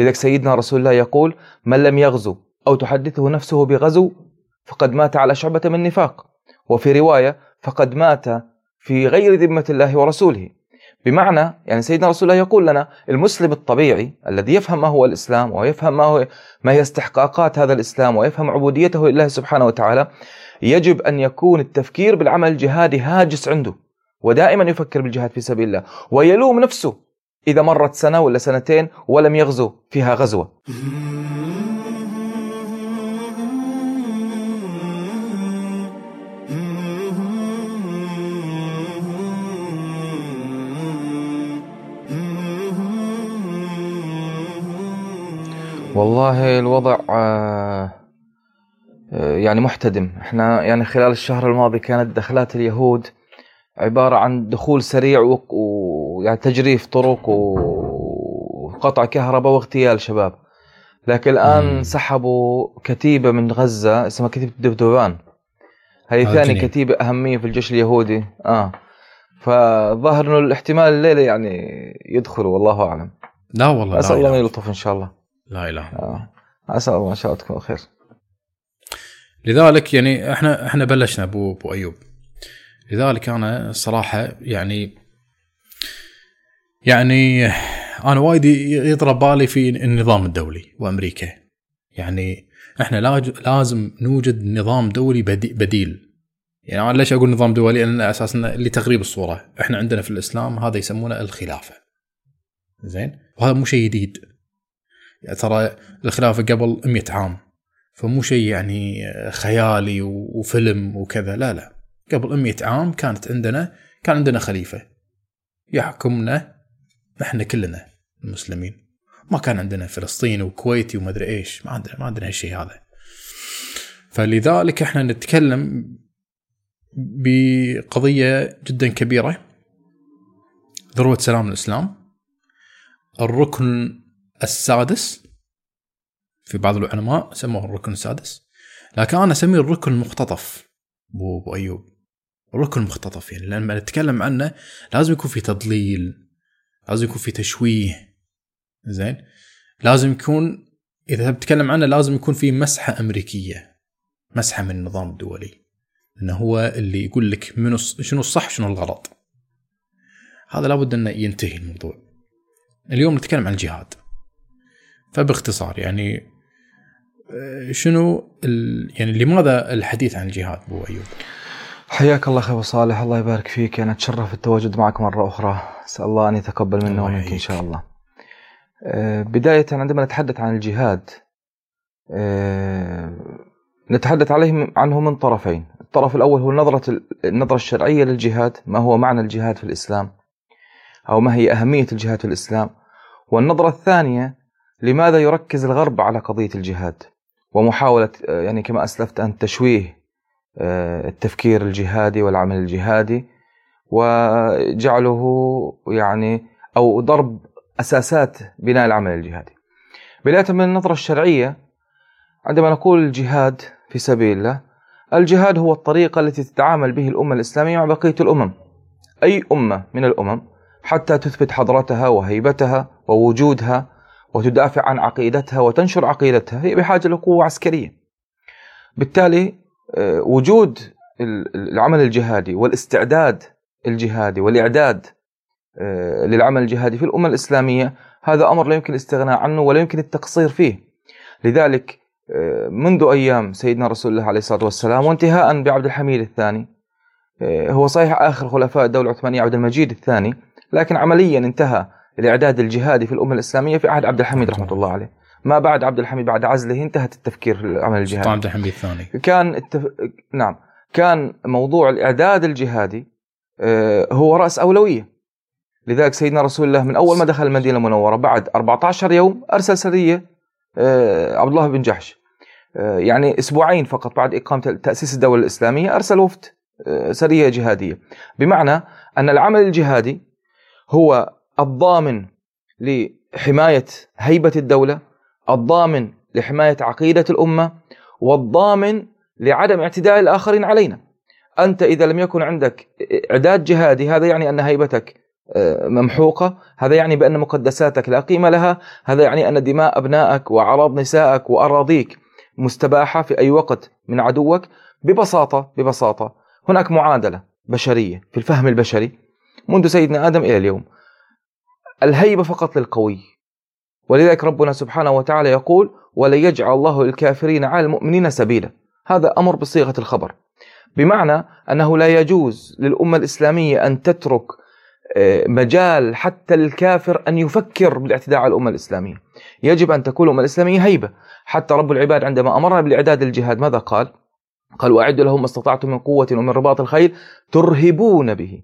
لذلك سيدنا رسول الله يقول من لم يغزو أو تحدثه نفسه بغزو فقد مات على شعبة من نفاق. وفي رواية فقد مات في غير ذمة الله ورسوله. بمعنى يعني سيدنا رسول الله يقول لنا المسلم الطبيعي الذي يفهم ما هو الإسلام ويفهم ما, هو ما هي استحقاقات هذا الإسلام ويفهم عبوديته لله سبحانه وتعالى يجب أن يكون التفكير بالعمل الجهادي هاجس عنده ودائما يفكر بالجهاد في سبيل الله ويلوم نفسه إذا مرت سنة ولا سنتين ولم يغزو فيها غزوة. والله الوضع آه، يعني محتدم. إحنا يعني خلال الشهر الماضي كانت دخلات اليهود عبارة عن دخول سريع ويعني تجريف طرق وقطع كهرباء واغتيال شباب. لكن الآن سحبوا كتيبة من غزة اسمها كتيبة الدبدوبان. هذه آه ثاني كتيبة أهمية في الجيش اليهودي. آه. فظاهر إنه الاحتمال الليلة يعني يدخلوا والله أعلم. لا والله أسأل الله يلطف إن شاء الله. لا الله. آه. أسأل الله إن شاء الله تكون خير. لذلك يعني إحنا إحنا بلشنا ابو ابو أيوب. لذلك أنا الصراحه يعني يعني أنا وايد يضرب بالي في النظام الدولي وأمريكا يعني إحنا لازم نوجد نظام دولي بديل يعني أنا ليش أقول نظام دولي؟ لأن أساسا لتغريب الصورة، إحنا عندنا في الإسلام هذا يسمونه الخلافة. زين؟ وهذا مو شيء جديد. يعني ترى الخلافة قبل 100 عام فمو شيء يعني خيالي وفيلم وكذا لا لا قبل 100 عام كانت عندنا كان عندنا خليفة يحكمنا إحنا كلنا المسلمين ما كان عندنا فلسطيني وكويتي وما أدري إيش. ما عندنا ما عندنا هالشيء هذا. فلذلك إحنا نتكلم بقضية جدا كبيرة. ذروة سلام الإسلام. الركن السادس في بعض العلماء سموه الركن السادس. لكن أنا أسميه الركن المختطف ابو أيوب. الركن المختطف يعني لما نتكلم عنه لازم يكون في تضليل لازم يكون في تشويه. زين؟ لازم يكون إذا بتكلم عنه لازم يكون في مسحة أمريكية. مسحة من النظام الدولي. إنه هو اللي يقول لك منو شنو الصح شنو الغلط. هذا لابد أنه ينتهي الموضوع. اليوم نتكلم عن الجهاد. فباختصار يعني آه، شنو يعني لماذا الحديث عن الجهاد ابو أيوب؟ حياك الله أخي أبو صالح الله يبارك فيك أنا أتشرف التواجد معك مرة أخرى أسأل الله أن يتقبل منا ومنك إن شاء الله. آه، بداية عندما نتحدث عن الجهاد آه، نتحدث عليه عنه من طرفين، الطرف الأول هو نظرة النظرة الشرعية للجهاد، ما هو معنى الجهاد في الإسلام؟ أو ما هي أهمية الجهاد في الإسلام؟ والنظرة الثانية لماذا يركز الغرب على قضية الجهاد؟ ومحاولة آه، يعني كما أسلفت أن تشويه التفكير الجهادي والعمل الجهادي وجعله يعني أو ضرب أساسات بناء العمل الجهادي. بداية من النظرة الشرعية عندما نقول الجهاد في سبيل الله الجهاد هو الطريقة التي تتعامل به الأمة الإسلامية مع بقية الأمم. أي أمة من الأمم حتى تثبت حضرتها وهيبتها ووجودها وتدافع عن عقيدتها وتنشر عقيدتها هي بحاجة لقوة عسكرية. بالتالي آه، وجود العمل الجهادي والاستعداد الجهادي والإعداد آه، للعمل الجهادي في الأمة الإسلامية هذا أمر لا يمكن الاستغناء عنه ولا يمكن التقصير فيه. لذلك آه، منذ أيام سيدنا رسول الله عليه الصلاة والسلام وانتهاء بعبد الحميد الثاني هو صحيح آخر خلفاء الدولة العثمانية عبد المجيد الثاني لكن عمليا انتهى الإعداد الجهادي في الأمة الإسلامية في عهد عبد الحميد رحمة الله عليه. ما بعد عبد الحميد بعد عزله انتهت التفكير في العمل الجهادي. عبد الحميد الثاني. كان التف... نعم. كان موضوع الإعداد الجهادي آه، هو رأس أولوية. لذلك سيدنا رسول الله من أول ما دخل المدينة المنورة بعد 14 يوم أرسل سرية آه، عبد الله بن جحش. آه، يعني أسبوعين فقط بعد إقامة تأسيس الدولة الإسلامية أرسل وفد سرية جهادية. بمعنى أن العمل الجهادي هو الضامن لحماية هيبة الدولة الضامن لحماية عقيدة الأمة والضامن لعدم اعتداء الآخرين علينا. أنت إذا لم يكن عندك إعداد جهادي هذا يعني أن هيبتك آه، ممحوقة هذا يعني بأن مقدساتك لا قيمة لها هذا يعني أن دماء أبنائك وأعراض نسائك وأراضيك مستباحة في أي وقت من عدوك. ببساطة ببساطة هناك معادلة بشرية في الفهم البشري منذ سيدنا آدم إلى اليوم. الهيبة فقط للقوي. ولذلك ربنا سبحانه وتعالى يقول ولن يجعل الله للكافرين على المؤمنين سبيلا هذا أمر بصيغة الخبر. بمعنى أنه لا يجوز للأمة الإسلامية أن تترك آه، مجال حتى الكافر أن يفكر بالاعتداء على الأمة الإسلامية. يجب أن تكون الأمة الإسلامية هيبة. حتى رب العباد عندما أمرنا بالإعداد للجهاد ماذا قال؟ قال وأعدوا لهم ما استطعتم من قوة ومن رباط الخيل ترهبون به.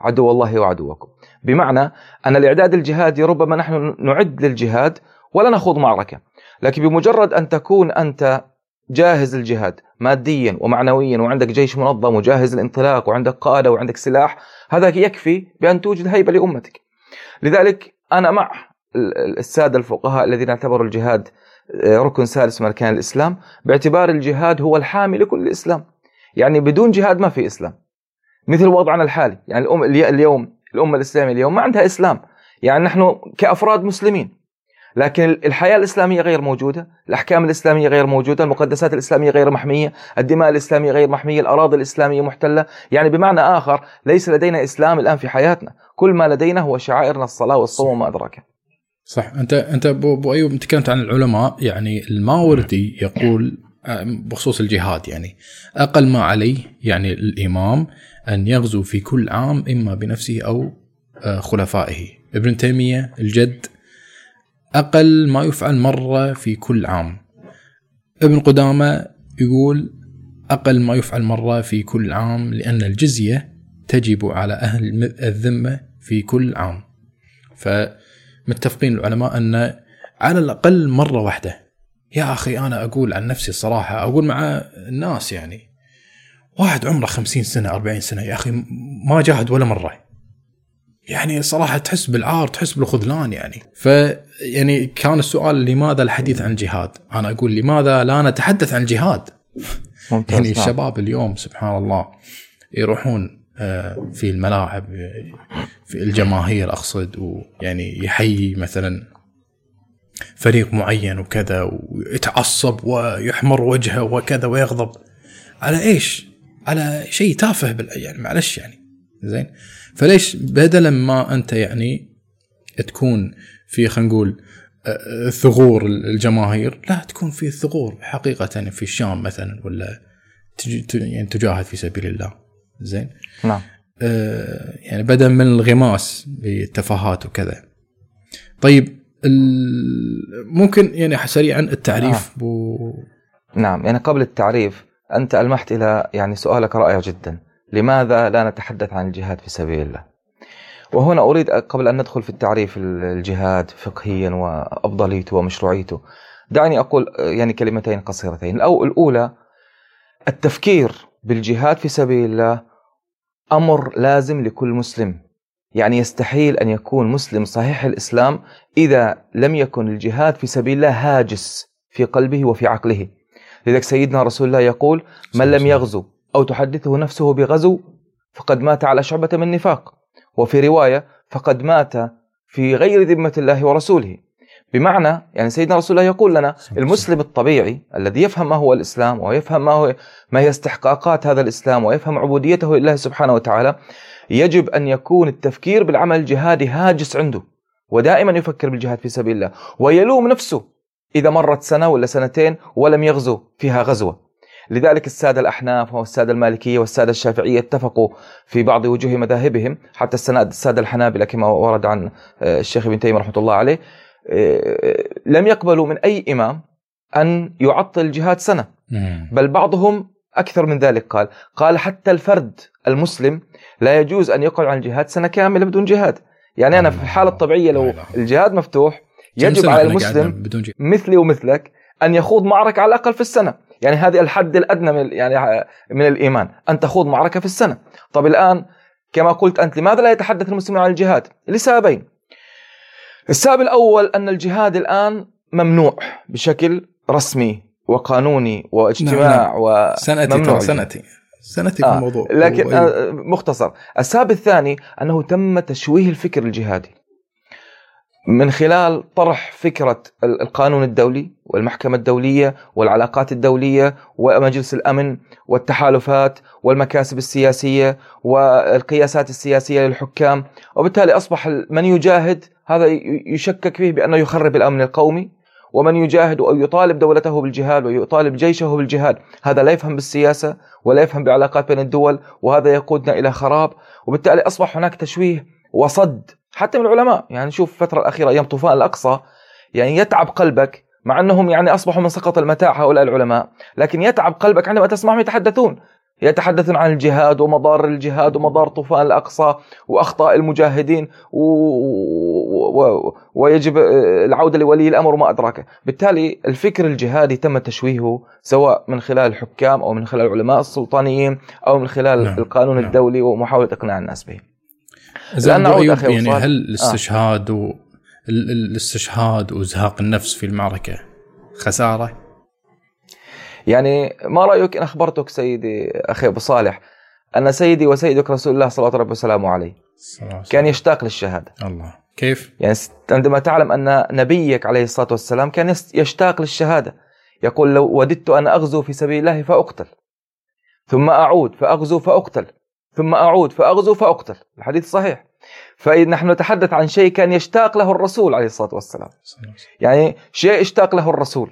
عدو الله وعدوكم بمعنى أن الإعداد الجهادي ربما نحن نعد للجهاد ولا نخوض معركة. لكن بمجرد أن تكون أنت جاهز للجهاد ماديا ومعنويا وعندك جيش منظم وجاهز للانطلاق وعندك قادة وعندك سلاح هذا يكفي بأن توجد هيبة لأمتك. لذلك أنا مع السادة الفقهاء الذين اعتبروا الجهاد آه، ركن ثالث من أركان الإسلام باعتبار الجهاد هو الحامي لكل الإسلام يعني بدون جهاد ما في إسلام. مثل وضعنا الحالي. يعني اليوم الأمة الإسلامية اليوم ما عندها إسلام. يعني نحن كأفراد مسلمين. لكن الحياة الإسلامية غير موجودة الأحكام الإسلامية غير موجودة المقدسات الإسلامية غير محمية الدماء الإسلامية غير محمية الأراضي الإسلامية محتلة. يعني بمعنى آخر ليس لدينا إسلام الآن في حياتنا. كل ما لدينا هو شعائرنا الصلاة والصوم وما أدراك. صح. أنت أنت أبو أيوب تكلمت عن العلماء. يعني الماوردي يقول آه، بخصوص الجهاد يعني أقل ما عليه يعني الإمام أن يغزو في كل عام إما بنفسه أو آه، خلفائه. ابن تيمية الجد أقل ما يفعل مرة في كل عام. ابن قدامة يقول أقل ما يفعل مرة في كل عام لأن الجزية تجب على أهل الذمة في كل عام. فمتفقين العلماء أن على الأقل مرة واحدة. يا أخي أنا أقول عن نفسي الصراحة أقول مع الناس يعني. واحد عمره خمسين سنة أربعين سنة يا أخي ما جاهد ولا مرة. يعني صراحة تحس بالعار تحس بالخذلان يعني. ف يعني كان السؤال لماذا الحديث عن الجهاد أنا أقول لماذا لا نتحدث عن الجهاد يعني نعم. الشباب اليوم سبحان الله يروحون آه، في الملاعب في الجماهير أقصد ويعني يحيي مثلا فريق معين وكذا ويتعصب ويحمر وجهه وكذا ويغضب. على إيش؟ على شيء تافه يعني معلش يعني زين؟ فليش بدلا ما أنت يعني تكون في خلينا نقول ثغور الجماهير لا تكون في ثغور حقيقة في الشام مثلا ولا يعني تجاهد في سبيل الله زين؟ نعم. آه يعني بدلا من الغماس بالتفاهات وكذا. طيب ممكن يعني سريعا التعريف نعم. بو... نعم يعني قبل التعريف أنت ألمحت إلى يعني سؤالك رائع جدا. لماذا لا نتحدث عن الجهاد في سبيل الله؟ وهنا أريد قبل أن ندخل في التعريف الجهاد فقهيا وأفضليته ومشروعيته دعني أقول يعني كلمتين قصيرتين. أو الأولى التفكير بالجهاد في سبيل الله أمر لازم لكل مسلم. يعني يستحيل أن يكون مسلم صحيح الإسلام إذا لم يكن الجهاد في سبيل الله هاجس في قلبه وفي عقله. لذلك سيدنا رسول الله يقول من لم يغزو أو تحدثه نفسه بغزو فقد مات على شعبة من نفاق. وفي رواية فقد مات في غير ذمة الله ورسوله. بمعنى يعني سيدنا رسول الله يقول لنا المسلم الطبيعي الذي يفهم ما هو الإسلام ويفهم ما هو ما هي استحقاقات هذا الإسلام ويفهم عبوديته لله سبحانه وتعالى يجب أن يكون التفكير بالعمل الجهادي هاجس عنده ودائما يفكر بالجهاد في سبيل الله ويلوم نفسه إذا مرت سنة ولا سنتين ولم يغزو فيها غزوة. لذلك السادة الأحناف والسادة المالكية والسادة الشافعية اتفقوا في بعض وجوه مذاهبهم حتى السادة الحنابلة كما ورد عن آه، الشيخ ابن تيمية رحمة الله عليه آه، لم يقبلوا من أي إمام أن يعطل الجهاد سنة. بل بعضهم أكثر من ذلك قال. قال حتى الفرد المسلم لا يجوز أن يقعد عن الجهاد سنة كاملة بدون جهاد. يعني أنا في الحالة الطبيعية لو الجهاد مفتوح يجب على المسلم مثلي ومثلك أن يخوض معركة على الأقل في السنة. يعني هذه الحد الأدنى من يعني من الإيمان أن تخوض معركة في السنة. طب الآن كما قلت أنت لماذا لا يتحدث المسلمون عن الجهاد؟ لسببين. السبب الأول أن الجهاد الآن ممنوع بشكل رسمي وقانوني واجتماع نعم. نعم. سنتي سنتي سنتي في آه، الموضوع لكن آه، مختصر. السبب الثاني أنه تم تشويه الفكر الجهادي. من خلال طرح فكرة ال- القانون الدولي والمحكمة الدولية والعلاقات الدولية ومجلس الأمن والتحالفات والمكاسب السياسية والقياسات السياسية للحكام. وبالتالي أصبح من يجاهد هذا يشكك فيه بأنه يخرب الأمن القومي. ومن يجاهد أو يطالب دولته بالجهاد ويطالب جيشه بالجهاد هذا لا يفهم بالسياسة ولا يفهم بعلاقات بين الدول وهذا يقودنا إلى خراب. وبالتالي أصبح هناك تشويه وصد حتى من العلماء. يعني شوف الفترة الأخيرة أيام طوفان الأقصى يعني يتعب قلبك مع أنهم يعني أصبحوا من سقط المتاع هؤلاء العلماء لكن يتعب قلبك عندما تسمعهم يتحدثون. يتحدثون عن الجهاد ومضار الجهاد ومضار طوفان الأقصى وأخطاء المجاهدين و... و... ويجب العودة لولي الأمر وما أدراكه بالتالي الفكر الجهادي تم تشويهه سواء من خلال الحكام أو من خلال العلماء السلطانيين أو من خلال نعم، القانون نعم. الدولي ومحاولة إقناع الناس به. أبو عود يعني. هل الاستشهاد و... ال- ال- الاستشهاد وإزهاق النفس في المعركة خسارة؟ يعني ما رأيك إن أخبرتك سيدي أخي أبو صالح أن سيدي وسيدك رسول الله صلى الله عليه وسلم عليه كان يشتاق للشهادة؟ الله. كيف؟ يعني عندما تعلم أن نبيك عليه الصلاة والسلام كان يشتاق للشهادة. يقول لو وددت أن أغزو في سبيل الله فأقتل. ثم أعود فأغزو فأقتل. ثم أعود فأغزو فأقتل. الحديث صحيح. فنحن نتحدث عن شيء كان يشتاق له الرسول عليه الصلاة والسلام. يعني شيء اشتاق له الرسول.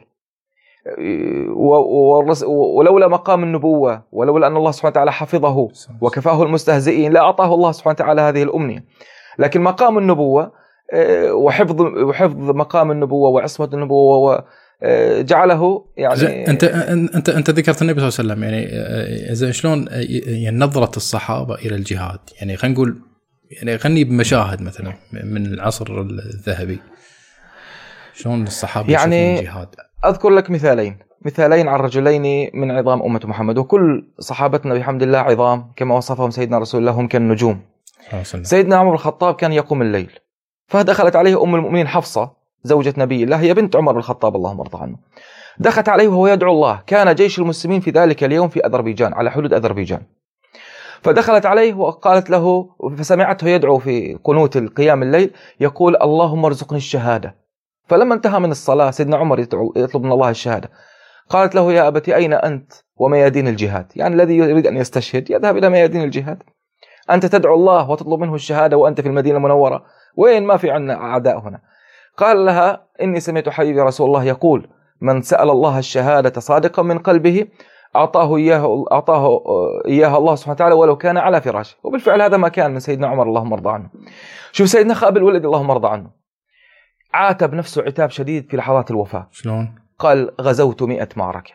ولولا مقام النبوة ولولا أن الله سبحانه وتعالى حفظه وكفاه المستهزئين لا أعطاه الله سبحانه وتعالى هذه الأمنية. لكن مقام النبوة آه، وحفظ وحفظ مقام النبوة وعصمة النبوة جعله زين يعني انت انت أنت ذكرت النبي صلى الله عليه وسلم يعني آه، زين شلون آه، يعني نظرة الصحابة إلى الجهاد؟ يعني خلينا نقول يعني خلني بمشاهد مثلا من العصر الذهبي. شلون الصحابة يعني- الجهاد؟ أذكر لك مثالين. مثالين عن رجلين من عظام أمة محمد. وكل صحابتنا بحمد الله عظام كما وصفهم سيدنا رسول الله هم كالنجوم سيدنا عمر الخطاب كان يقوم الليل. فدخلت عليه أم المؤمنين حفصة زوجة نبي الله هي بنت عمر بن الخطاب اللهم ارضى عنه. دخلت عليه وهو يدعو الله. كان جيش المسلمين في ذلك اليوم في أذربيجان على حدود أذربيجان. فدخلت عليه وقالت له فسمعته يدعو في قنوت القيام الليل يقول اللهم ارزقني الشهادة. فلما انتهى من الصلاة سيدنا عمر يطلب من الله الشهادة. قالت له يا أبت أين أنت وميادين الجهاد؟ يعني الذي يريد أن يستشهد يذهب إلى ميادين الجهاد. أنت تدعو الله وتطلب منه الشهادة وأنت في المدينة المنورة. وين؟ ما في عنا أعداء هنا. قال لها إني سمعت حبيبي رسول الله يقول من سأل الله الشهادة صادقا من قلبه أعطاه إياه أعطاه إياها الله سبحانه وتعالى ولو كان على فراشه. وبالفعل هذا ما كان من سيدنا عمر اللهم ارضى عنه. شوف سيدنا خاب الولد اللهم ارضى عنه. عاتب نفسه عتاب شديد في لحظات الوفاة. شلون؟ قال غزوت مئة معركة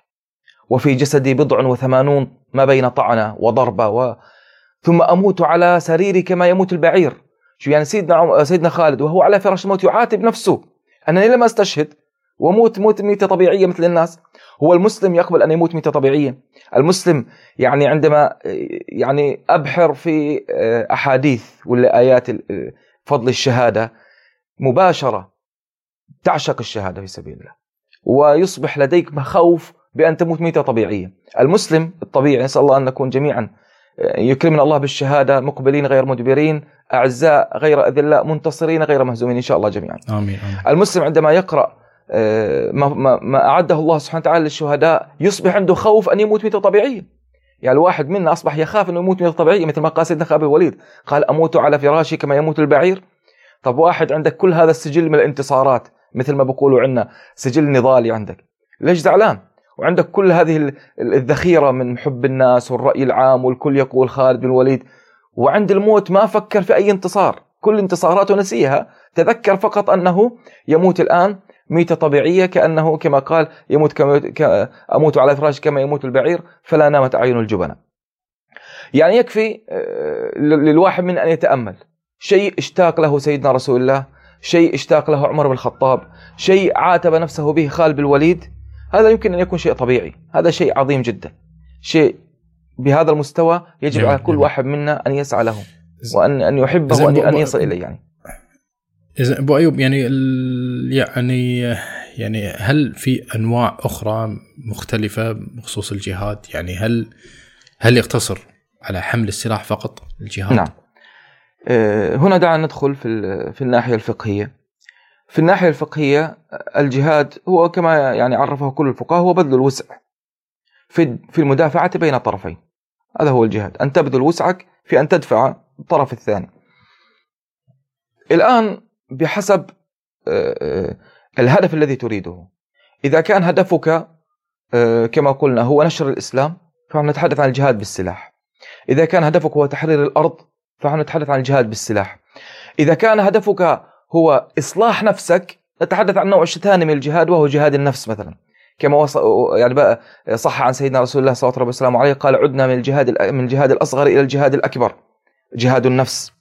وفي جسدي بضع وثمانون ما بين طعنة وضربة و... ثم أموت على سريري كما يموت البعير. شو يعني سيدنا عم... سيدنا خالد وهو على فراش الموت يعاتب نفسه. أنني لم أستشهد وموت موت ميتة طبيعية مثل الناس. هو المسلم يقبل أن يموت ميتة طبيعية. المسلم يعني عندما يعني أبحر في أحاديث ولا آيات فضل الشهادة مباشرة تعشق الشهادة في سبيل الله. ويصبح لديك مخاوف بأن تموت ميتة طبيعية. المسلم الطبيعي نسأل الله أن نكون جميعا يكرمنا الله بالشهادة مقبلين غير مدبرين أعزاء غير أذلاء منتصرين غير مهزومين إن شاء الله جميعا. آمين, آمين. المسلم عندما يقرأ ما, ما, ما أعده الله سبحانه وتعالى للشهداء يصبح عنده خوف أن يموت ميتة طبيعية يعني الواحد منا أصبح يخاف أنه يموت ميتة طبيعية مثل ما قال سيدنا خالد الوليد. قال أموت على فراشي كما يموت البعير. طب واحد عندك كل هذا السجل من الانتصارات مثل ما بقولوا عندنا سجل نضالي عندك. ليش زعلان؟ وعندك كل هذه الذخيرة من حب الناس والرأي العام والكل يقول خالد بن الوليد. وعند الموت ما فكر في أي انتصار. كل انتصاراته نسيها. تذكر فقط أنه يموت الآن ميتة طبيعية كأنه كما قال يموت كما أموت على فراش كما يموت البعير فلا نامت أعين الجبناء يعني يكفي للواحد من أن يتأمل. شيء اشتاق له سيدنا رسول الله شيء اشتاق له عمر بن الخطاب شيء عاتب نفسه به خالد بن الوليد هذا يمكن أن يكون شيء طبيعي. هذا شيء عظيم جدا. شيء بهذا المستوى يجب. على كل واحد منا أن يسعى له وأن أن يحبه وأن أن يصل إليه يعني. إذا أبو أيوب يعني يعني يعني هل في أنواع أخرى مختلفة بخصوص الجهاد؟ يعني هل هل يقتصر على حمل السلاح فقط الجهاد؟ نعم. آه، هنا دعنا ندخل في في الناحية الفقهية. في الناحية الفقهية الجهاد هو كما يعني عرفه كل الفقهاء هو بذل الوسع في في المدافعة بين الطرفين. هذا هو الجهاد أن تبذل وسعك في أن تدفع الطرف الثاني. الآن بحسب آه، آه، الهدف الذي تريده. إذا كان هدفك كما قلنا هو نشر الإسلام فنحن نتحدث عن الجهاد بالسلاح. إذا كان هدفك هو تحرير الأرض فنحن نتحدث عن الجهاد بالسلاح. إذا كان هدفك هو إصلاح نفسك نتحدث عن نوع ثاني من الجهاد وهو جهاد النفس مثلا. كما وص... يعني بقى صح عن سيدنا رسول الله صلى الله عليه وسلم عليه قال عدنا من الجهاد من الجهاد الأصغر إلى الجهاد الأكبر. جهاد النفس.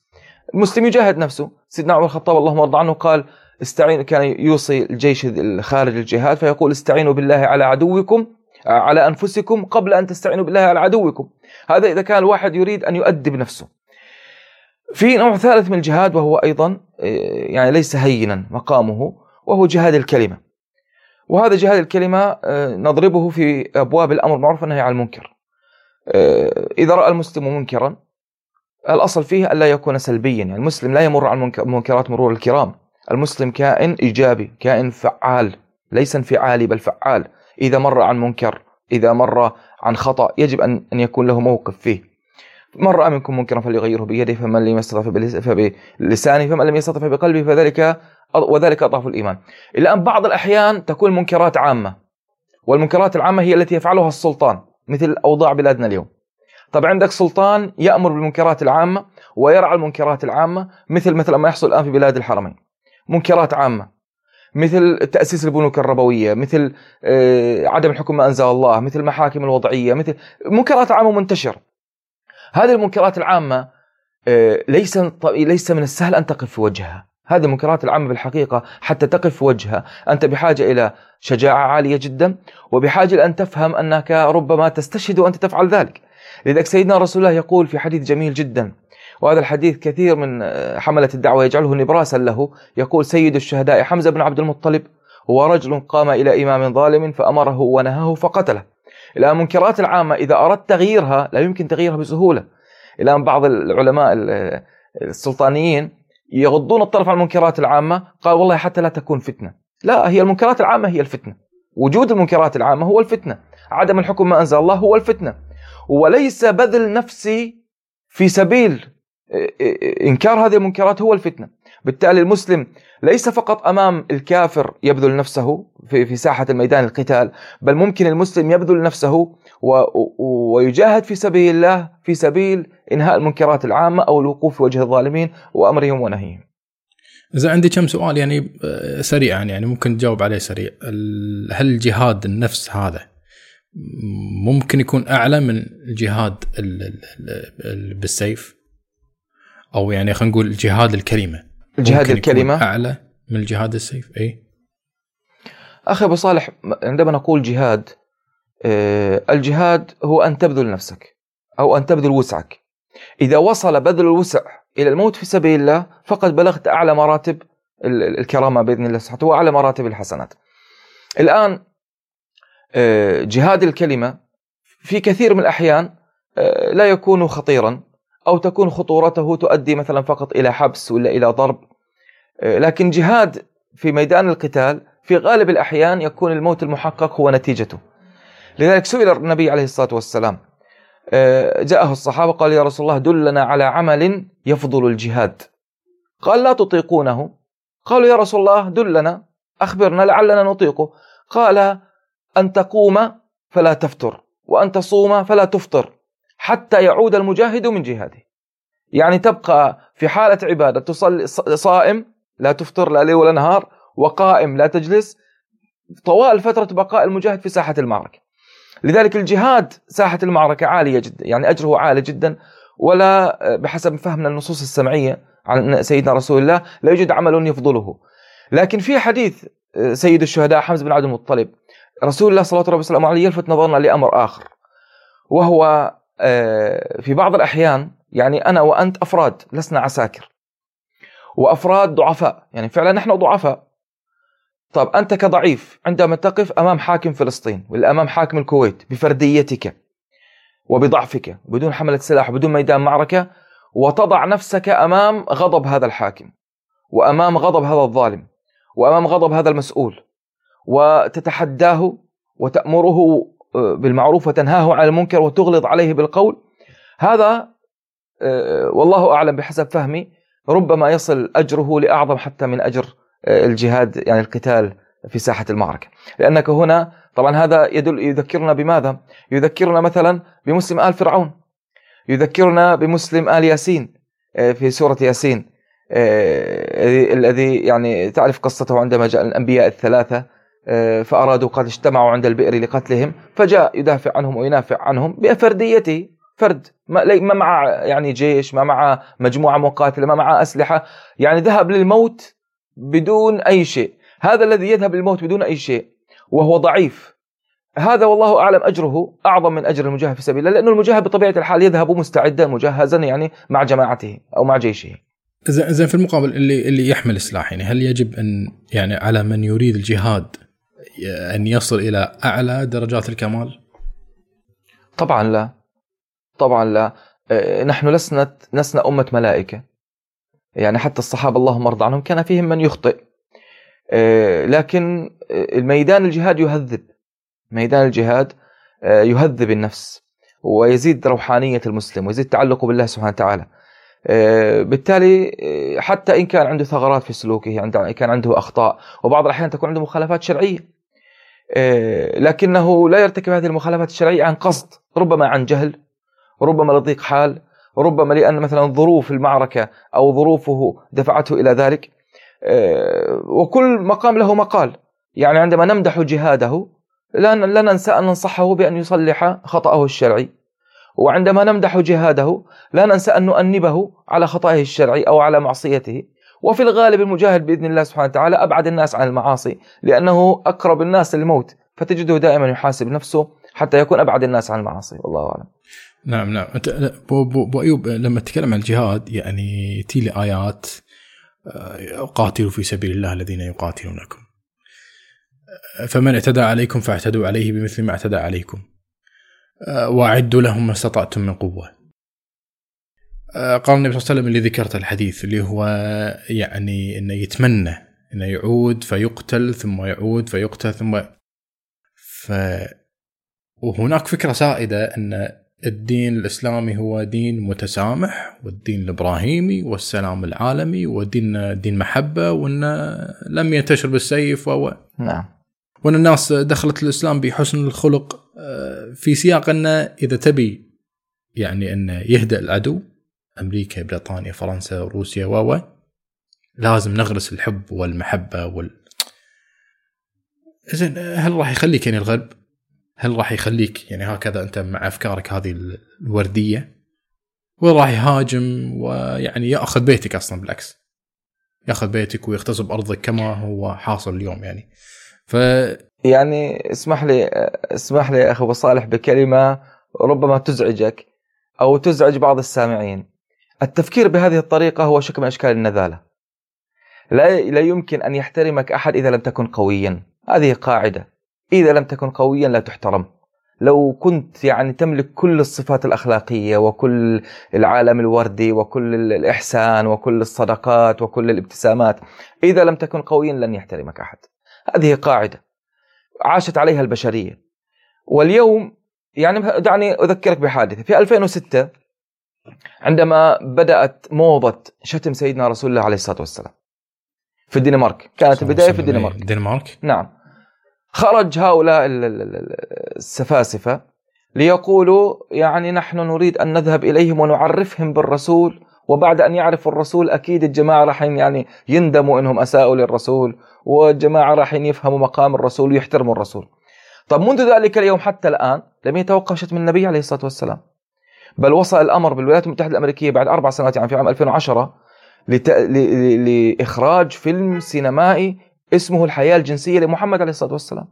المسلم يجاهد نفسه. سيدنا عمر الخطاب اللهم ارضى عنه قال استعين كان يوصي الجيش خارج الجهاد فيقول استعينوا بالله على عدوكم على أنفسكم قبل أن تستعينوا بالله على عدوكم. هذا إذا كان الواحد يريد أن يؤدب نفسه في نوع ثالث من الجهاد وهو أيضا آه، يعني ليس هينا مقامه وهو جهاد الكلمة. وهذا جهاد الكلمة آه، نضربه في أبواب الأمر بالمعروف والنهي عن المنكر. آه، إذا رأى المسلم منكرا الأصل فيه الا يكون سلبيا، يعني المسلم لا يمر عن المنكرات مرور الكرام. المسلم كائن إيجابي، كائن فعال، ليس انفعالي بل فعال. إذا مر عن منكر، إذا مر عن خطأ يجب أن يكون له موقف فيه. من راى منكم منكرا فليغيره بيده فمن لم يستطع فبلسانه فمن لم يستطع فبقلبه فذلك وذلك أضعف الإيمان. الان بعض الأحيان تكون المنكرات عامة والمنكرات العامة هي التي يفعلها السلطان مثل أوضاع بلادنا اليوم. طب عندك سلطان يأمر بالمنكرات العامة ويرعى المنكرات العامة مثل مثل ما يحصل الآن في بلاد الحرمين. منكرات عامة مثل تأسيس البنوك الربوية، مثل آه، عدم الحكم ما أنزل الله، مثل المحاكم الوضعية، مثل منكرات عامة منتشرة. هذه المنكرات العامة آه، ليس ليس من السهل أن تقف في وجهها. هذه المنكرات العامة بالحقيقة حتى تقف في وجهها. أنت بحاجة إلى شجاعة عالية جدا وبحاجة لأن تفهم أنك ربما تستشهد وأنت تفعل ذلك. لذلك سيدنا رسول الله يقول في حديث جميل جدا وهذا الحديث كثير من آه، حملة الدعوة يجعله نبراسا له. يقول سيد الشهداء حمزة بن عبد المطلب هو رجل قام إلى إمام ظالم فأمره ونهاه فقتله. الآن المنكرات العامة إذا أردت تغييرها لا يمكن تغييرها بسهولة. الآن بعض العلماء السلطانيين يغضون الطرف عن المنكرات العامة قال والله حتى لا تكون فتنة. لا هي المنكرات العامة هي الفتنة. وجود المنكرات العامة هو الفتنة. عدم الحكم ما أنزل الله هو الفتنة. وليس بذل نفسي في سبيل إنكار هذه المنكرات هو الفتنة. بالتالي المسلم ليس فقط أمام الكافر يبذل نفسه في في ساحة الميدان القتال بل ممكن المسلم يبذل نفسه ويجاهد في سبيل الله في سبيل إنهاء المنكرات العامة أو الوقوف في وجه الظالمين وأمرهم ونهيهم. إذا عندي كم سؤال يعني آه، سريعا يعني ممكن تجاوب عليه سريع. هل الجهاد النفس هذا ممكن يكون أعلى من الجهاد بالسيف؟ أو يعني خلينا نقول جهاد الكلمة الجهاد الكلمة. أعلى من الجهاد السيف أي أخي أبو صالح عندما نقول جهاد آه، الجهاد هو أن تبذل نفسك أو أن تبذل وسعك. إذا وصل بذل الوسع إلى الموت في سبيل الله فقد بلغت أعلى مراتب الكرامة بإذن الله سبحانه وأعلى مراتب الحسنات. الآن آه، جهاد الكلمة في كثير من الأحيان آه، لا يكون خطيرا. أو تكون خطورته تؤدي مثلا فقط إلى حبس ولا إلى ضرب. آه، لكن جهاد في ميدان القتال في غالب الأحيان يكون الموت المحقق هو نتيجته. لذلك سئل النبي عليه الصلاة والسلام آه، جاءه الصحابة قال يا رسول الله دلنا على عمل يفضل الجهاد. قال لا تطيقونه. قالوا يا رسول الله دلنا أخبرنا لعلنا نطيقه. قال أن تقوم فلا تفتر وأن تصوم فلا تفطر. حتى يعود المجاهد من جهاده. يعني تبقى في حالة عبادة تصلي صائم لا تفطر لا ليل ولا نهار وقائم لا تجلس طوال فترة بقاء المجاهد في ساحة المعركة. لذلك الجهاد ساحة المعركة عالية جدا يعني أجره عالي جدا ولا بحسب فهمنا النصوص السمعية عن سيدنا رسول الله لا يوجد عمل يفضله. لكن في حديث سيد الشهداء حمزة بن عبد المطلب رسول الله صلى الله عليه وسلم يلفت نظرنا لأمر آخر وهو آه، في بعض الأحيان يعني أنا وأنت أفراد لسنا عساكر. وأفراد ضعفاء يعني فعلا نحن ضعفاء. طب أنت كضعيف عندما تقف أمام حاكم فلسطين ولا أمام حاكم الكويت بفرديتك وبضعفك بدون حملة سلاح بدون ميدان معركة وتضع نفسك أمام غضب هذا الحاكم وأمام غضب هذا الظالم وأمام غضب هذا المسؤول وتتحداه وتأمره آه، بالمعروف وتنهاه عن المنكر وتغلظ عليه بالقول. هذا آه، والله أعلم بحسب فهمي ربما يصل أجره لأعظم حتى من أجر آه، الجهاد يعني القتال في ساحة المعركة. لأنك هنا طبعا هذا يدل يذكرنا بماذا؟ يذكرنا مثلا بمسلم آل فرعون. يذكرنا بمسلم آل ياسين في سورة ياسين الذي يعني تعرف قصته عندما جاء الأنبياء الثلاثة آه، فأرادوا قد اجتمعوا عند البئر لقتلهم فجاء يدافع عنهم وينافع عنهم بفرديته فرد ما مع يعني جيش ما مع مجموعة مقاتلة ما مع أسلحة يعني ذهب للموت بدون أي شيء. هذا الذي يذهب للموت بدون أي شيء وهو ضعيف. هذا والله أعلم أجره أعظم من أجر المجاهد في سبيل الله لأنه المجاهد بطبيعة الحال يذهب مستعدا مجهزا يعني مع جماعته أو مع جيشه. زين في المقابل اللي اللي يحمل سلاح يعني هل يجب أن يعني على من يريد الجهاد أن يصل إلى أعلى درجات الكمال؟ طبعا لا. طبعا لا. آه، نحن لسنا لسنا أمة ملائكة. يعني حتى الصحابة اللهم ارضى عنهم كان فيهم من يخطئ. آه، لكن الميدان الجهاد يهذب. ميدان الجهاد يهذب النفس ويزيد روحانية المسلم ويزيد تعلقه بالله سبحانه وتعالى. بالتالي حتى إن كان عنده ثغرات في سلوكه كان عنده أخطاء وبعض الأحيان تكون عنده مخالفات شرعية. لكنه لا يرتكب هذه المخالفات الشرعية عن قصد ربما عن جهل ربما لضيق حال ربما لأن مثلا ظروف المعركة أو ظروفه دفعته إلى ذلك. آه، وكل مقام له مقال. يعني عندما نمدح جهاده لا لا ننسى أن ننصحه بأن يصلح خطأه الشرعي. وعندما نمدح جهاده لا ننسى أن نؤنبه على خطأه الشرعي أو على معصيته. وفي الغالب المجاهد بإذن الله سبحانه وتعالى أبعد الناس عن المعاصي لأنه أقرب الناس للموت فتجده دائما يحاسب نفسه حتى يكون أبعد الناس عن المعاصي والله أعلم. نعم نعم أنت بو, بو, بو أيوب لما تتكلم عن الجهاد يعني تي لي آيات آه، قاتلوا في سبيل الله الذين يقاتلونكم. فمن اعتدى عليكم فاعتدوا عليه بمثل ما اعتدى عليكم. آه، وأعدوا لهم ما استطعتم من قوة. آه، قال النبي صلى الله عليه وسلم اللي ذكرته الحديث اللي هو يعني إنه يتمنى إنه يعود فيقتل ثم يعود فيقتل ثم ف وهناك فكرة سائدة إن الدين الإسلامي هو دين متسامح والدين الإبراهيمي والسلام العالمي ودين دين محبة وانه لم ينتشر بالسيف و نعم. وإن الناس دخلت الإسلام بحسن الخلق آه، في سياق انه إذا تبي يعني انه يهدأ العدو أمريكا بريطانيا فرنسا روسيا و لازم نغرس الحب والمحبة وال. زين هل راح يخليك يعني الغرب؟ هل راح يخليك يعني هكذا أنت مع أفكارك هذه الوردية؟ ولا راح يهاجم؟ ويعني يأخذ بيتك أصلا بالعكس. يأخذ بيتك ويغتصب أرضك كما هو حاصل اليوم يعني. ف يعني اسمح لي اسمح لي أبو صالح بكلمة ربما تزعجك أو تزعج بعض السامعين. التفكير بهذه الطريقة هو شكل من أشكال النذالة. لا لا يمكن أن يحترمك أحد إذا لم تكن قويا. هذه قاعدة. إذا لم تكن قويا لا تحترم. لو كنت يعني تملك كل الصفات الأخلاقية وكل العالم الوردي وكل الإحسان وكل الصدقات وكل الابتسامات إذا لم تكن قويا لن يحترمك أحد. هذه قاعدة. عاشت عليها البشرية. واليوم يعني دعني أذكرك بحادثة. في 2006 عندما بدأت موضة شتم سيدنا رسول الله عليه الصلاة والسلام في الدنمارك. كانت البداية في الدنمارك. الدنمارك نعم. خرج هؤلاء السفاسفة ليقولوا يعني نحن نريد أن نذهب إليهم ونعرفهم بالرسول وبعد أن يعرفوا الرسول أكيد الجماعة راح يعني يندموا أنهم أساءوا للرسول والجماعة راح يفهموا مقام الرسول ويحترموا الرسول. طب منذ ذلك اليوم حتى الآن لم يتوقف شتم النبي عليه الصلاة والسلام. بل وصل الأمر بالولايات المتحدة الأمريكية بعد أربع سنوات يعني في عام 2010 لت... ل... لإخراج فيلم سينمائي اسمه الحياة الجنسية لمحمد عليه الصلاة والسلام.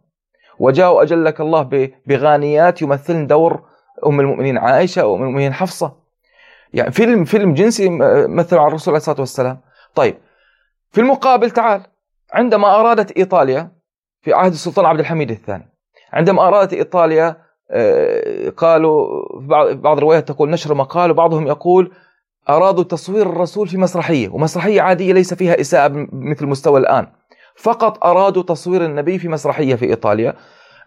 وجاءوا اجلك الله ب... بغانيات يمثلن دور أم المؤمنين عائشة وأم المؤمنين حفصة. يعني فيلم فيلم جنسي مثل على الرسول عليه الصلاة والسلام. طيب في المقابل تعال عندما أرادت إيطاليا في عهد السلطان عبد الحميد الثاني عندما أرادت إيطاليا آه، قالوا بعض الروايات تقول نشر مقال وبعضهم يقول أرادوا تصوير الرسول في مسرحية ومسرحية عادية ليس فيها إساءة مثل مستوى الآن. فقط أرادوا تصوير النبي في مسرحية في إيطاليا.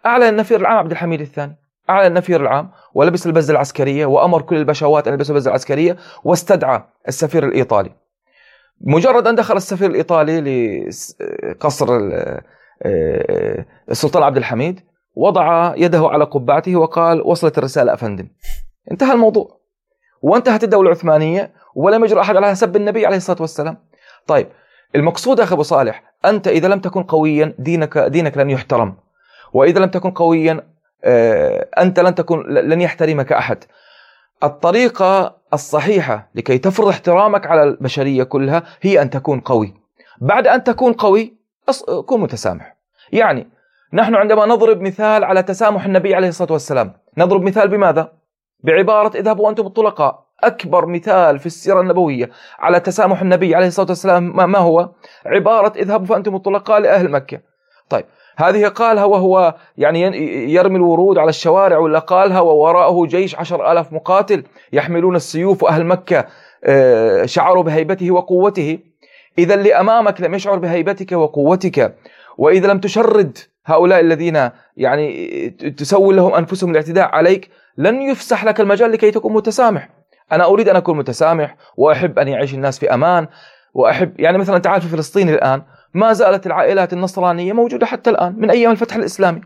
أعلن النفير العام عبد الحميد الثاني. أعلن النفير العام ولبس البزة العسكرية وأمر كل البشوات أن يلبسوا البزة العسكرية واستدعى السفير الإيطالي. مجرد أن دخل السفير الإيطالي لقصر آه، السلطان عبد الحميد وضع يده على قبعته وقال وصلت الرسالة أفندم. انتهى الموضوع. وانتهت الدولة العثمانية ولم يجرؤ أحد على سب النبي عليه الصلاة والسلام. طيب المقصود أخي أبو صالح أنت إذا لم تكن قويا دينك دينك لن يحترم. وإذا لم تكن قويا آه، أنت لن تكن لن يحترمك أحد. الطريقة الصحيحة لكي تفرض احترامك على البشرية كلها هي أن تكون قوي. بعد أن تكون قوي كن متسامح. يعني نحن عندما نضرب مثال على تسامح النبي عليه الصلاة والسلام نضرب مثال بماذا؟ بعبارة اذهبوا أنتم الطلقاء أكبر مثال في السيرة النبوية على تسامح النبي عليه الصلاة والسلام ما هو؟ عبارة اذهبوا فأنتم الطلقاء لأهل مكة طيب هذه قالها وهو يعني يرمي الورود على الشوارع ولا قالها ووراءه جيش عشر آلاف مقاتل يحملون السيوف وأهل مكة آه، شعروا بهيبته وقوته إذا اللي أمامك لم يشعر بهيبتك وقوتك وإذا لم تشرد هؤلاء الذين يعني تسول لهم أنفسهم الاعتداء عليك لن يفسح لك المجال لكي تكون متسامح. أنا أريد أن أكون متسامح وأحب أن يعيش الناس في أمان وأحب يعني مثلا تعال في فلسطين الآن ما زالت العائلات النصرانية موجودة حتى الآن من أيام الفتح الإسلامي.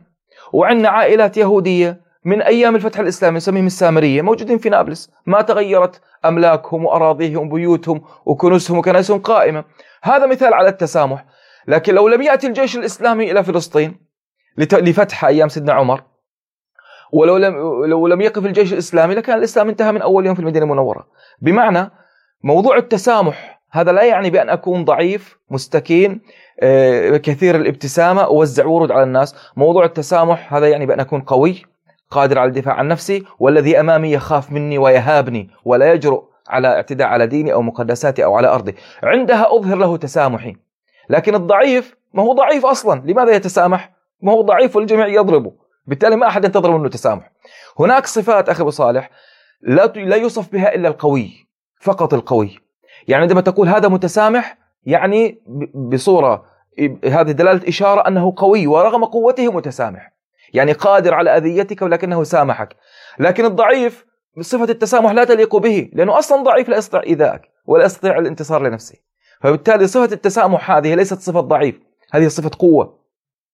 وعندنا عائلات يهودية من أيام الفتح الإسلامي نسميهم السامرية موجودين في نابلس. ما تغيرت أملاكهم وأراضيهم وبيوتهم وكنوزهم وكنائسهم قائمة هذا مثال على التسامح. لكن لو لم يأتي الجيش الإسلامي إلى فلسطين لفتح أيام سيدنا عمر. ولو لم لو لم يقف الجيش الإسلامي لكان الإسلام انتهى من أول يوم في المدينة المنورة. بمعنى موضوع التسامح هذا لا يعني بأن أكون ضعيف مستكين آه، كثير الابتسامة أوزع ورود على الناس. موضوع التسامح هذا يعني بأن أكون قوي قادر على الدفاع عن نفسي والذي أمامي يخاف مني ويهابني ولا يجرؤ على اعتداء على ديني أو مقدساتي أو على أرضي. عندها أظهر له تسامحي. لكن الضعيف ما هو ضعيف أصلا. لماذا يتسامح؟ ما هو ضعيف والجميع يضربه. بالتالي ما أحد ينتظر منه تسامح. هناك صفات أخي أبو صالح لا لا يوصف بها إلا القوي فقط القوي. يعني عندما تقول هذا متسامح يعني بصورة هذه دلالة إشارة أنه قوي ورغم قوته متسامح. يعني قادر على أذيتك ولكنه سامحك. لكن الضعيف صفة التسامح لا تليق به لأنه أصلا ضعيف لا يستطيع إيذائك ولا يستطيع الانتصار لنفسه. فبالتالي صفة التسامح هذه ليست صفة ضعيف هذه صفة قوة.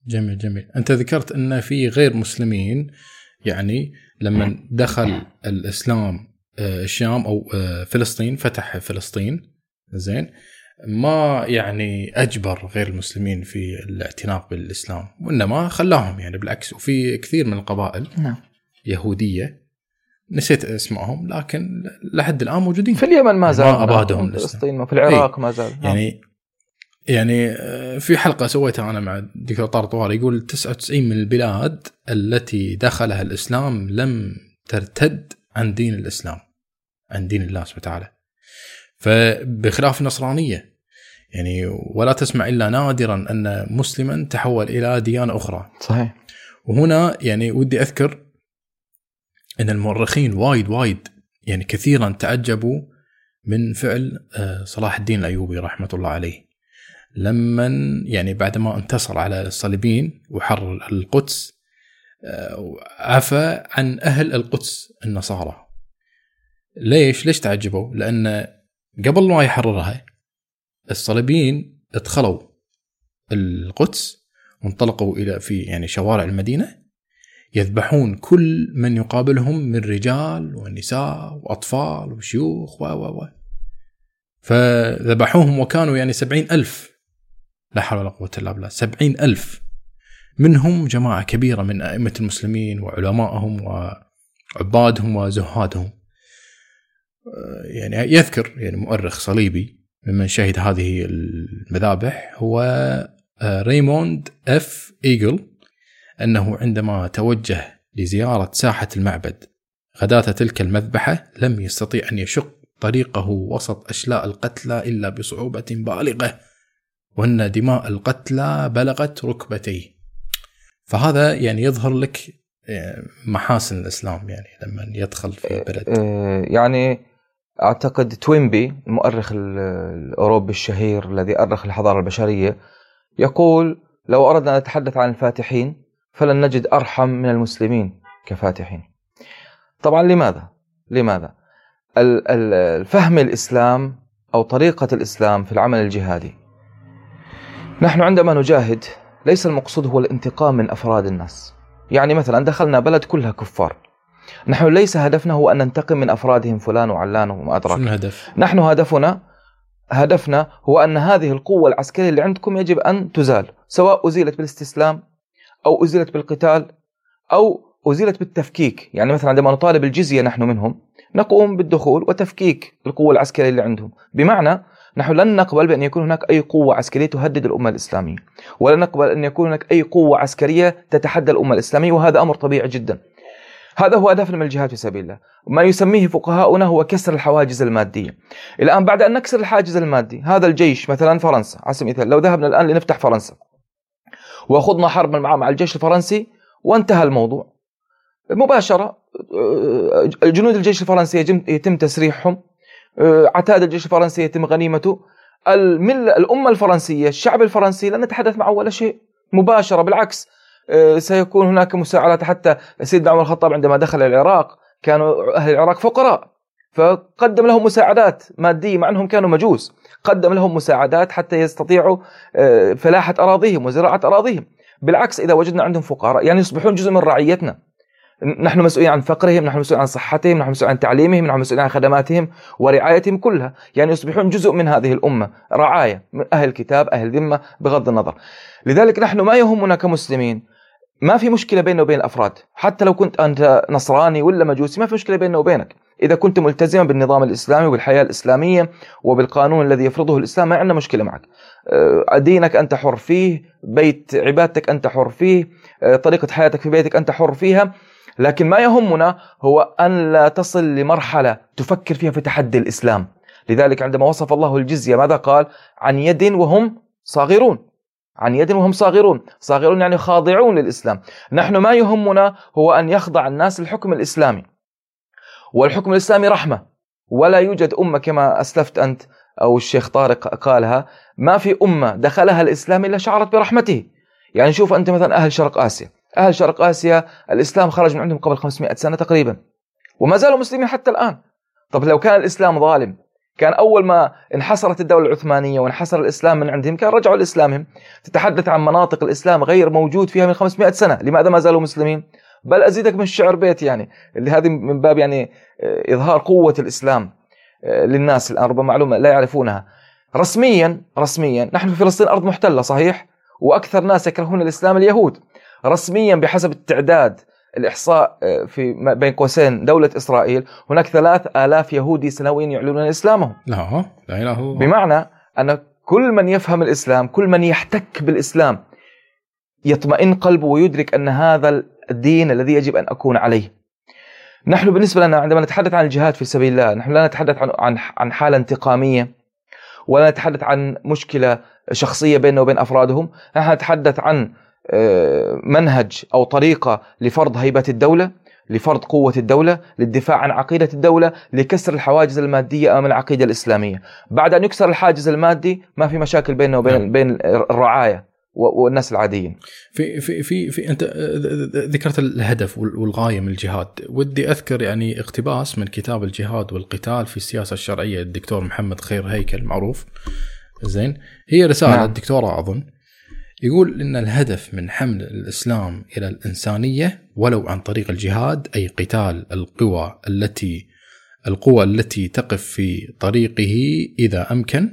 جميل جميل. أنت ذكرت أن في غير مسلمين يعني لما دخل الإسلام آه، الشام أو آه، فلسطين فتح فلسطين زين ما يعني أجبر غير المسلمين في الاعتناق بالإسلام وإنما خلاهم يعني بالعكس. وفي كثير من القبائل نعم. يهودية نسيت اسمائهم لكن لحد الآن موجودين. في اليمن ما زال ما أبادهم فلسطين في العراق ما زال نعم. يعني يعني آه، في حلقة سويتها أنا مع الدكتور طارق طوال يقول 99 من البلاد التي دخلها الإسلام لم ترتد عن دين الإسلام عن دين الله سبحانه وتعالى. فبخلاف النصرانيه يعني ولا تسمع إلا نادرا أن مسلما تحول إلى ديانة أخرى. صحيح. وهنا يعني ودي أذكر أن المؤرخين وايد وايد يعني كثيرا تعجبوا من فعل آه، صلاح الدين الأيوبي رحمة الله عليه. لما يعني بعدما انتصر على الصليبيين وحرر القدس آه، عفى عن أهل القدس النصارى ليش؟ ليش تعجبوا؟ لأن قبل ما يحررها الصليبيين ادخلوا القدس وانطلقوا إلى في يعني شوارع المدينة يذبحون كل من يقابلهم من رجال ونساء وأطفال وشيوخ و و و فذبحوهم وكانوا يعني سبعين ألف لا حول ولا قوة إلا بالله. سبعين ألف. منهم جماعة كبيرة من أئمة المسلمين وعلمائهم وعبادهم وزهادهم. يعني يذكر يعني مؤرخ صليبي ممن شهد هذه المذابح هو آه، ريموند إف إيجل أنه عندما توجه لزيارة ساحة المعبد غداة تلك المذبحة لم يستطيع أن يشق طريقه وسط أشلاء القتلى إلا بصعوبة بالغة. وأن دماء القتلى بلغت ركبتيه. فهذا يعني يظهر لك محاسن الإسلام يعني لما يدخل في البلد يعني أعتقد توينبي المؤرخ الأوروبي الشهير الذي أرخ الحضارة البشرية يقول لو أردنا أن نتحدث عن الفاتحين فلن نجد أرحم من المسلمين كفاتحين. طبعا لماذا؟ لماذا؟ الفهم الإسلام أو طريقة الإسلام في العمل الجهادي. نحن عندما نجاهد ليس المقصود هو الانتقام من أفراد الناس. يعني مثلا دخلنا بلد كلها كفار نحن ليس هدفنا هو أن ننتقم من أفرادهم فلان وعلان وما أدراك شو الهدف؟ نحن هدفنا هدفنا هو أن هذه القوة العسكرية اللي عندكم يجب أن تزال سواء أزيلت بالاستسلام أو أزيلت بالقتال أو أزيلت بالتفكيك يعني مثلا عندما نطالب الجزية نحن منهم نقوم بالدخول وتفكيك القوة العسكرية اللي عندهم بمعنى نحن لن نقبل بأن يكون هناك أي قوة عسكرية تهدد الأمة الإسلامية ولن نقبل أن يكون هناك أي قوة عسكرية تتحدى الأمة الإسلامية وهذا أمر طبيعي جدا. هذا هو هدفنا من الجهاد في سبيل الله. ما يسميه فقهاؤنا هو كسر الحواجز المادية. الآن بعد أن نكسر الحاجز المادي هذا الجيش مثلا فرنسا على سبيل المثال لو ذهبنا الآن لنفتح فرنسا وخضنا حربا مع مع الجيش الفرنسي وانتهى الموضوع. مباشرة جنود الجيش الفرنسي يتم تسريحهم. عتاد الجيش الفرنسي يتم غنيمته. الملة الأمة الفرنسية الشعب الفرنسي لن نتحدث معه ولا شيء. مباشرة بالعكس. آه، سيكون هناك مساعدات حتى سيدنا عمر الخطاب عندما دخل العراق. كانوا أهل العراق فقراء. فقدم لهم مساعدات مادية مع أنهم كانوا مجوس. قدم لهم مساعدات حتى يستطيعوا آه، فلاحة أراضيهم وزراعة أراضيهم. بالعكس إذا وجدنا عندهم فقراء يعني يصبحون جزء من رعيتنا. نحن مسؤولين عن فقرهم نحن مسؤولين عن صحتهم نحن مسؤولين عن تعليمهم نحن مسؤولين عن خدماتهم ورعايتهم كلها. يعني يصبحون جزء من هذه الأمة رعاية من أهل كتاب أهل ذمة بغض النظر. لذلك نحن ما يهمنا كمسلمين. ما في مشكلة بيننا وبين الأفراد. حتى لو كنت أنت نصراني ولا مجوسي ما في مشكلة بيننا وبينك. إذا كنت ملتزما بالنظام الإسلامي وبالحياة الإسلامية وبالقانون الذي يفرضه الإسلام ما عندنا مشكلة معك. آه، دينك أنت حر فيه بيت عبادتك أنت حر فيه آه، طريقة حياتك في بيتك أنت حر فيها. لكن ما يهمنا هو أن لا تصل لمرحلة تفكر فيها في تحدي الإسلام. لذلك عندما وصف الله الجزية ماذا قال؟ عن يد وهم صاغرون. عن يد وهم صاغرون. صاغرون يعني خاضعون للإسلام. نحن ما يهمنا هو أن يخضع الناس للحكم الإسلامي والحكم الإسلامي رحمة. ولا يوجد أمة كما أسلفت أنت أو الشيخ طارق قالها ما في أمة دخلها الإسلام إلا شعرت برحمته. يعني شوف أنت مثلا أهل شرق آسيا. أهل شرق آسيا الإسلام خرج من عندهم قبل 500 سنة تقريبا. وما زالوا مسلمين حتى الآن. طب لو كان الإسلام ظالم كان أول ما انحصرت الدولة العثمانية وانحصر الإسلام من عندهم كان رجعوا لإسلامهم. تتحدث عن مناطق الإسلام غير موجود فيها من 500 سنة لماذا ما زالوا مسلمين؟ بل أزيدك من الشعر بيت يعني اللي هذه من باب يعني آه، إظهار قوة الإسلام آه، للناس الآن ربما معلومة لا يعرفونها. رسميا رسميا نحن في فلسطين أرض محتلة صحيح؟ وأكثر ناس يكرهون الإسلام اليهود. رسميا بحسب التعداد الإحصاء آه، في بين قوسين دولة إسرائيل هناك ثلاث آلاف يهودي سنويا يعلنون إسلامهم. لا لا إله الله. بمعنى أن كل من يفهم الإسلام كل من يحتك بالإسلام يطمئن قلبه ويدرك أن هذا الدين الذي يجب أن أكون عليه. نحن بالنسبة لنا عندما نتحدث عن الجهاد في سبيل الله نحن لا نتحدث عن عن عن حالة انتقامية ولا نتحدث عن مشكلة شخصية بيننا وبين أفرادهم. نحن نتحدث عن منهج أو طريقة لفرض هيبة الدولة لفرض قوة الدولة للدفاع عن عقيدة الدولة لكسر الحواجز المادية أمام العقيدة الإسلامية. بعد أن يكسر الحاجز المادي ما في مشاكل بيننا وبين نعم. بين الرعاية والناس العاديين. في في في, في أنت ذكرت الهدف والغاية من الجهاد. ودي أذكر يعني اقتباس من كتاب الجهاد والقتال في السياسة الشرعية الدكتور محمد خير هيكل معروف. زين؟ هي رسالة نعم. الدكتوراه أظن. يقول إن الهدف من حمل الإسلام إلى الإنسانية ولو عن طريق الجهاد أي قتال القوى التي القوى التي تقف في طريقه إذا أمكن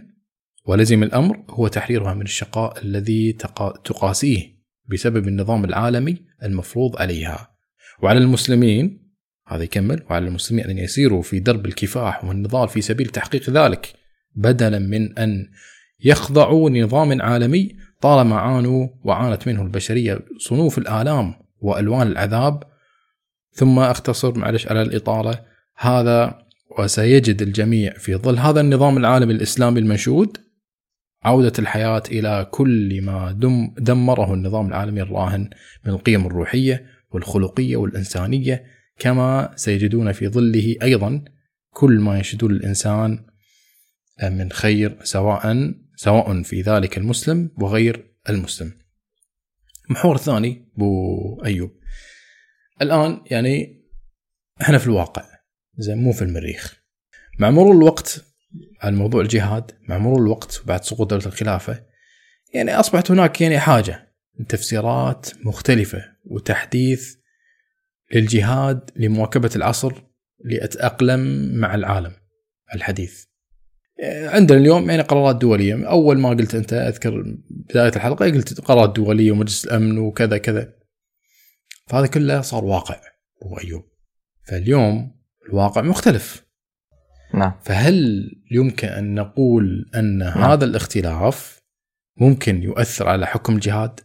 ولزم الأمر هو تحريرها من الشقاء الذي تقاسيه بسبب النظام العالمي المفروض عليها. وعلى المسلمين هذا يكمل وعلى المسلمين أن يسيروا في درب الكفاح والنضال في سبيل تحقيق ذلك بدلا من أن يخضعوا لنظام عالمي طالما عانوا وعانت منه البشرية صنوف الآلام وألوان العذاب ثم أختصر معلش على الإطالة هذا وسيجد الجميع في ظل هذا النظام العالمي الإسلامي المنشود عودة الحياة إلى كل ما دم دمره النظام العالمي الراهن من القيم الروحية والخلقية والإنسانية كما سيجدون في ظله أيضا كل ما يشهدون الإنسان من خير سواء سواء في ذلك المسلم وغير المسلم. المحور الثاني أبو أيوب الآن يعني إحنا في الواقع زين مو في المريخ. مع مرور الوقت على موضوع الجهاد مع مرور الوقت وبعد سقوط دولة الخلافة يعني أصبحت هناك يعني حاجة تفسيرات مختلفة وتحديث للجهاد لمواكبة العصر لأتأقلم مع العالم الحديث. عندنا اليوم يعني قرارات دولية. أول ما قلت أنت أذكر بداية الحلقة قلت قرارات دولية ومجلس الأمن وكذا كذا. فهذا كله صار واقع ابو أيوب. فاليوم الواقع مختلف. نعم. فهل يمكن أن نقول أن نعم. هذا الاختلاف ممكن يؤثر على حكم الجهاد؟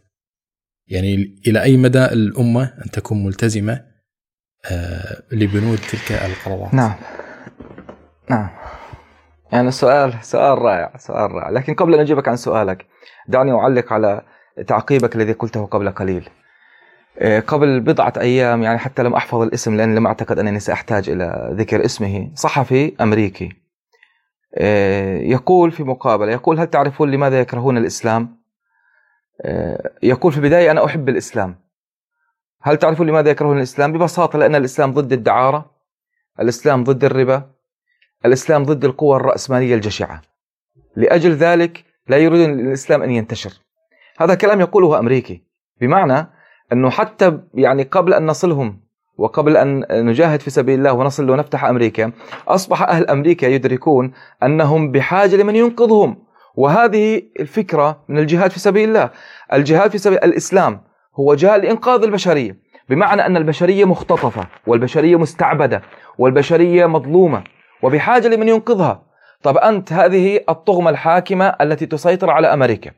يعني إلى أي مدى الأمة أن تكون ملتزمة آه لبنود تلك القرارات؟ نعم. نعم. يعني سؤال سؤال رائع سؤال رائع. لكن قبل أن أجيبك عن سؤالك دعني أعلق على تعقيبك الذي قلته قبل قليل. آه، قبل بضعة أيام يعني حتى لم أحفظ الاسم لأن لم أعتقد أنني سأحتاج إلى ذكر اسمه. صحفي أمريكي. آه، يقول في مقابلة يقول هل تعرفون لماذا يكرهون الإسلام؟ آه، يقول في البداية أنا أحب الإسلام. هل تعرفون لماذا يكرهون الإسلام؟ ببساطة لأن الإسلام ضد الدعارة الإسلام ضد الربا الإسلام ضد القوى الرأسمالية الجشعة. لأجل ذلك لا يريدون الإسلام أن ينتشر. هذا كلام يقوله أمريكي. بمعنى أنه حتى يعني قبل أن نصلهم وقبل أن نجاهد في سبيل الله ونصل ونفتح أمريكا أصبح أهل أمريكا يدركون أنهم بحاجة لمن ينقذهم. وهذه الفكرة من الجهاد في سبيل الله. الجهاد في سبيل الإسلام هو جاء لإنقاذ البشرية. بمعنى أن البشرية مختطفة والبشرية مستعبدة والبشرية مظلومة. وبحاجة لمن ينقذها. طب أنت هذه الطغمة الحاكمة التي تسيطر على أمريكا.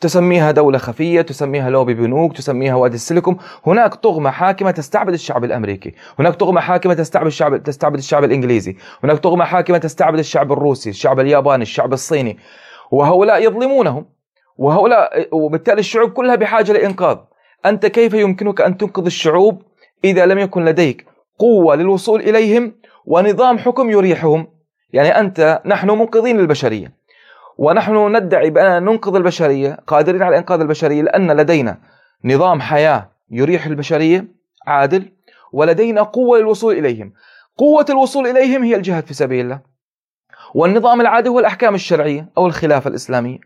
تسميها دولة خفية تسميها لوبي بنوك تسميها وادي السيليكوم. هناك طغمة حاكمة تستعبد الشعب الأمريكي. هناك طغمة حاكمة تستعبد الشعب تستعبد الشعب الإنجليزي. هناك طغمة حاكمة تستعبد الشعب الروسي الشعب الياباني الشعب الصيني. وهؤلاء يظلمونهم. وهؤلاء وبالتالي الشعوب كلها بحاجة لإنقاذ. أنت كيف يمكنك أن تنقذ الشعوب إذا لم يكن لديك قوة للوصول إليهم ونظام حكم يريحهم. يعني أنت نحن منقذين للبشرية ونحن ندعي بأننا ننقذ البشرية قادرين على إنقاذ البشرية لأن لدينا نظام حياة يريح البشرية عادل ولدينا قوة للوصول إليهم. قوة الوصول إليهم هي الجهاد في سبيل الله. والنظام العادي هو الأحكام الشرعية أو الخلافة الإسلامية.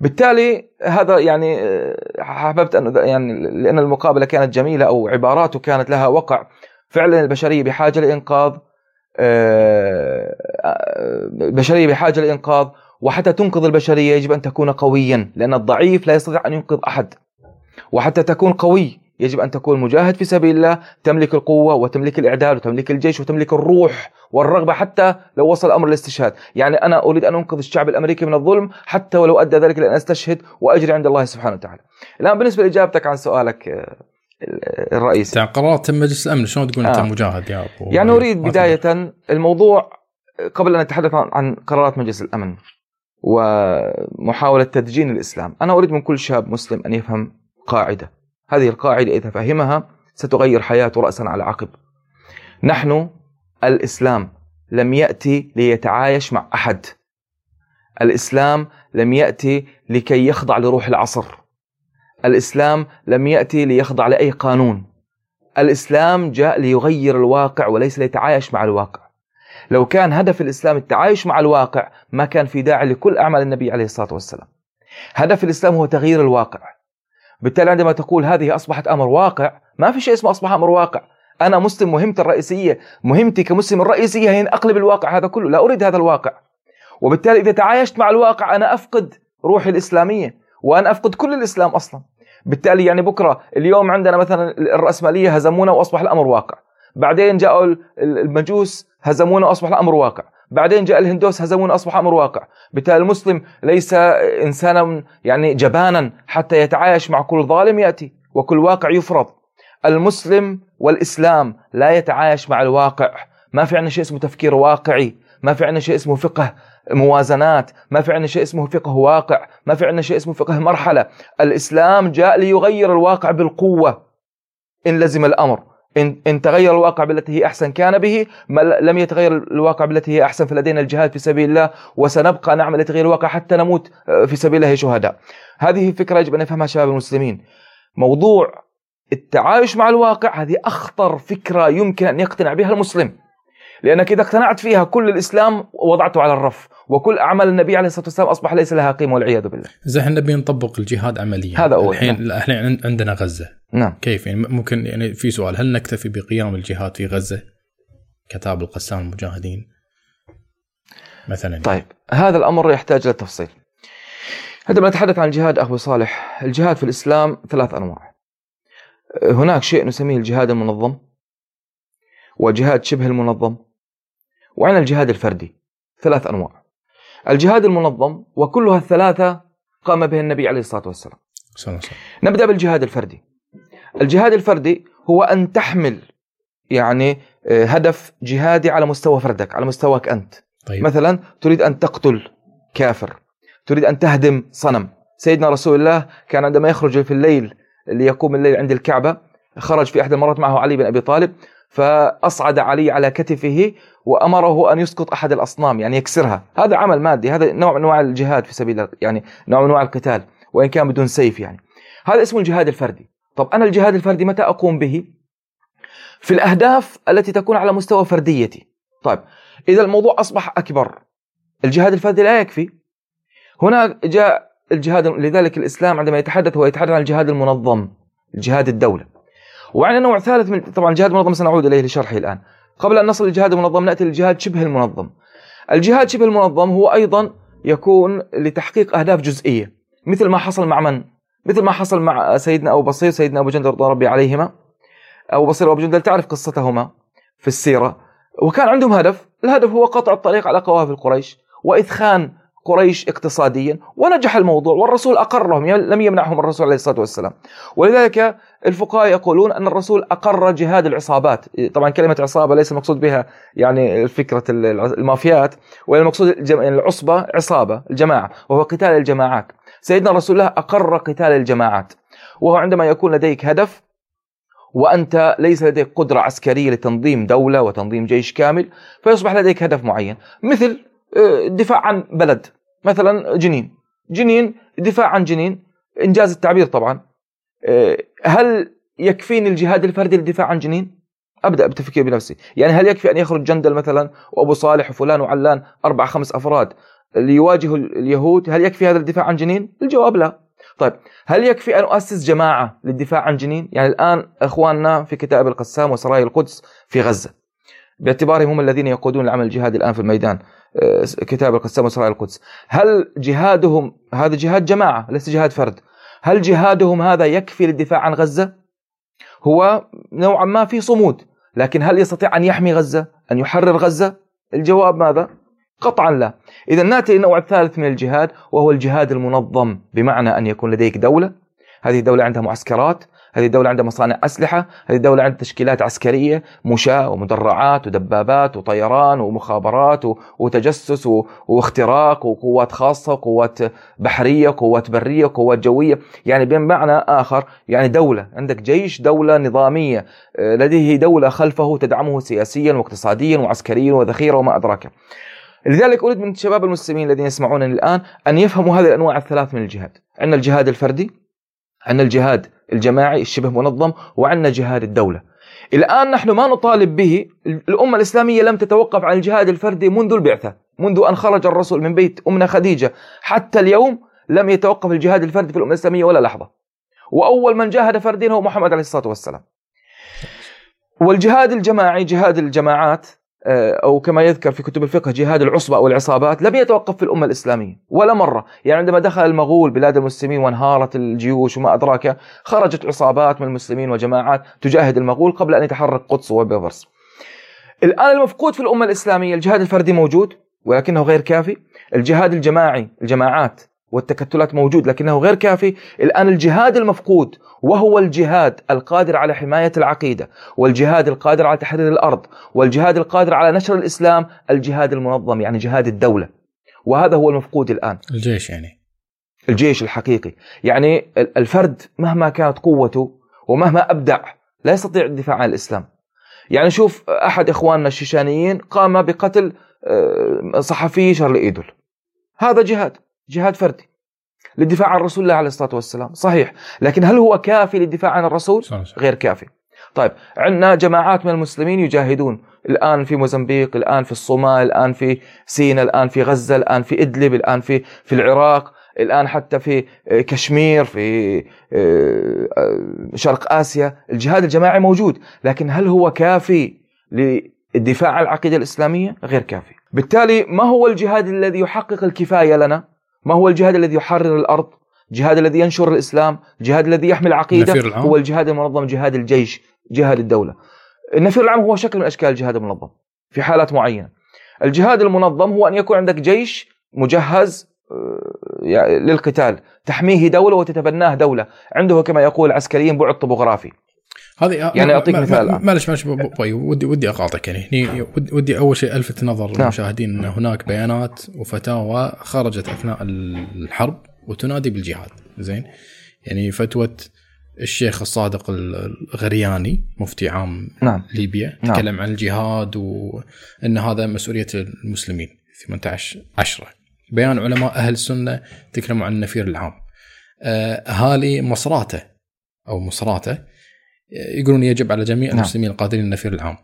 بالتالي هذا يعني حببت أن يعني لأن المقابلة كانت جميلة أو عباراته كانت لها وقع فعلا البشرية بحاجة لإنقاذ البشرية آه، بحاجة لإنقاذ وحتى تنقذ البشرية يجب أن تكون قويا لأن الضعيف لا يستطيع أن ينقذ أحد. وحتى تكون قوي يجب أن تكون مجاهد في سبيل الله تملك القوة وتملك الإعداد وتملك الجيش وتملك الروح والرغبة حتى لو وصل الأمر للاستشهاد يعني أنا أريد أن أنقذ الشعب الأمريكي من الظلم حتى ولو أدى ذلك لأن أستشهد وأجري عند الله سبحانه وتعالى. الآن بالنسبة لإجابتك عن سؤالك آه، الرئيسي. يعني قرارات تم مجلس الأمن شلون تقول آه. مجاهد يا أبو؟ يعني أريد بداية الموضوع قبل أن أتحدث عن قرارات مجلس الأمن ومحاولة تدجين الإسلام أنا أريد من كل شاب مسلم أن يفهم قاعدة. هذه القاعدة إذا فهمها ستغير حياته رأسا على عقب. نحن الإسلام لم يأتي ليتعايش مع أحد. الإسلام لم يأتي لكي يخضع لروح العصر. الإسلام لم يأتي ليخضع لأي قانون. الإسلام جاء ليغير الواقع وليس ليتعايش مع الواقع. لو كان هدف الإسلام التعايش مع الواقع ما كان في داعي لكل أعمال النبي عليه الصلاة والسلام. هدف الإسلام هو تغيير الواقع. بالتالي عندما تقول هذه أصبحت أمر واقع ما في شيء اسمه أصبح أمر واقع. أنا مسلم مهمتي الرئيسية مهمتي كمسلم الرئيسية هي أن أقلب الواقع هذا كله. لا أريد هذا الواقع. وبالتالي إذا تعايشت مع الواقع أنا أفقد روحي الإسلامية. وأنا أفقد كل الإسلام أصلا. بالتالي يعني بكرة اليوم عندنا مثلا الرأسمالية هزمونا وأصبح الأمر واقع. بعدين جاءوا المجوس هزمونا وأصبح الأمر واقع. بعدين جاء الهندوس هزمونا اصبح أمر واقع. بالتالي المسلم ليس انسانا يعني جبانا حتى يتعايش مع كل ظالم يأتي وكل واقع يفرض. المسلم والإسلام لا يتعايش مع الواقع. ما في عندنا شيء اسمه تفكير واقعي. ما في عندنا شيء اسمه فقه موازنات ما في عندنا شيء اسمه فقه واقع ما في عندنا شيء اسمه فقه مرحلة. الإسلام جاء ليغير الواقع بالقوة. إن لزم الأمر. إن, إن تغير الواقع بالتي هي أحسن كان به ما لم يتغير الواقع بالتي هي أحسن فلدينا الجهاد في سبيل الله وسنبقى نعمل لتغيير الواقع حتى نموت آه، في سبيل الله شهداء. هذه فكرة يجب أن يفهمها شباب المسلمين. موضوع التعايش مع الواقع هذه أخطر فكرة يمكن أن يقتنع بها المسلم. لأنك إذا اقتنعت فيها كل الإسلام وضعته على الرف وكل أعمال النبي عليه الصلاة والسلام أصبح ليس لها قيمة والعياذ بالله. زي إحنا نبي نطبق الجهاد عمليا هذا أول. الحين الحين عندنا غزة. نعم. كيف؟ يعني ممكن يعني في سؤال هل نكتفي بقيام الجهاد في غزة؟ كتاب القسام المجاهدين. مثلا طيب هذا الأمر يحتاج إلى تفصيل. عندما نتحدث عن الجهاد أخوي صالح الجهاد في الإسلام ثلاث أنواع. هناك شيء نسميه الجهاد المنظم وجهاد شبه المنظم وعندنا الجهاد الفردي؟ ثلاث أنواع. الجهاد المنظم وكلها الثلاثة قام به النبي عليه الصلاة والسلام. صلى الله نبدأ بالجهاد الفردي. الجهاد الفردي هو أن تحمل يعني آه، هدف جهادي على مستوى فردك على مستواك أنت. طيب. مثلا تريد أن تقتل كافر. تريد أن تهدم صنم. سيدنا رسول الله كان عندما يخرج في الليل ليقوم الليل عند الكعبة خرج في أحد المرات معه علي بن أبي طالب فأصعد علي على كتفه وأمره أن يسقط أحد الأصنام يعني يكسرها. هذا عمل مادي هذا نوع من أنواع الجهاد في سبيل يعني نوع من أنواع القتال وإن كان بدون سيف يعني. هذا اسمه الجهاد الفردي. طب أنا الجهاد الفردي متى أقوم به؟ في الأهداف التي تكون على مستوى فرديتي. طيب إذا الموضوع أصبح أكبر. الجهاد الفردي لا يكفي. هنا جاء الجهاد لذلك الإسلام عندما يتحدث هو يتحدث عن الجهاد المنظم الجهاد الدولة. وعندنا نوع ثالث من طبعا الجهاد المنظم سنعود إليه لشرحه الآن. قبل أن نصل للجهاد المنظم نأتي للجهاد شبه المنظم. الجهاد شبه المنظم هو أيضا يكون لتحقيق أهداف جزئية مثل ما حصل مع من؟ مثل ما حصل مع سيدنا أبو بصير سيدنا أبو جندل رضي ربي عليهما. أبو بصير وأبو جندل تعرف قصتهما في السيرة. وكان عندهم هدف الهدف هو قطع الطريق على قوافل قريش وإثخان قريش اقتصاديا ونجح الموضوع والرسول أقرهم لم يمنعهم الرسول عليه الصلاة والسلام. ولذلك الفقهاء يقولون أن الرسول أقر جهاد العصابات. طبعا كلمة عصابة ليس المقصود بها يعني فكرة المافيات ولا المقصود يعني العصبة عصابة الجماعة وهو قتال الجماعات. سيدنا رسول الله أقر قتال الجماعات. وهو عندما يكون لديك هدف وأنت ليس لديك قدرة عسكرية لتنظيم دولة وتنظيم جيش كامل فيصبح لديك هدف معين. مثل آه، الدفاع عن بلد. مثلا جنين جنين دفاع عن جنين إنجاز التعبير طبعا آه، هل يكفيني الجهاد الفردي للدفاع عن جنين؟ أبدأ بتفكير بنفسي، يعني هل يكفي أن يخرج جندل مثلا وأبو صالح وفلان وعلان أربع خمس أفراد ليواجهوا اليهود، هل يكفي هذا الدفاع عن جنين؟ الجواب لا. طيب هل يكفي أن اسس جماعة للدفاع عن جنين؟ يعني الآن إخواننا في كتاب القسام وسرايا القدس في غزة باعتبارهم هم الذين يقودون العمل الجهادي الآن في الميدان كتاب القسام وسرايا القدس. هل جهادهم هذا جهاد جماعة ليس جهاد فرد. هل جهادهم هذا يكفي للدفاع عن غزة؟ هو نوعا ما في صمود لكن هل يستطيع أن يحمي غزة؟ أن يحرر غزة؟ الجواب ماذا؟ قطعا لا. اذا نأتي للنوع الثالث من الجهاد وهو الجهاد المنظم بمعنى أن يكون لديك دولة. هذه الدولة عندها معسكرات. هذه الدولة عندها مصانع أسلحة هذه الدولة عندها تشكيلات عسكرية مشاة ومدرعات ودبابات وطيران ومخابرات وتجسس واختراق وقوات خاصة وقوات بحرية وقوات برية وقوات جوية. يعني بمعنى آخر يعني دولة عندك جيش دولة نظامية آه، لديه دولة خلفه تدعمه سياسيا واقتصاديا وعسكريا وذخيرة وما أدراك. لذلك أريد من شباب المسلمين الذين يسمعونني الآن أن يفهموا هذه الأنواع الثلاث من الجهاد. عندنا الجهاد الفردي عندنا الجهاد الجماعي الشبه منظم وعندنا جهاد الدولة. الآن نحن ما نطالب به الأمة الإسلامية لم تتوقف عن الجهاد الفردي منذ البعثة منذ أن خرج الرسول من بيت أمنا خديجة. حتى اليوم لم يتوقف الجهاد الفردي في الأمة الإسلامية ولا لحظة. وأول من جاهد فرديا هو محمد عليه الصلاة والسلام. والجهاد الجماعي جهاد الجماعات أو كما يذكر في كتب الفقه جهاد العصبة أو العصابات لم يتوقف في الأمة الإسلامية ولا مرة. يعني عندما دخل المغول بلاد المسلمين وانهارت الجيوش وما أدراك خرجت عصابات من المسلمين وجماعات تجاهد المغول قبل أن يتحرك قدس وبيبرس الآن المفقود في الأمة الإسلامية الجهاد الفردي موجود ولكنه غير كافي. الجهاد الجماعي الجماعات والتكتلات موجود لكنه غير كافي. الآن الجهاد المفقود وهو الجهاد القادر على حماية العقيدة والجهاد القادر على تحرير الأرض والجهاد القادر على نشر الإسلام الجهاد المنظم يعني جهاد الدولة. وهذا هو المفقود الآن. الجيش يعني. الجيش الحقيقي. يعني الفرد مهما كانت قوته ومهما أبدع لا يستطيع الدفاع عن الإسلام. يعني شوف أحد إخواننا الشيشانيين قام بقتل آه، صحفي شارلي إيدول. هذا جهاد. جهاد فردي للدفاع عن رسول الله عليه الصلاة والسلام صحيح. لكن هل هو كافي للدفاع عن الرسول. غير كافي. طيب عندنا جماعات من المسلمين يجاهدون الآن في موزمبيق الآن في الصومال الآن في سيناء الآن في غزة الآن في إدلب الآن في في العراق الآن حتى في آه، كشمير في آه، آه، شرق آسيا. الجهاد الجماعي موجود لكن هل هو كافي للدفاع عن العقيدة الإسلامية؟ غير كافي. بالتالي ما هو الجهاد الذي يحقق الكفاية لنا؟ ما هو الجهاد الذي يحرر الأرض؟ الجهاد الذي ينشر الإسلام؟ الجهاد الذي يحمي العقيدة. هو الجهاد المنظم جهاد الجيش جهاد الدولة. النفير العام هو شكل من أشكال الجهاد المنظم في حالات معينة. الجهاد المنظم هو أن يكون عندك جيش مجهز آه، للقتال تحميه دولة وتتبناه دولة. عنده كما يقول العسكريين بعد طبوغرافي. هذه يعني أعطيك ما- مثال. معلش معلش ب- ب- ودي ودي أقاطعك يعني هني ودي- أول شيء ألفت نظر نعم. المشاهدين إن هناك بيانات وفتاوى خرجت أثناء الحرب وتنادي بالجهاد زين يعني فتوى الشيخ الصادق الغرياني مفتي عام نعم ليبيا نعم. تكلم عن الجهاد وان هذا مسؤولية المسلمين 18 10 بيان علماء أهل السنة تكلموا عن النفير العام اهالي مصراته أو مصراته يقولون يجب على جميع نعم. المسلمين القادرين النفير العام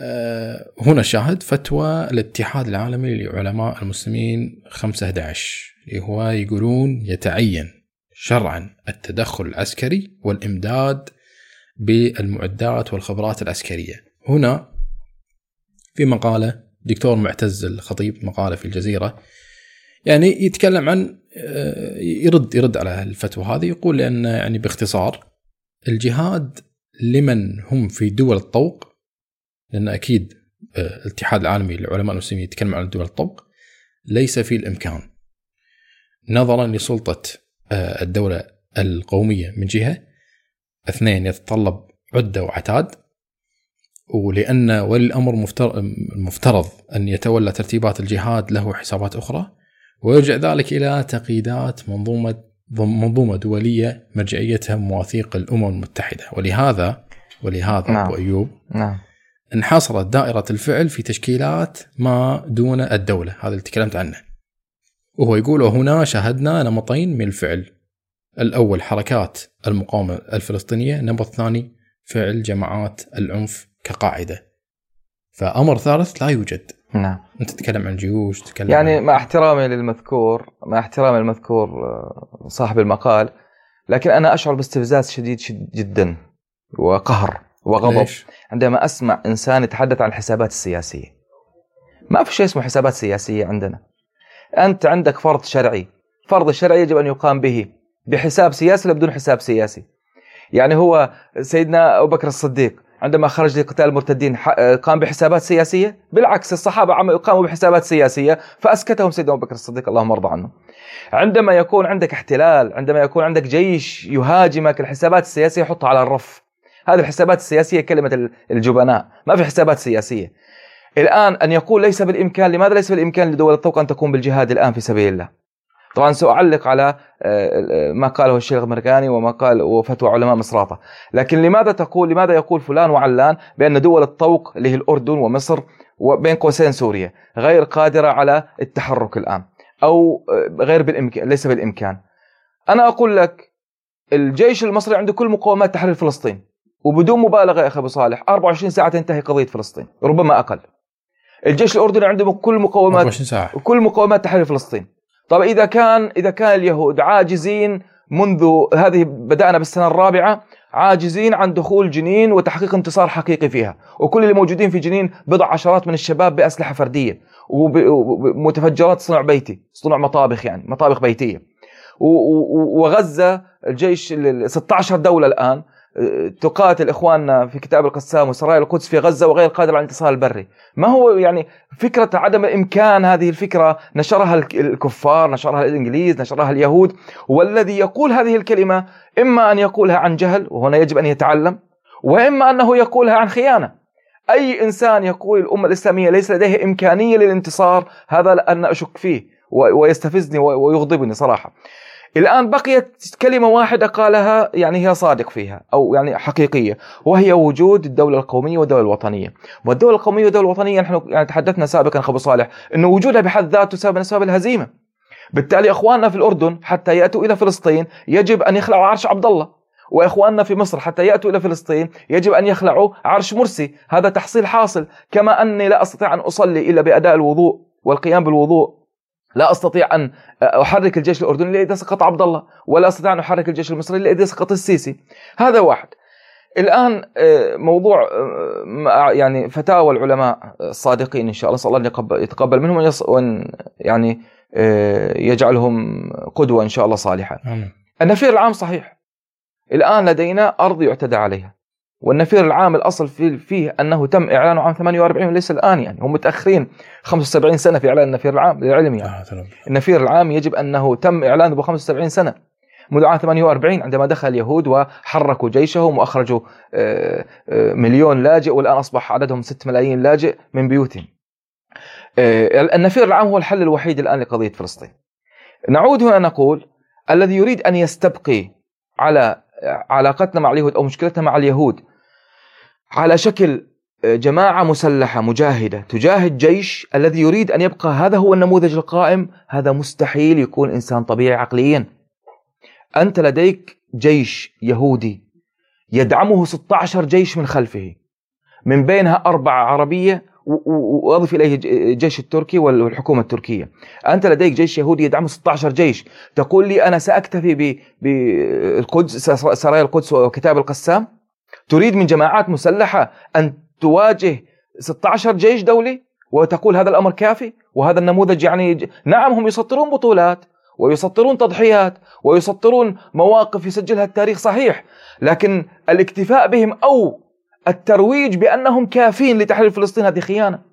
آه، هنا الشاهد فتوى الاتحاد العالمي لعلماء المسلمين 5 11 اللي هو يقولون يتعين شرعا التدخل العسكري والإمداد بالمعدات والخبرات العسكرية. هنا في مقالة دكتور معتز الخطيب مقالة في الجزيرة يعني يتكلم عن آه، يرد يرد على الفتوى هذه يقول لأن يعني باختصار الجهاد لمن هم في دول الطوق لأن أكيد آه، الاتحاد العالمي للعلماء المسلمين يتكلم عن دول الطوق ليس في الإمكان. نظرا لسلطة آه، الدولة القومية من جهة اثنين يتطلب عدة وعتاد ولأن ولي الامر مفتر- المفترض أن يتولى ترتيبات الجهاد له حسابات أخرى ويرجع ذلك إلى تقييدات منظومة منظومة دولية مرجعيتها مواثيق الأمم المتحدة. ولهذا ولهذا نعم. ابو أيوب نعم. انحصرت دائرة الفعل في تشكيلات ما دون الدولة. هذا اللي تكلمت عنه. وهو يقول وهنا شاهدنا نمطين من الفعل. الأول حركات المقاومة الفلسطينية النمط الثاني فعل جماعات العنف كقاعدة. فأمر ثالث لا يوجد. نعم. أنت تتكلم عن جيوش تتكلم يعني عن... مع احترامي للمذكور مع احترامي للمذكور آه، صاحب المقال لكن أنا أشعر باستفزاز شديد شد- جدا وقهر وغضب ليش؟ عندما أسمع إنسان يتحدث عن الحسابات السياسية. ما في شيء اسمه حسابات سياسية عندنا. أنت عندك فرض شرعي. فرض الشرعي يجب أن يقام به. بحساب سياسي ولا بدون حساب سياسي. يعني هو سيدنا أبو بكر الصديق عندما خرج لقتال المرتدين ح- قام بحسابات سياسية؟ بالعكس الصحابة عم- قاموا بحسابات سياسية فأسكتهم سيدنا أبو بكر الصديق اللهم ارضى عنه. عندما يكون عندك احتلال عندما يكون عندك جيش يهاجمك الحسابات السياسية حطها على الرف. هذه الحسابات السياسية كلمة ال- الجبناء ما في حسابات سياسية. الآن أن يقول ليس بالإمكان لماذا ليس بالإمكان لدول الطوق أن تقوم بالجهاد الآن في سبيل الله؟ طبعا سأعلق على آه، آه، ما قاله الشيخ الامريكاني وما قال وفتوى علماء مصراته لكن لماذا تقول لماذا يقول فلان وعلان بأن دول الطوق اللي هي الأردن ومصر وبين قوسين سوريا غير قادرة على التحرك الآن؟ أو آه، غير بالإمكان ليس بالإمكان. أنا أقول لك الجيش المصري عنده كل مقومات تحرير فلسطين. وبدون مبالغة يا أخي أبو صالح 24 ساعة تنتهي قضية فلسطين ربما أقل. الجيش الأردني عنده كل مقومات 24 ساعة. وكل مقومات تحرير فلسطين. طب إذا كان إذا كان اليهود عاجزين منذ هذه بدأنا بالسنة الرابعة عاجزين عن دخول جنين وتحقيق انتصار حقيقي فيها. وكل اللي موجودين في جنين بضع عشرات من الشباب بأسلحة فردية وب- ومتفجرات صنع بيتي صنع مطابخ يعني مطابخ بيتية. و- و- وغزة الجيش ال 16 دولة الآن آه، تقاتل إخواننا في كتاب القسام وسرايا القدس في غزة وغير قادر على الانتصار البري. ما هو يعني فكرة عدم إمكان هذه الفكرة؟ نشرها الك- الكفار نشرها الإنجليز نشرها اليهود. والذي يقول هذه الكلمة إما أن يقولها عن جهل وهنا يجب أن يتعلم وإما أنه يقولها عن خيانة. أي إنسان يقول الأمة الإسلامية ليس لديه إمكانية للانتصار هذا أنا أشك فيه ويستفزني ويغضبني صراحة. الآن بقيت كلمة واحدة قالها يعني هي صادق فيها أو يعني حقيقية وهي وجود الدولة القومية والدولة الوطنية. والدولة القومية والدولة الوطنية نحن يعني تحدثنا سابقا أخو صالح أنه وجودها بحد ذاته سبب من أسباب الهزيمة. بالتالي إخواننا في الأردن حتى يأتوا إلى فلسطين يجب أن يخلعوا عرش عبد الله وإخواننا في مصر حتى يأتوا إلى فلسطين يجب أن يخلعوا عرش مرسي، هذا تحصيل حاصل، كما أني لا أستطيع أن أصلي إلا بأداء الوضوء والقيام بالوضوء. لا أستطيع أن أحرك الجيش الأردني الا اذا سقط عبد الله ولا أستطيع أن أحرك الجيش المصري الا اذا سقط السيسي. هذا واحد. الآن آه، موضوع آه، يعني فتاوى العلماء الصادقين إن شاء الله صلى الله يتقبل منهم وأن يعني آه، يجعلهم قدوة إن شاء الله صالحة. النفير العام صحيح. الآن لدينا أرض يعتدى عليها. والنفير العام الأصل فيه, فيه أنه تم إعلانه عام 48 وليس الآن يعني هم متأخرين 75 سنة في إعلان النفير العام للعلم يعني آه النفير العام يجب أنه تم إعلانه ب 75 سنة منذ عام 48 عندما دخل اليهود وحركوا جيشهم وأخرجوا آه، آه، مليون لاجئ والآن أصبح عددهم 6 ملايين لاجئ من بيوتهم. النفير العام هو الحل الوحيد الآن لقضية فلسطين. نعود هنا نقول الذي يريد أن يستبقي على علاقتنا مع اليهود أو مشكلتنا مع اليهود على شكل آه، جماعة مسلحة مجاهدة تجاهد جيش الذي يريد أن يبقى هذا هو النموذج القائم هذا مستحيل يكون إنسان طبيعي عقليا أنت لديك جيش يهودي يدعمه 16 جيش من خلفه من بينها أربعة عربية واضف اليه الجيش التركي والحكومة التركيه. انت لديك جيش يهودي يدعمه 16 جيش، تقول لي أنا ساكتفي بالقدس سرايا القدس وكتاب القسام؟ تريد من جماعات مسلحة أن تواجه 16 جيش دولي؟ وتقول هذا الأمر كافي؟ وهذا النموذج يعني نعم هم يسطرون بطولات ويسطرون تضحيات ويسطرون مواقف يسجلها التاريخ صحيح لكن الاكتفاء بهم أو الترويج بأنهم كافين لتحرير فلسطين هذه خيانة.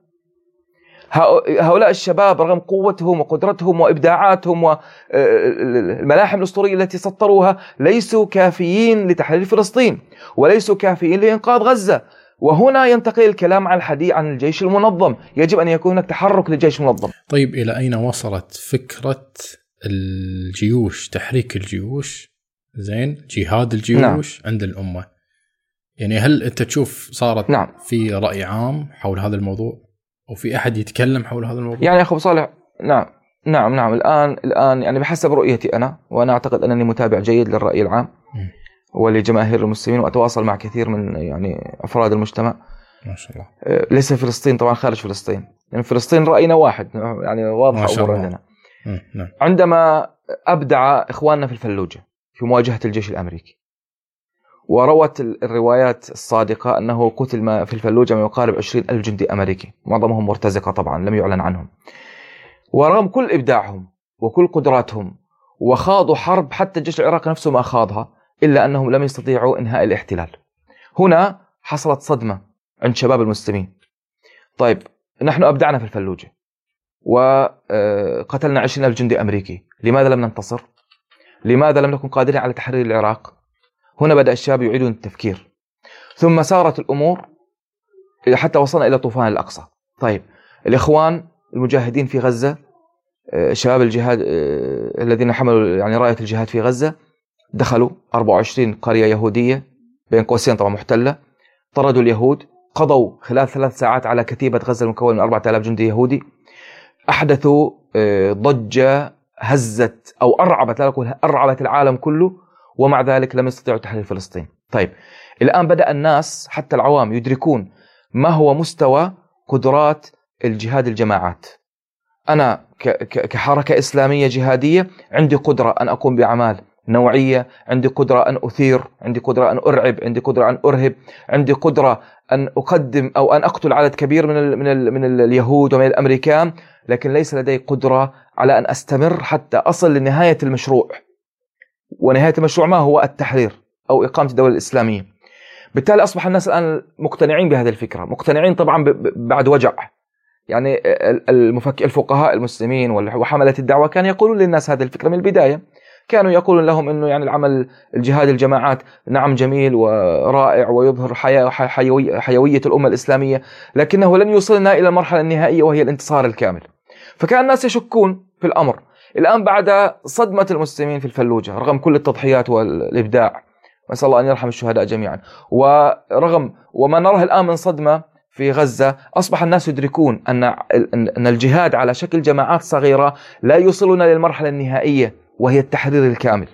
هؤلاء الشباب رغم قوتهم وقدرتهم وإبداعاتهم والملاحم الأسطورية التي سطروها ليسوا كافيين لتحرير فلسطين وليسوا كافيين لإنقاذ غزة. وهنا ينتقل الكلام عن الحديث عن الجيش المنظم. يجب أن يكون هناك تحرك للجيش المنظم. طيب إلى أين وصلت فكرة الجيوش تحريك الجيوش؟ زين جهاد الجيوش نعم. عند الأمة. يعني هل أنت تشوف صارت نعم. في رأي عام حول هذا الموضوع؟ وفي أحد يتكلم حول هذا الموضوع؟ يعني اخو صالح نعم نعم نعم. الآن الآن يعني بحسب رؤيتي أنا وأنا أعتقد أنني متابع جيد للرأي العام ولجماهير المسلمين وأتواصل مع كثير من يعني أفراد المجتمع. ما شاء الله. آه، ليس فلسطين طبعا خارج فلسطين. يعني فلسطين رأينا واحد يعني واضحة امور عندنا نعم. عندما أبدع إخواننا في الفلوجة في مواجهة الجيش الأمريكي وروت الروايات الصادقة أنه قتل في الفلوجة ما يقارب 20 ألف جندي أمريكي. معظمهم مرتزقة طبعا لم يعلن عنهم. ورغم كل إبداعهم وكل قدراتهم وخاضوا حرب حتى الجيش العراقي نفسه ما خاضها إلا أنهم لم يستطيعوا إنهاء الاحتلال. هنا حصلت صدمة عند شباب المسلمين. طيب نحن أبدعنا في الفلوجة وقتلنا 20 ألف جندي أمريكي. لماذا لم ننتصر؟ لماذا لم نكن قادرين على تحرير العراق؟ هنا بدأ الشباب يعيدون التفكير. ثم سارت الأمور حتى وصلنا إلى طوفان الأقصى. طيب الإخوان المجاهدين في غزة آه، شباب الجهاد آه، الذين حملوا يعني راية الجهاد في غزة دخلوا 24 قرية يهودية بين قوسين طبعا محتلة طردوا اليهود قضوا خلال ثلاث ساعات على كتيبة غزة المكونة من 4000 جندي يهودي أحدثوا آه، ضجة هزت أو أرعبت لا أقول أرعبت العالم كله ومع ذلك لم يستطيعوا تحرير فلسطين. طيب الآن بدأ الناس حتى العوام يدركون ما هو مستوى قدرات الجهاد الجماعات. أنا كحركة إسلامية جهادية عندي قدرة أن أقوم بأعمال نوعية عندي قدرة أن أثير عندي قدرة أن أرعب عندي قدرة أن أرهب عندي قدرة أن أقدم أو أن أقتل عدد كبير من ال من ال من اليهود ومن الأمريكان لكن ليس لدي قدرة على أن أستمر حتى أصل لنهاية المشروع. ونهاية المشروع ما هو التحرير أو إقامة الدولة الإسلامية. بالتالي أصبح الناس الآن مقتنعين بهذه الفكرة، مقتنعين طبعا بعد وجع. يعني المفك... الفقهاء المسلمين وحملة الدعوة كانوا يقولون للناس هذه الفكرة من البداية. كانوا يقولون لهم إنه يعني العمل الجهاد الجماعات نعم جميل ورائع ويظهر حيوية, حيوية الأمة الإسلامية، لكنه لن يوصلنا إلى المرحلة النهائية وهي الانتصار الكامل. فكان الناس يشكون في الأمر، الآن بعد صدمة المسلمين في الفلوجة رغم كل التضحيات والإبداع نسأل الله أن يرحم الشهداء جميعا. ورغم وما نراه الآن من صدمة في غزة أصبح الناس يدركون أن ان الجهاد على شكل جماعات صغيرة لا يوصلنا للمرحلة النهائية وهي التحرير الكامل.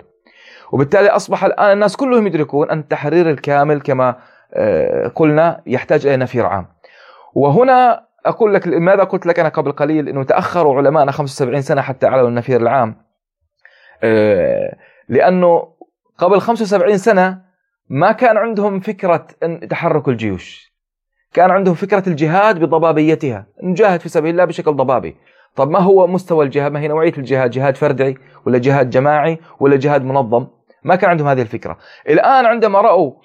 وبالتالي أصبح الآن الناس كلهم يدركون أن التحرير الكامل كما آه، قلنا يحتاج إلى نفير عام. وهنا أقول لك لماذا قلت لك أنا قبل قليل؟ إنه تأخروا علماءنا 75 سنة حتى اعلنوا النفير العام. آه، لأنه قبل 75 سنة ما كان عندهم فكرة تحرك الجيوش. كان عندهم فكرة الجهاد بضبابيتها. نجاهد في سبيل الله بشكل ضبابي. طب ما هو مستوى الجهاد؟ ما هي نوعية الجهاد؟ جهاد فردي ولا جهاد جماعي ولا جهاد منظم؟ ما كان عندهم هذه الفكرة. الآن عندما رأوا آه،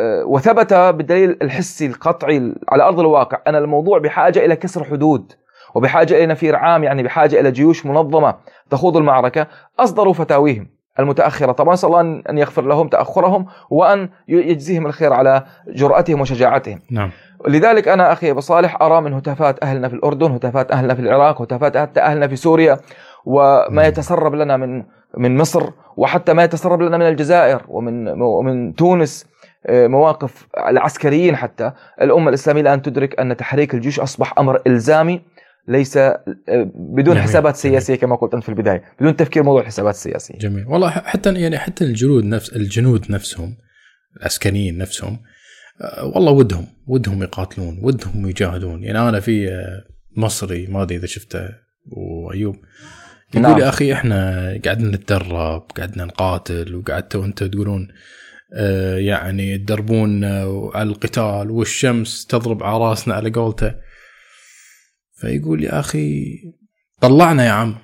وثبت بالدليل الحسي القطعي على أرض الواقع أن الموضوع بحاجة إلى كسر حدود وبحاجة إلى نفير عام يعني بحاجة إلى جيوش منظمة تخوض المعركة أصدروا فتاويهم المتأخرة. طبعا نسال الله أن يغفر لهم تأخرهم وأن يجزيهم الخير على جرأتهم وشجاعتهم. نعم. لذلك أنا أخي أبو صالح أرى من هتافات أهلنا في الأردن هتافات أهلنا في العراق هتافات حتى أهلنا في سوريا وما يتسرب لنا من من مصر وحتى ما يتسرب لنا من الجزائر ومن ومن تونس. آه، مواقف العسكريين حتى. الأمة الإسلامية الآن تدرك أن تحريك الجيوش أصبح أمر إلزامي ليس آه، بدون جميل. حسابات سياسية كما قلت أنت في البداية. بدون تفكير موضوع الحسابات السياسية. جميل. والله حتى يعني حتى الجنود نفس الجنود نفسهم العسكريين نفسهم آه، والله ودهم ودهم يقاتلون ودهم يجاهدون. يعني أنا في مصري ما أدري إذا شفته وأيوب يقول نعم. يا أخي إحنا قاعدين نتدرب قاعدين نقاتل وقعدتوا أنت تقولون آه، يعني تدربون على القتال والشمس تضرب على راسنا على قولته. فيقول يا أخي طلعنا يا عم.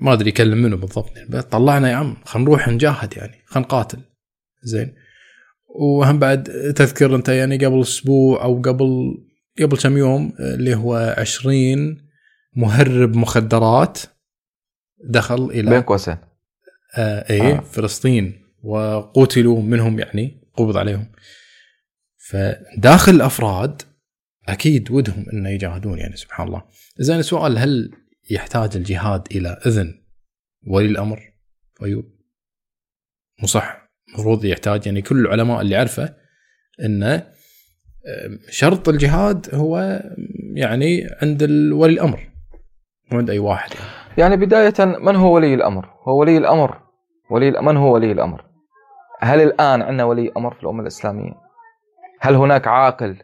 ما أدري يكلم منه بالضبط طلعنا يا عم. خلينا نروح نجاهد يعني خلينا نقاتل. زين. وهم بعد تذكر أنت يعني قبل أسبوع أو قبل قبل كم يوم اللي هو 20 مهرب مخدرات دخل إلى بين قوسين. آه إيه آه. فلسطين. وقتلوا منهم يعني قبض عليهم فداخل الأفراد أكيد ودهم إنه يجاهدون يعني سبحان الله زين السؤال هل يحتاج الجهاد إلى إذن ولي الأمر ايوب مو صح المفروض يحتاج يعني كل العلماء اللي عرفه انه شرط الجهاد هو يعني عند ولي الأمر مو عند أي واحد يعني. يعني بداية من هو ولي الأمر؟ هو ولي الأمر ولي من هو ولي الأمر؟ هل الآن عندنا ولي أمر في الأمة الإسلامية؟ هل هناك عاقل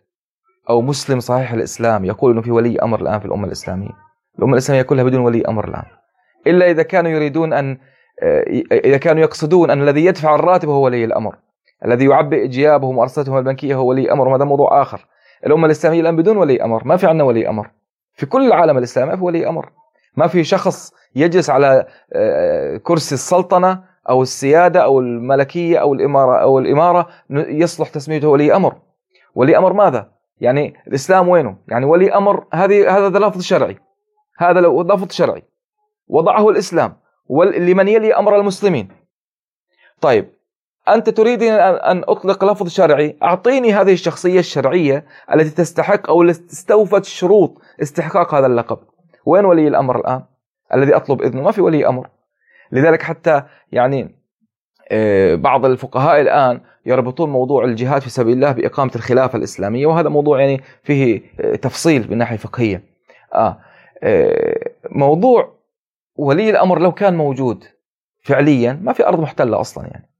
أو مسلم صحيح الإسلام يقول أنه في ولي أمر الآن في الأمة الإسلامية؟ الأمة الإسلامية كلها بدون ولي أمر الآن. إلا إذا كانوا يريدون أن إذا كانوا يقصدون أن الذي يدفع الراتب هو ولي الأمر. الذي يعبئ جيابه ومؤسساتهم البنكية هو ولي أمر وهذا موضوع آخر. الأمة الإسلامية الآن بدون ولي أمر. ما في عندنا ولي أمر. في كل العالم الإسلامي ما في ولي أمر. ما في شخص يجلس على آه، كرسي السلطنة أو السيادة أو الملكية أو الإمارة أو الإمارة يصلح تسميته ولي أمر. ولي أمر ماذا؟ يعني الإسلام وينه؟ يعني ولي أمر هذه هذا لفظ شرعي. هذا لفظ شرعي. وضعه الإسلام لمن يلي أمر المسلمين. طيب أنت تريد ان أطلق لفظ شرعي، أعطيني هذه الشخصية الشرعية التي تستحق أو التي استوفت شروط استحقاق هذا اللقب. وين ولي الأمر الآن؟ الذي أطلب إذنه ما في ولي أمر. لذلك حتى يعني آه، بعض الفقهاء الآن يربطون موضوع الجهاد في سبيل الله بإقامة الخلافة الإسلامية وهذا موضوع يعني فيه آه، تفصيل من ناحية فقهية. آه, آه، موضوع ولي الأمر لو كان موجود فعليا ما في أرض محتلة أصلا يعني.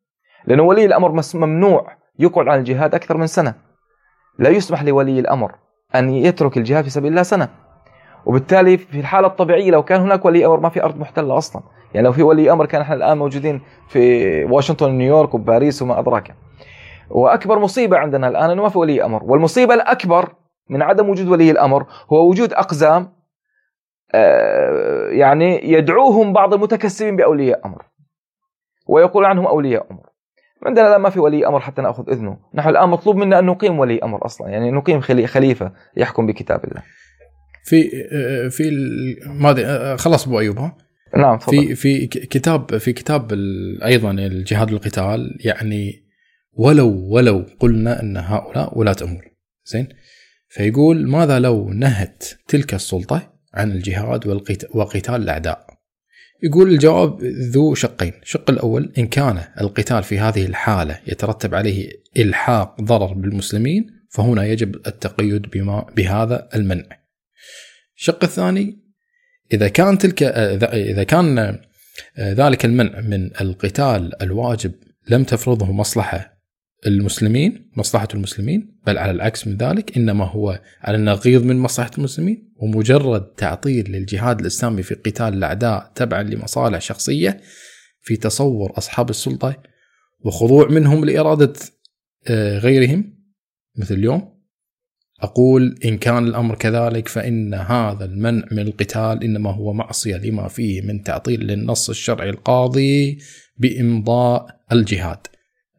لأنه ولي الأمر ممنوع يقعد عن الجهاد أكثر من سنة. لا يسمح لولي الأمر أن يترك الجهاد في سبيل الله سنة. وبالتالي في الحالة الطبيعية لو كان هناك ولي أمر ما في أرض محتلة أصلا. يعني لو في ولي أمر كان إحنا الآن موجودين في واشنطن ونيويورك وباريس وما أدراك وأكبر مصيبة عندنا الآن إنه ما في ولي أمر. والمصيبة الأكبر من عدم وجود ولي الأمر هو وجود أقزام آه، يعني يدعوهم بعض المتكسبين بأولياء أمر ويقول عنهم أولياء أمر. عندنا الآن ما في ولي أمر حتى نأخذ إذنه. نحن الآن مطلوب منا أن نقيم ولي أمر أصلا يعني نقيم خليفة يحكم بكتاب الله. في آه، في ما آه، خلص أبو أيوب ها؟ نعم في في كتاب في كتاب أيضا الجهاد القتال يعني ولو ولو قلنا أن هؤلاء ولاة أمور زين؟ فيقول ماذا لو نهت تلك السلطة عن الجهاد وقتال الأعداء؟ يقول الجواب ذو شقين. الشق الأول إن كان القتال في هذه الحالة يترتب عليه إلحاق ضرر بالمسلمين فهنا يجب التقيد بما بهذا المنع. الشق الثاني إذا كان تلك إذا كان ذلك المنع من القتال الواجب لم تفرضه مصلحة المسلمين مصلحة المسلمين بل على العكس من ذلك إنما هو على النقيض من مصلحة المسلمين ومجرد تعطيل للجهاد الإسلامي في قتال الأعداء تبعا لمصالح شخصية في تصور أصحاب السلطة وخضوع منهم لإرادة آه، غيرهم مثل اليوم. أقول إن كان الأمر كذلك فإن هذا المنع من القتال إنما هو معصية لما فيه من تعطيل للنص الشرعي القاضي بإمضاء الجهاد.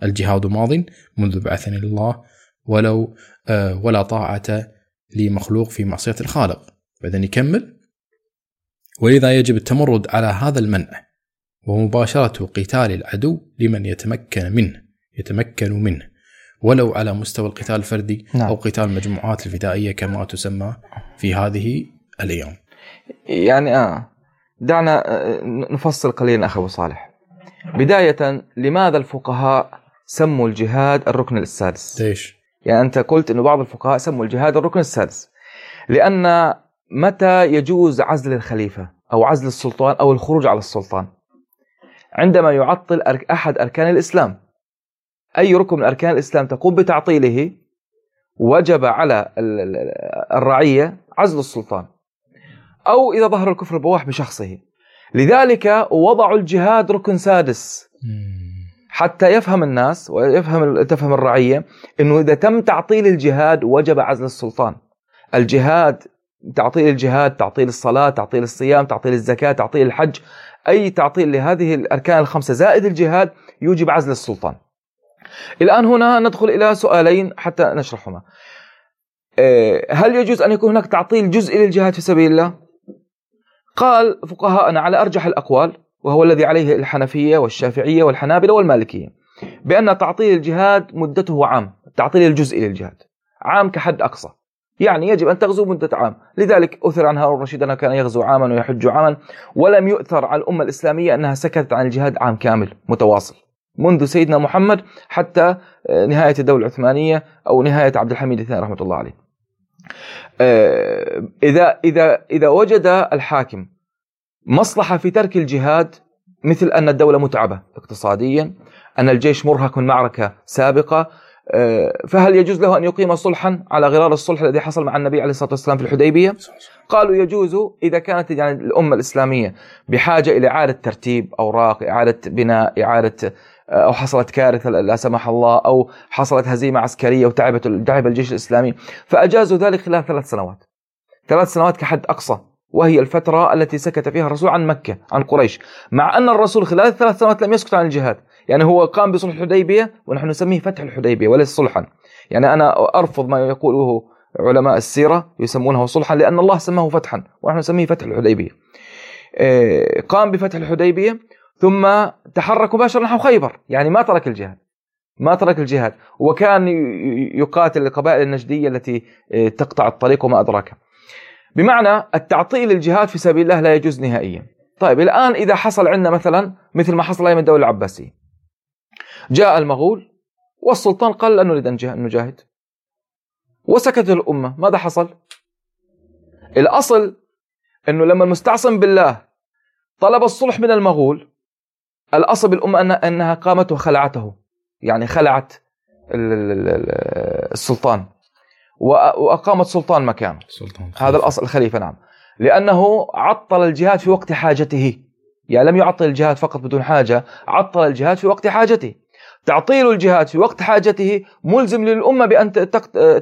الجهاد ماض منذ بعثني الله ولو آه، ولا طاعة لمخلوق في معصية الخالق. بعدين يكمل. ولذا يجب التمرد على هذا المنع ومباشرة قتال العدو لمن يتمكن منه يتمكن منه. ولو على مستوى القتال الفردي نعم. أو قتال المجموعات الفدائية كما تسمى في هذه الأيام. يعني آه دعنا آه، نفصل قليلا أخي أبو صالح. بداية لماذا الفقهاء سموا الجهاد الركن السادس؟ ليش؟ يعني أنت قلت أنه بعض الفقهاء سموا الجهاد الركن السادس. لأن متى يجوز عزل الخليفة أو عزل السلطان أو الخروج على السلطان؟ عندما يعطل أحد أركان الإسلام. أي ركن من أركان الإسلام تقوم بتعطيله وجب على الرعية عزل السلطان أو إذا ظهر الكفر البواح بشخصه لذلك وضعوا الجهاد ركن سادس حتى يفهم الناس ويفهم تفهم الرعية إنه إذا تم تعطيل الجهاد وجب عزل السلطان. الجهاد تعطيل الجهاد، تعطيل الصلاة، تعطيل الصيام، تعطيل الزكاة، تعطيل الحج، أي تعطيل لهذه الأركان الخمسة زائد الجهاد يوجب عزل السلطان. الآن هنا ندخل إلى سؤالين حتى نشرحهما. إيه، هل يجوز أن يكون هناك تعطيل جزئي للجهاد في سبيل الله؟ قال فقهاءنا على أرجح الأقوال وهو الذي عليه الحنفية والشافعية والحنابلة والمالكية بأن تعطيل الجهاد مدته عام التعطيل الجزئي للجهاد عام كحد أقصى يعني يجب أن تغزو مدة عام لذلك أثر عن هارون الرشيد أنه كان يغزو عاما ويحج عاما ولم يؤثر على الأمة الإسلامية أنها سكتت عن الجهاد عام كامل متواصل منذ سيدنا محمد حتى آه، نهاية الدولة العثمانية أو نهاية عبد الحميد الثاني رحمة الله عليه. آه، إذا إذا إذا وجد الحاكم مصلحة في ترك الجهاد مثل أن الدولة متعبة اقتصاديا أن الجيش مرهق من معركة سابقة آه، فهل يجوز له أن يقيم صلحا على غرار الصلح الذي حصل مع النبي عليه الصلاة والسلام في الحديبية؟ قالوا يجوز إذا كانت يعني الأمة الإسلامية بحاجة إلى إعادة ترتيب أوراق إعادة بناء إعادة أو حصلت كارثة لا سمح الله أو حصلت هزيمة عسكرية وتعبت تعب الجيش الإسلامي. فأجازوا ذلك خلال ثلاث سنوات. ثلاث سنوات كحد أقصى وهي الفترة التي سكت فيها الرسول عن مكة عن قريش. مع أن الرسول خلال الثلاث سنوات لم يسكت عن الجهاد. يعني هو قام بصلح الحديبية ونحن نسميه فتح الحديبية وليس صلحا. يعني أنا أرفض ما يقوله علماء السيرة يسمونه صلحا لأن الله سماه فتحا ونحن نسميه فتح الحديبية. آه، قام بفتح الحديبية ثم تحرك مباشرة نحو خيبر. يعني ما ترك الجهاد. ما ترك الجهاد. وكان يقاتل القبائل النجدية التي آه، تقطع الطريق وما أدراكها بمعنى التعطيل الجهاد في سبيل الله لا يجوز نهائيا. طيب الآن إذا حصل عندنا مثلا مثل ما حصل أيام الدولة العباسية. جاء المغول والسلطان قال لا نريد أن نجاهد. وسكتت الأمة. ماذا حصل؟ الأصل أنه لما المستعصم بالله طلب الصلح من المغول الأصل بالأمة أنها قامت وخلعته. يعني خلعت السلطان. وأقامت سلطان مكانه. سلطان هذا الأصل الخليفة نعم. لأنه عطل الجهاد في وقت حاجته. يعني لم يعطل الجهاد فقط بدون حاجة عطل الجهاد في وقت حاجته. تعطيل الجهاد في وقت حاجته ملزم للأمة بأن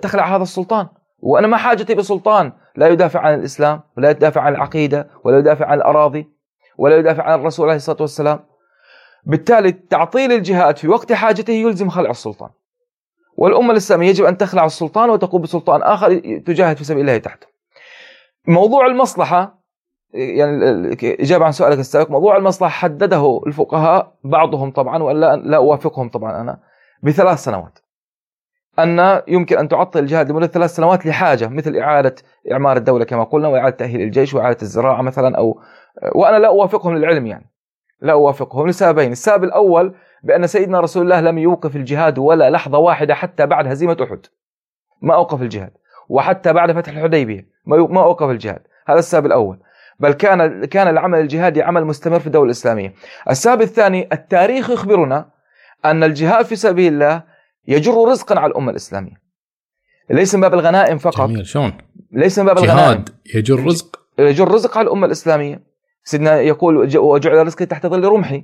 تخلع هذا السلطان. وأنا ما حاجتي بسلطان. لا يدافع عن الإسلام ولا يدافع عن العقيدة ولا يدافع عن الأراضي ولا يدافع عن الرسول عليه الصلاة والسلام. بالتالي تعطيل الجهاد في وقت حاجته يلزم خلع السلطان. والأمة الإسلامية يجب أن تخلع السلطان وتقوم بسلطان آخر تجاهد في سبيل الله تحته موضوع المصلحة يعني إجابة عن سؤالك السابق موضوع المصلحة حدده الفقهاء بعضهم طبعا ولا لا أوافقهم طبعا أنا بثلاث سنوات. أن يمكن أن تعطل الجهاد لمدة ثلاث سنوات لحاجة مثل إعادة إعمار الدولة كما قلنا وإعادة تأهيل الجيش وإعادة الزراعة مثلا أو وأنا لا أوافقهم للعلم يعني. لا أوافقهم لسببين السبب الأول بأن سيدنا رسول الله لم يوقف الجهاد ولا لحظة واحدة حتى بعد هزيمة أحد. ما أوقف الجهاد. وحتى بعد فتح الحديبية. ما أوقف الجهاد. هذا السبب الأول. بل كان كان العمل الجهادي عمل مستمر في الدولة الإسلامية. السبب الثاني التاريخ يخبرنا أن الجهاد في سبيل الله يجر رزقا على الأمة الإسلامية. ليس من باب الغنائم فقط. جميل. شلون؟ ليس من باب الغنائم. جهاد يجر رزق؟ يجر رزق على الأمة الإسلامية. سيدنا يقول وجعل رزقي تحت ظل رمحي.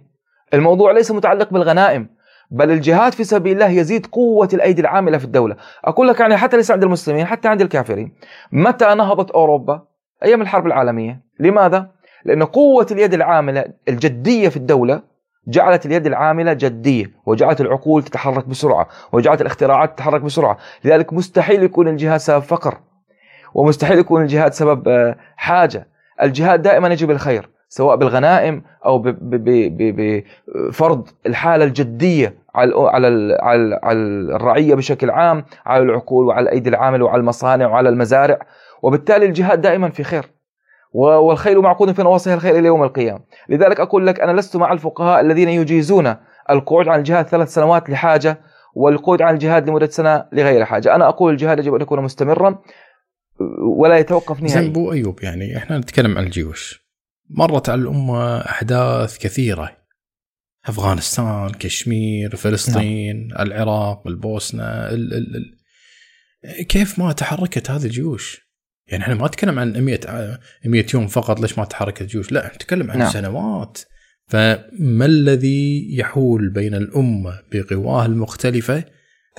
الموضوع ليس متعلق بالغنائم بل الجهاد في سبيل الله يزيد قوة الأيدي العاملة في الدولة. أقول لك يعني حتى ليس عند المسلمين حتى عند الكافرين متى نهضت أوروبا؟ أيام الحرب العالمية. لماذا؟ لأن قوة اليد العاملة الجدية في الدولة جعلت اليد العاملة جدية وجعلت العقول تتحرك بسرعة وجعلت الاختراعات تتحرك بسرعة. لذلك مستحيل يكون الجهاد سبب فقر ومستحيل يكون الجهاد سبب آه، حاجة. الجهاد دائما يجب الخير. سواء بالغنائم أو بفرض الحالة الجدية على على على الرعية بشكل عام على العقول وعلى الايدي العامله وعلى المصانع وعلى المزارع. وبالتالي الجهاد دائما في خير. والخيل معقود في نواصيها الخير إلى يوم القيامة. لذلك أقول لك أنا لست مع الفقهاء الذين يجيزون القعود عن الجهاد ثلاث سنوات لحاجة والقعود عن الجهاد لمدة سنة لغير حاجة. أنا أقول الجهاد يجب أن يكون مستمرا ولا يتوقف نهائيا. زين أيوب يعني إحنا نتكلم عن الجيوش. مرت على الأمة أحداث كثيرة أفغانستان كشمير فلسطين نعم. العراق البوسنة ال ال ال كيف ما تحركت هذه الجيوش يعني إحنا ما نتكلم عن 100 100 يوم فقط ليش ما تحركت الجيوش لا نتكلم عن نعم. سنوات فما الذي يحول بين الأمة بقواها المختلفة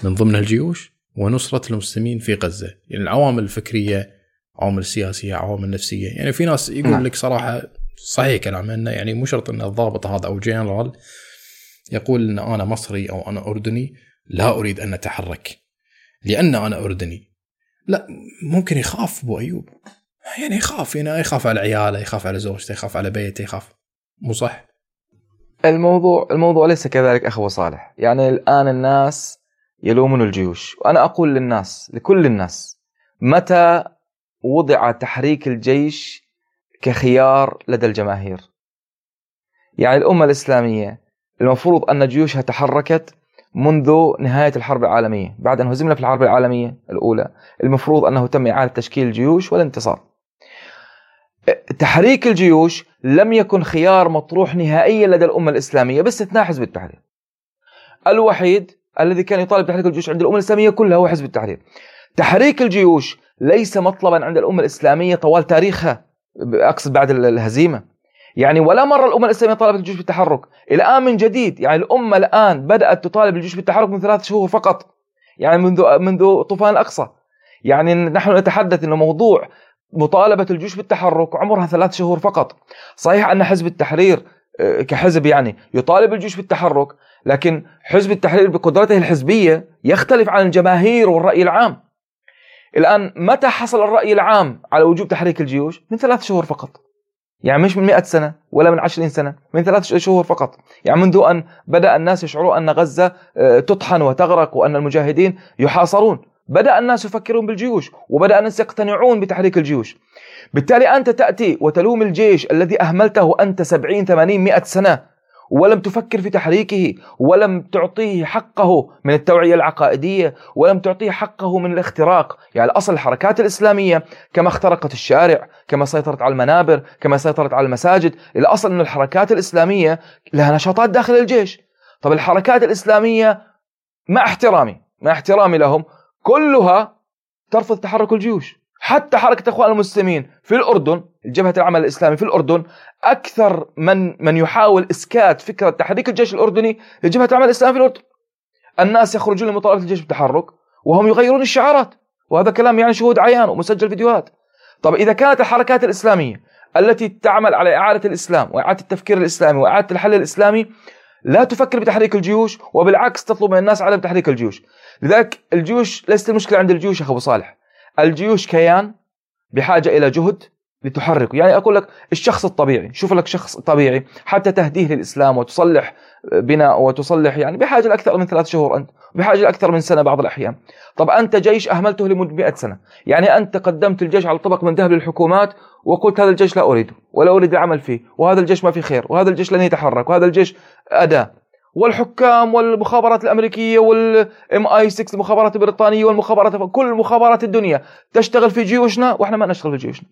من ضمن الجيوش ونصرة المسلمين في غزة يعني العوامل الفكرية عوامل سياسية عوامل نفسية يعني في ناس يقول نعم. لك صراحة صحيح كلام إنه يعني مو شرط ان الضابط هذا أو جنرال يقول إن أنا مصري أو أنا أردني لا أريد أن أتحرك. لأن أنا أردني. لا ممكن يخاف أبو أيوب. يعني يخاف يعني يخاف على عياله يخاف على زوجته يخاف على بيته يخاف. مو صح؟ الموضوع الموضوع ليس كذلك أخو صالح. يعني الآن الناس يلومون الجيوش. وأنا أقول للناس لكل الناس متى وضع تحريك الجيش كخيار لدى الجماهير. يعني الأمة الإسلامية المفروض أن جيوشها تحركت منذ نهاية الحرب العالمية بعد أن هزمنا في الحرب العالمية الأولى المفروض أنه تم إعادة تشكيل الجيوش والانتصار. تحريك الجيوش لم يكن خيار مطروح نهائيا لدى الأمة الإسلامية باستثناء حزب التحرير. الوحيد الذي كان يطالب بتحريك الجيوش عند الأمة الإسلامية كلها هو حزب التحرير. تحريك الجيوش ليس مطلبا عند الأمة الإسلامية طوال تاريخها. أقصد بعد الهزيمة. يعني ولا مرة الأمة الإسلامية طالبت الجيوش بالتحرك. الآن من جديد يعني الأمة الآن بدأت تطالب الجيوش بالتحرك من ثلاث شهور فقط. يعني منذ منذ طوفان الأقصى. يعني نحن نتحدث أنه موضوع مطالبة الجيوش بالتحرك عمرها ثلاث شهور فقط. صحيح أن حزب التحرير آه، كحزب يعني يطالب الجيوش بالتحرك لكن حزب التحرير بقدرته الحزبية يختلف عن الجماهير والرأي العام. الآن متى حصل الرأي العام على وجوب تحريك الجيوش؟ من ثلاث شهور فقط. يعني مش من مئة سنة ولا من عشرين سنة من ثلاث شهور فقط. يعني منذ أن بدأ الناس يشعرون أن غزة آه، تطحن وتغرق وأن المجاهدين يحاصرون. بدأ الناس يفكرون بالجيوش وبدأ الناس يقتنعون بتحريك الجيوش. بالتالي أنت تأتي وتلوم الجيش الذي أهملته أنت سبعين ثمانين مئة سنة. ولم تفكر في تحريكه ولم تعطيه حقه من التوعية العقائدية ولم تعطيه حقه من الاختراق. يعني أصل الحركات الإسلامية كما اخترقت الشارع كما سيطرت على المنابر كما سيطرت على المساجد الأصل أن الحركات الإسلامية لها نشاطات داخل الجيش. طب الحركات الإسلامية مع احترامي مع احترامي لهم كلها ترفض تحرك الجيوش. حتى حركة أخوان المسلمين في الأردن الجبهة العمل الإسلامي في الأردن أكثر من من يحاول إسكات فكرة تحريك الجيش الأردني لجبهة العمل الإسلامي في الأردن. الناس يخرجون لمطالبة الجيش بالتحرك وهم يغيرون الشعارات وهذا كلام يعني شهود عيان ومسجل فيديوهات. طب إذا كانت الحركات الإسلامية التي تعمل على إعادة الإسلام وإعادة التفكير الإسلامي وإعادة الحل الإسلامي لا تفكر بتحريك الجيوش وبالعكس تطلب من الناس عدم تحريك الجيوش. لذلك الجيوش ليست المشكلة عند الجيوش يا أخو صالح. الجيوش كيان بحاجة إلى جهد لتحركه. يعني أقول لك الشخص الطبيعي شوف لك شخص طبيعي حتى تهديه للإسلام وتصلح بناء وتصلح يعني بحاجة لأكثر من ثلاث شهور أنت بحاجة لأكثر من سنة بعض الأحيان. طب أنت جيش أهملته لمدة 100 سنة. يعني أنت قدمت الجيش على طبق من ذهب للحكومات وقلت هذا الجيش لا أريده ولا أريد العمل فيه وهذا الجيش ما في خير وهذا الجيش لن يتحرك وهذا الجيش أداة. والحكام والمخابرات الأمريكية والام اي 6 المخابرات البريطانية والمخابرات كل مخابرات الدنيا تشتغل في جيوشنا وإحنا ما نشتغل في جيوشنا.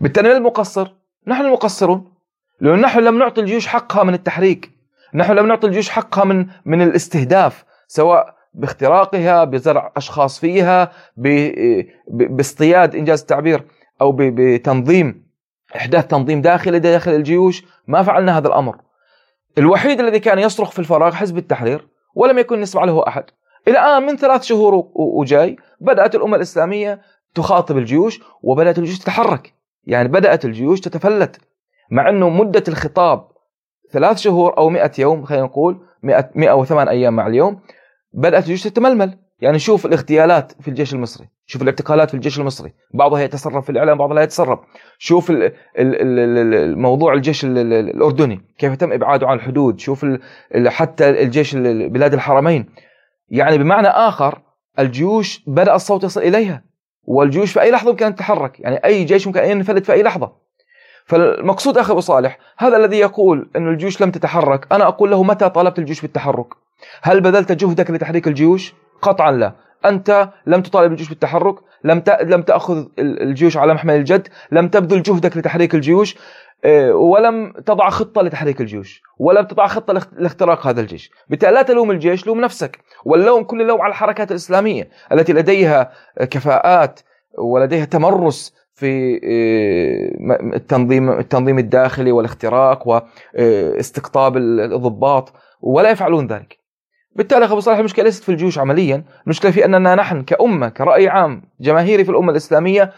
بالتالي من المقصر؟ نحن المقصرون. لأنه نحن لم نعطي الجيوش حقها من التحريك. نحن لم نعطي الجيوش حقها من من الاستهداف سواء باختراقها بزرع أشخاص فيها باصطياد إنجاز التعبير أو بتنظيم إحداث تنظيم داخلي داخل الجيوش ما فعلنا هذا الأمر الوحيد الذي كان يصرخ في الفراغ حزب التحرير ولم يكن يسمع له أحد. الآن من ثلاث شهور وجاي بدأت الأمة الإسلامية تخاطب الجيوش وبدأت الجيوش تتحرك. يعني بدأت الجيوش تتفلت. مع إنه مدة الخطاب ثلاث شهور أو 100 يوم خلينا نقول 100 108 أيام مع اليوم بدأت الجيوش تتململ. يعني شوف الاغتيالات في الجيش المصري شوف الاعتقالات في الجيش المصري. بعضها يتصرف في الإعلام بعضها لا يتصرف. شوف الموضوع الجيش الأردني كيف تم إبعاده عن الحدود. شوف حتى الجيش بلاد الحرمين. يعني بمعنى آخر الجيوش بدأ الصوت يصل إليها والجيوش في أي لحظة ممكن أن تتحرك. يعني أي جيش ممكن أن ينفلت في أي لحظة. فالمقصود أخي أبو صالح هذا الذي يقول إن الجيوش لم تتحرك أنا أقول له متى طالبت الجيوش بالتحرك؟ هل بذلت جهدك لتحريك الجيوش؟ قطعا لا. أنت لم تطالب الجيوش بالتحرك لم لم تأخذ الجيوش على محمل الجد لم تبذل جهدك لتحريك الجيوش آه، ولم تضع خطة لتحريك الجيوش ولم تضع خطة لاختراق هذا الجيش. بالتالي لا تلوم الجيش لوم نفسك. واللوم كل اللوم على الحركات الإسلامية التي لديها كفاءات ولديها تمرس في آه، التنظيم التنظيم الداخلي والاختراق واستقطاب الضباط ولا يفعلون ذلك. بالتالي أبو صالح المشكلة ليست في الجيوش عمليا المشكلة في أننا نحن كأمة كرأي عام جماهيري في الأمة الإسلامية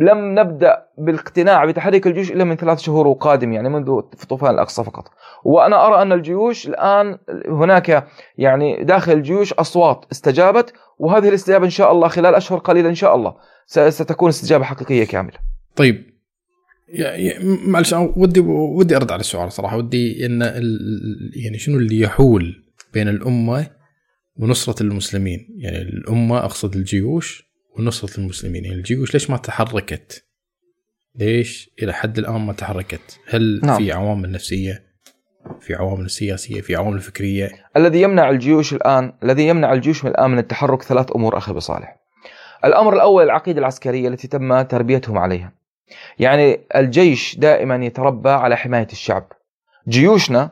لم نبدأ بالاقتناع بتحريك الجيوش إلا من ثلاث شهور وقادم يعني منذ طوفان الأقصى فقط. وأنا أرى أن الجيوش الآن هناك يعني داخل الجيوش أصوات استجابت وهذه الاستجابة إن شاء الله خلال أشهر قليلة إن شاء الله ستكون استجابة حقيقية كاملة. طيب معلش ودي ودي أرد على السؤال صراحة ودي إن يعني شنو اللي يحول بين الأمة ونصرة المسلمين. يعني الأمة أقصد الجيوش ونصرة المسلمين. يعني الجيوش ليش ما تحركت؟ ليش إلى حد الآن ما تحركت؟ هل نعم. في عوامل نفسية؟ في عوامل سياسية؟ في عوامل فكرية؟ الذي يمنع الجيوش الآن الذي يمنع الجيوش من الآن من التحرك ثلاث أمور أخي بصالح. الأمر الأول العقيدة العسكرية التي تم تربيتهم عليها. يعني الجيش دائما يتربى على حماية الشعب. جيوشنا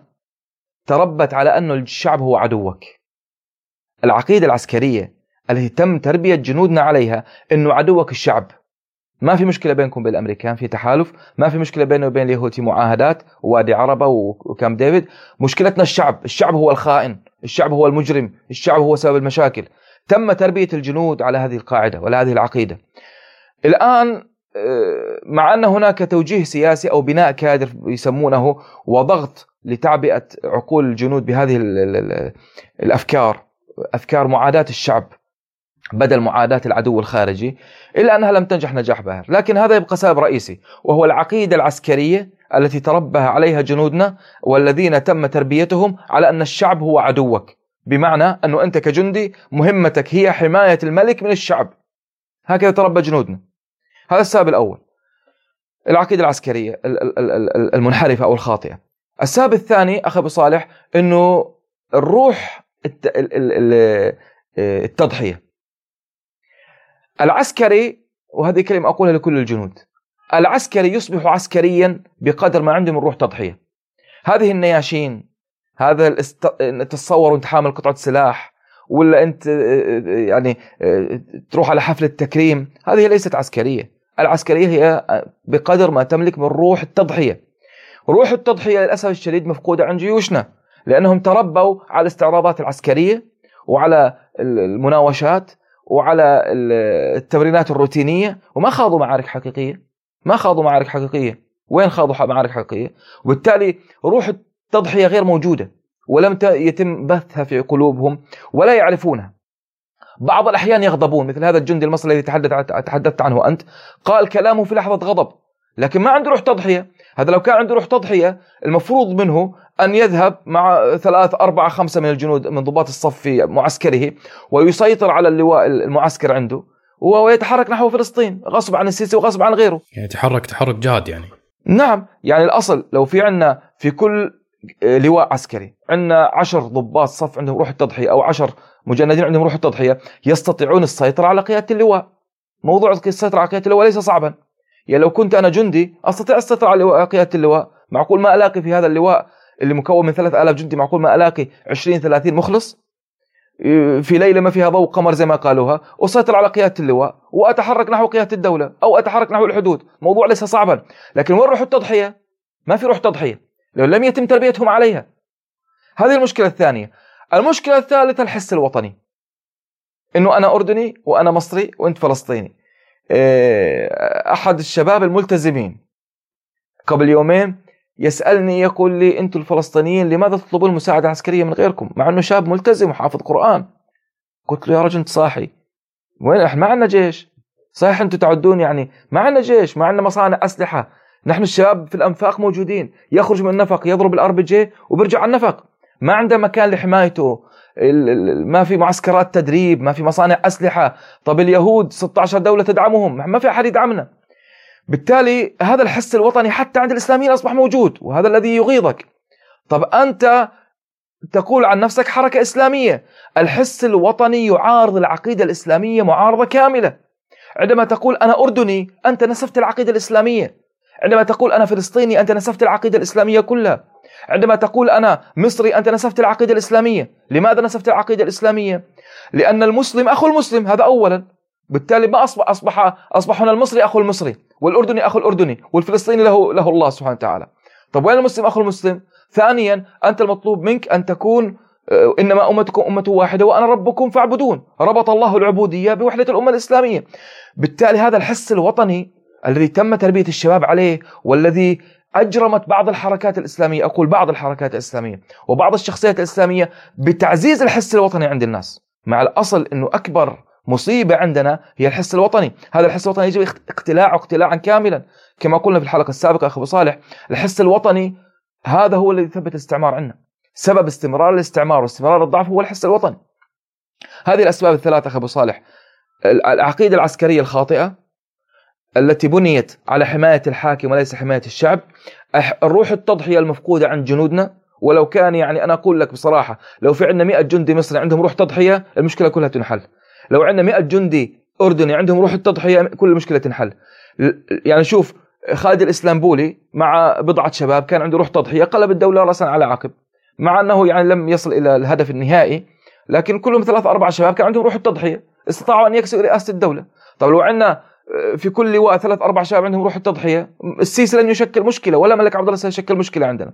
تربت على أن الشعب هو عدوك. العقيدة العسكرية التي تم تربية جنودنا عليها أنه عدوك الشعب. ما في مشكلة بينكم وبين الأمريكان في تحالف. ما في مشكلة بينه وبين اليهود في معاهدات ووادي عربة وكام ديفيد. مشكلتنا الشعب الشعب هو الخائن الشعب هو المجرم الشعب هو سبب المشاكل. تم تربية الجنود على هذه القاعدة ولا هذه العقيدة. الآن آه، مع أن هناك توجيه سياسي أو بناء كادر يسمونه وضغط لتعبئة عقول الجنود بهذه الأفكار أفكار معاداة الشعب بدل معاداة العدو الخارجي إلا أنها لم تنجح نجاح باهر. لكن هذا يبقى سبب رئيسي وهو العقيدة العسكرية التي تربى عليها جنودنا والذين تم تربيتهم على أن الشعب هو عدوك. بمعنى أنه أنت كجندي مهمتك هي حماية الملك من الشعب. هكذا تربى جنودنا. هذا السبب الأول. العقيدة العسكرية المنحرفة أو الخاطئة. السبب الثاني أخي أبو صالح إنه الروح التضحية. العسكري وهذه كلمة أقولها لكل الجنود العسكري يصبح عسكريا بقدر ما عنده من روح تضحية. هذه النياشين هذا الاست... تتصور انت حامل قطعة سلاح ولا أنت يعني تروح على حفله تكريم هذه ليست عسكرية. العسكرية هي بقدر ما تملك من روح التضحية. روح التضحية للأسف الشديد مفقودة عن جيوشنا لأنهم تربوا على الاستعراضات العسكرية وعلى المناوشات وعلى التمرينات الروتينية وما خاضوا معارك حقيقية ما خاضوا معارك حقيقية. وين خاضوا معارك حقيقية؟ وبالتالي روح التضحية غير موجودة ولم يتم بثها في قلوبهم ولا يعرفونها. بعض الأحيان يغضبون مثل هذا الجندي المصري الذي تحدث تحدثت عنه أنت قال كلامه في لحظة غضب لكن ما عنده روح تضحية. هذا لو كان عنده روح تضحية المفروض منه أن يذهب مع ثلاث أربعة خمسة من الجنود من ضباط الصف في معسكره ويسيطر على اللواء المعسكر عنده ويتحرك نحو فلسطين غصب عن السيسي وغصب عن غيره. يعني تحرك تحرك جاد يعني. نعم يعني الأصل لو في عندنا في كل لواء عسكري عندنا عشر ضباط صف عندهم روح التضحية أو عشر مجندين عندهم روح التضحية يستطيعون السيطرة على قيادة اللواء. موضوع السيطرة على قيادة اللواء ليس صعبا. يعني لو كنت أنا جندي أستطيع السيطرة على قيادة اللواء. معقول ما ألاقي في هذا اللواء اللي مكون من 3000 جندي معقول ما ألاقي 20 30 مخلص؟ في ليلة ما فيها ضوء قمر زي ما قالوها. أسيطر على قيادة اللواء وأتحرك نحو قيادة الدولة أو أتحرك نحو الحدود. موضوع ليس صعبا. لكن وين روح التضحية؟ ما في روح تضحية. لو لم يتم تربيتهم عليها. هذه المشكلة الثانية. المشكلة الثالثة الحس الوطني. إنه أنا أردني وأنا مصري وأنت فلسطيني. أحد الشباب الملتزمين. قبل يومين يسألني يقول لي أنتم الفلسطينيين لماذا تطلبون المساعدة العسكرية من غيركم؟ مع إنه شاب ملتزم وحافظ قرآن. قلت له يا رجل أنت صاحي. وين؟ إحنا ما عندنا جيش. صحيح أنتم تعدون يعني. ما عندنا جيش ما عندنا مصانع أسلحة. نحن الشباب في الأنفاق موجودين. يخرج من النفق يضرب ال RPG وبيرجع على النفق. ما عنده مكان لحمايته. ما في معسكرات تدريب ما في مصانع أسلحة. طب اليهود 16 دولة تدعمهم. ما في أحد يدعمنا. بالتالي هذا الحس الوطني حتى عند الإسلاميين أصبح موجود وهذا الذي يغيظك. طب أنت تقول عن نفسك حركة إسلامية. الحس الوطني يعارض العقيدة الإسلامية معارضة كاملة. عندما تقول أنا أردني أنت نسفت العقيدة الإسلامية. عندما تقول أنا فلسطيني أنت نسفت العقيدة الإسلامية كلها. عندما تقول أنا مصري أنت نسفت العقيدة الإسلامية. لماذا نسفت العقيدة الإسلامية؟ لأن المسلم أخو المسلم هذا اولا. بالتالي ما اصبح اصبح اصبح هنا المصري أخو المصري والأردني أخو الأردني والفلسطيني له له الله سبحانه وتعالى. طب وين المسلم أخو المسلم؟ ثانيا أنت المطلوب منك أن تكون آه، إنما أمتكم أمة واحدة وأنا ربكم فاعبدون. ربط الله العبودية بوحدة الأمة الإسلامية. بالتالي هذا الحس الوطني الذي تم تربية الشباب عليه والذي أجرمت بعض الحركات الإسلامية أقول بعض الحركات الإسلامية وبعض الشخصيات الإسلامية بتعزيز الحس الوطني عند الناس. مع الأصل إنه أكبر مصيبة عندنا هي الحس الوطني. هذا الحس الوطني يجب اقتلاعه اقتلاعا كاملا. كما قلنا في الحلقة السابقة أخي أبو صالح الحس الوطني هذا هو الذي ثبت الاستعمار عندنا سبب استمرار الاستعمار واستمرار الضعف هو الحس الوطني. هذه الأسباب الثلاثة أخي أبو صالح. العقيدة العسكرية الخاطئة التي بنيت على حماية الحاكم وليس حماية الشعب الروح التضحية المفقودة عند جنودنا. ولو كان يعني أنا أقول لك بصراحة لو في عندنا 100 جندي مصري عندهم روح تضحية المشكلة كلها تنحل. لو عندنا 100 جندي أردني عندهم روح التضحية كل المشكلة تنحل. يعني شوف خالد الإسلامبولي مع بضعة شباب كان عنده روح تضحية قلب الدولة راسا على عقب. مع أنه يعني لم يصل إلى الهدف النهائي لكن كلهم ثلاث أربع شباب كان عندهم روح التضحية استطاعوا أن يكسروا رئاسة الدولة. طب لو عندنا في كل لواء ثلاث أربع شباب عندهم روح التضحية السيسي لن يشكل مشكلة ولا ملك عبد الله سيشكل مشكلة عندنا.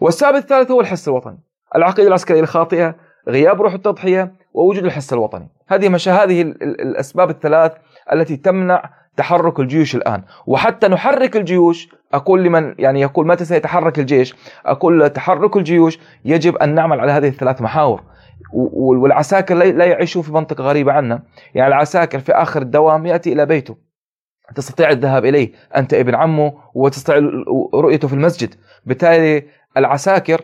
والسبب الثالث هو الحس الوطني العقيدة العسكرية الخاطئة غياب روح التضحية ووجود الحس الوطني. هذه مشا هذه الأسباب الثلاث التي تمنع تحرك الجيوش الآن. وحتى نحرك الجيوش أقول لمن يعني يقول متى سيتحرك الجيش؟ أقول تحرك الجيوش يجب أن نعمل على هذه الثلاث محاور. والعساكر لا يعيشون في منطقة غريبة عنا. يعني العساكر في آخر الدوام يأتي إلى بيته. تستطيع الذهاب إليه. أنت ابن عمه وتستطيع رؤيته في المسجد. بالتالي العساكر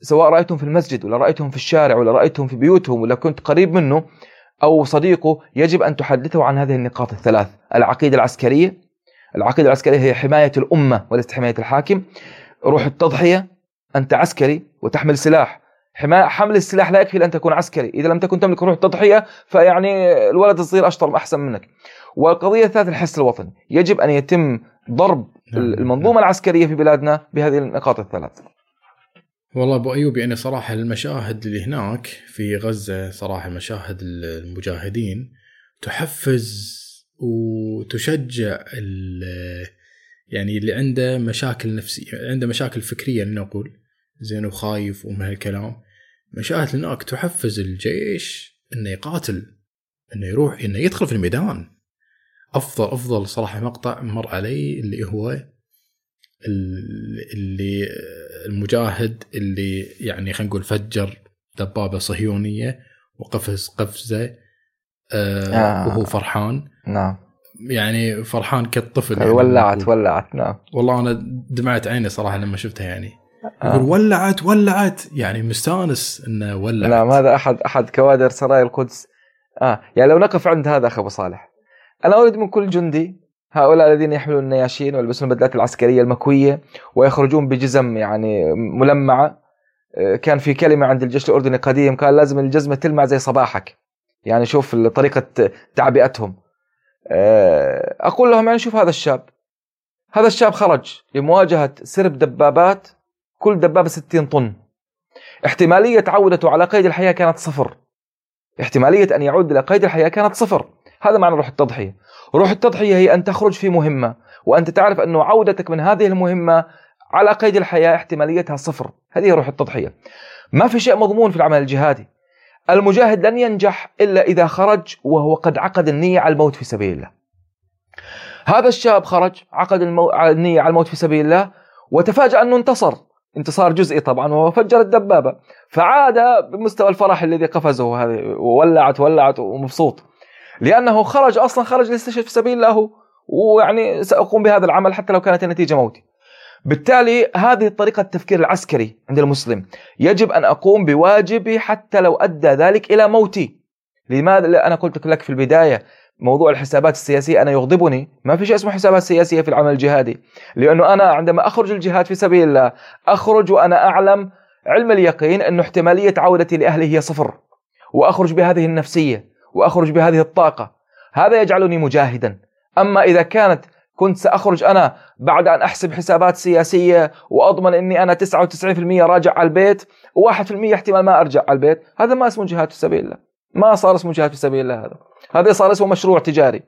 سواء رأيتهم في المسجد ولا رأيتهم في الشارع ولا رأيتهم في بيوتهم ولا كنت قريب منه أو صديقه يجب أن تحدثه عن هذه النقاط الثلاث. العقيدة العسكرية. العقيدة العسكرية هي حماية الأمة وليست حماية الحاكم. روح التضحية. أنت عسكري وتحمل سلاح. حماية حمل السلاح لا يكفي ان تكون عسكري. إذا لم تكن تملك روح التضحيه فيعني الولد الصغير أشطر أحسن منك. والقضية الثالثة الحس الوطني. يجب أن يتم ضرب نعم. المنظومة العسكرية في بلادنا بهذه النقاط الثلاث. والله أبو ايوب يعني صراحة المشاهد اللي هناك في غزة صراحة مشاهد المجاهدين تحفز وتشجع يعني اللي عنده مشاكل نفسية عنده مشاكل فكرية لنقول زين وخايف ومن هالكلام مشاهد هناك تحفز الجيش إنه يقاتل إنه يروح إنه يدخل في الميدان. أفضل أفضل صراحة مقطع مر علي اللي هو اللي المجاهد اللي يعني خلينا نقول فجر دبابة صهيونية وقفز قفزة آه آه. وهو فرحان. نعم. يعني فرحان كالطفل يعني. ولعت ولعت نعم. والله أنا دمعت عيني صراحة لما شفتها يعني. يقول آه. ولعت ولعت. يعني مستانس إنه ولعت. نعم هذا أحد أحد كوادر سرايا القدس. آه يعني لو نقف عند هذا أخي أبو صالح أنا أريد من كل جندي هؤلاء الذين يحملون النياشين ويلبسون البدلات العسكرية المكوية ويخرجون بجزم يعني ملمعة. آه، كان في كلمة عند الجيش الأردني قديم قال لازم الجزمة تلمع زي صباحك. يعني شوف طريقة تعبئتهم. آه، أقول لهم يعني شوف هذا الشاب. هذا الشاب خرج لمواجهة سرب دبابات كل دبابة 60 طن. احتمالية عودته على قيد الحياة كانت صفر. احتمالية أن يعود إلى قيد الحياة كانت صفر. هذا معنى روح التضحية. روح التضحية هي أن تخرج في مهمة وأنت تعرف انه عودتك من هذه المهمة على قيد الحياة احتماليتها صفر. هذه روح التضحية. ما في شيء مضمون في العمل الجهادي. المجاهد لن ينجح إلا إذا خرج وهو قد عقد النية على الموت في سبيل الله. هذا الشاب خرج عقد. النية على الموت في سبيل الله وتفاجأ أنه انتصر. انتصار جزئي طبعا وهو فجر الدبابة. فعاد بمستوى الفرح الذي قفزه هذه وولعت ولعت ومبسوط. لأنه خرج أصلا خرج ليستشهد في سبيل الله ويعني سأقوم بهذا العمل حتى لو كانت النتيجة موتي. بالتالي هذه طريقة التفكير العسكري عند المسلم. يجب أن أقوم بواجبي حتى لو أدى ذلك إلى موتي. لماذا؟ أنا قلت لك في البداية موضوع الحسابات السياسية أنا يغضبني. ما في شيء اسمه حسابات سياسية في العمل الجهادي. لأنه أنا عندما أخرج الجهاد في سبيل الله أخرج وأنا أعلم علم اليقين أن احتمالية عودتي لأهلي هي صفر. وأخرج بهذه النفسية وأخرج بهذه الطاقة. هذا يجعلني مجاهدا. أما إذا كانت كنت سأخرج أنا بعد أن أحسب حسابات سياسية وأضمن أني أنا 99% راجع على البيت و1% احتمال ما أرجع على البيت هذا ما اسمه جهاد في سبيل الله. ما صار اسمه جهاد في سبيل الله هذا. هذا صار اسمه مشروع تجاري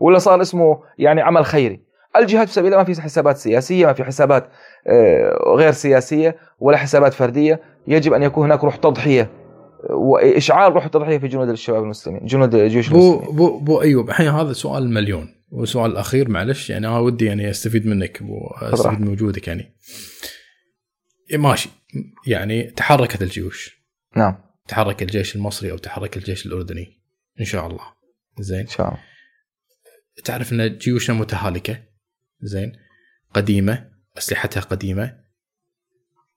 ولا صار اسمه يعني عمل خيري. الجهاد في سبيل ما في حسابات سياسية ما في حسابات آه، غير سياسية ولا حسابات فردية. يجب أن يكون هناك روح تضحية وإشعال روح التضحية في جنود الشباب المسلمين جنود الجيوش المسلمين. بو, بو, بو أيوب الحين هذا سؤال مليون والسؤال الاخير معلش يعني أنا ودي يعني أستفيد منك واستفيد من وجودك يعني. ماشي يعني تحركت الجيوش. نعم. تحرك الجيش المصري أو تحرك الجيش الأردني إن شاء الله. زين. إن شاء الله. تعرف إن جيوشنا متهالكة زين قديمة أسلحتها قديمة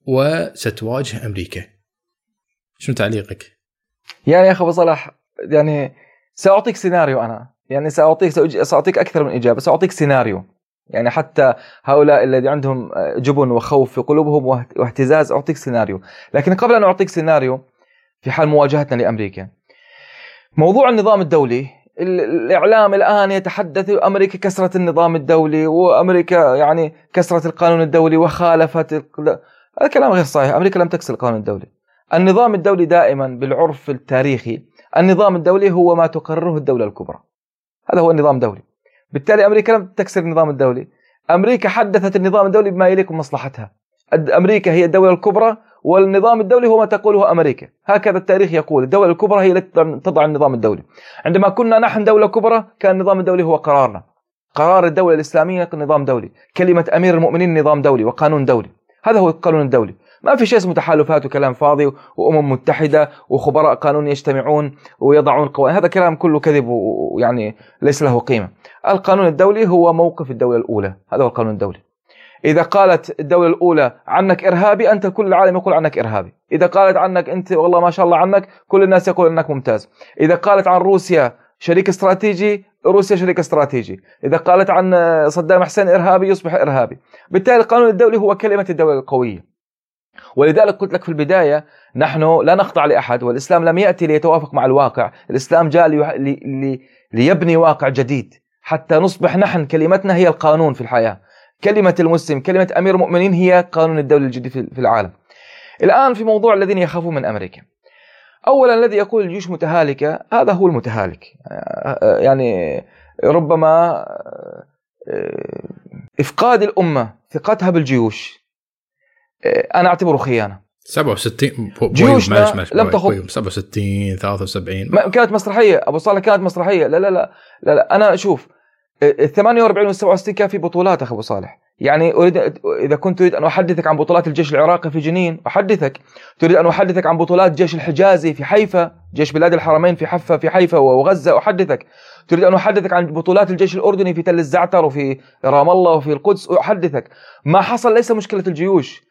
وستواجه أمريكا. شنو تعليقك؟ يعني يا أخي أبو صلاح يعني سأعطيك سيناريو أنا. يعني سأعطيك سأعطيك أكثر من إجابة. سأعطيك سيناريو. يعني حتى هؤلاء الذي عندهم جبن وخوف في قلوبهم واهتزاز أعطيك سيناريو. لكن قبل أن أعطيك سيناريو في حال مواجهتنا لأمريكا موضوع النظام الدولي الإعلام الآن يتحدث أمريكا كسرت النظام الدولي وأمريكا يعني كسرت القانون الدولي وخالفت هذا كلام غير صحيح. أمريكا لم تكسر القانون الدولي. النظام الدولي دائما بالعرف التاريخي النظام الدولي هو ما تقرره الدولة الكبرى. هذا هو النظام الدولي. بالتالي أمريكا لم تكسر النظام الدولي. أمريكا حدثت النظام الدولي بما يليق بمصلحتها. أمريكا هي الدولة الكبرى والنظام الدولي هو ما تقوله أمريكا. هكذا التاريخ يقول. الدولة الكبرى هي التي تضع النظام الدولي. عندما كنا نحن دولة كبرى كان النظام الدولي هو قرارنا. قرار الدولة الإسلامية نظام دولي. كلمة أمير المؤمنين نظام دولي وقانون دولي. هذا هو القانون الدولي. ما في شيء اسمه تحالفات وكلام فاضي وأمم متحدة وخبراء قانون يجتمعون ويضعون قوانين. هذا كلام كله كذب ويعني ليس له قيمة. القانون الدولي هو موقف الدولة الأولى. هذا هو القانون الدولي. إذا قالت الدولة الأولى عنك إرهابي أنت كل العالم يقول عنك إرهابي. إذا قالت عنك أنت والله ما شاء الله عنك كل الناس يقول أنك ممتاز. إذا قالت عن روسيا شريك استراتيجي روسيا شريك استراتيجي. إذا قالت عن صدام حسين إرهابي يصبح إرهابي. بالتالي القانون الدولي هو كلمة الدولة القوية. ولذلك قلت لك في البداية نحن لا نخضع لأحد والإسلام لم يأتي ليتوافق مع الواقع. الإسلام جاء لي... لي... ليبني واقع جديد. حتى نصبح نحن كلمتنا هي القانون في الحياة. كلمة المسلم كلمة أمير المؤمنين هي قانون الدولة الجديد في العالم. الآن في موضوع الذين يخافون من أمريكا. أولا الذي يقول الجيوش متهالكة هذا هو المتهالك. يعني ربما إفقاد الأمة ثقتها بالجيوش. أنا أعتبره خيانة. 67 جيوشنا لم تخض 67 73 كانت مسرحية أبو صالح كانت مسرحية. لا لا لا لا, لا. أنا أشوف ال 48 وال 67 كان في بطولات أخي أبو صالح. يعني أريد إذا كنت تريد أن أحدثك عن بطولات الجيش العراقي في جنين أحدثك. تريد أن أحدثك عن بطولات الجيش الحجازي في حيفا جيش بلاد الحرمين في حفا في حيفا وغزة أحدثك. تريد أن أحدثك عن بطولات الجيش الأردني في تل الزعتر وفي رام الله وفي القدس أحدثك. ما حصل ليس مشكلة الجيوش.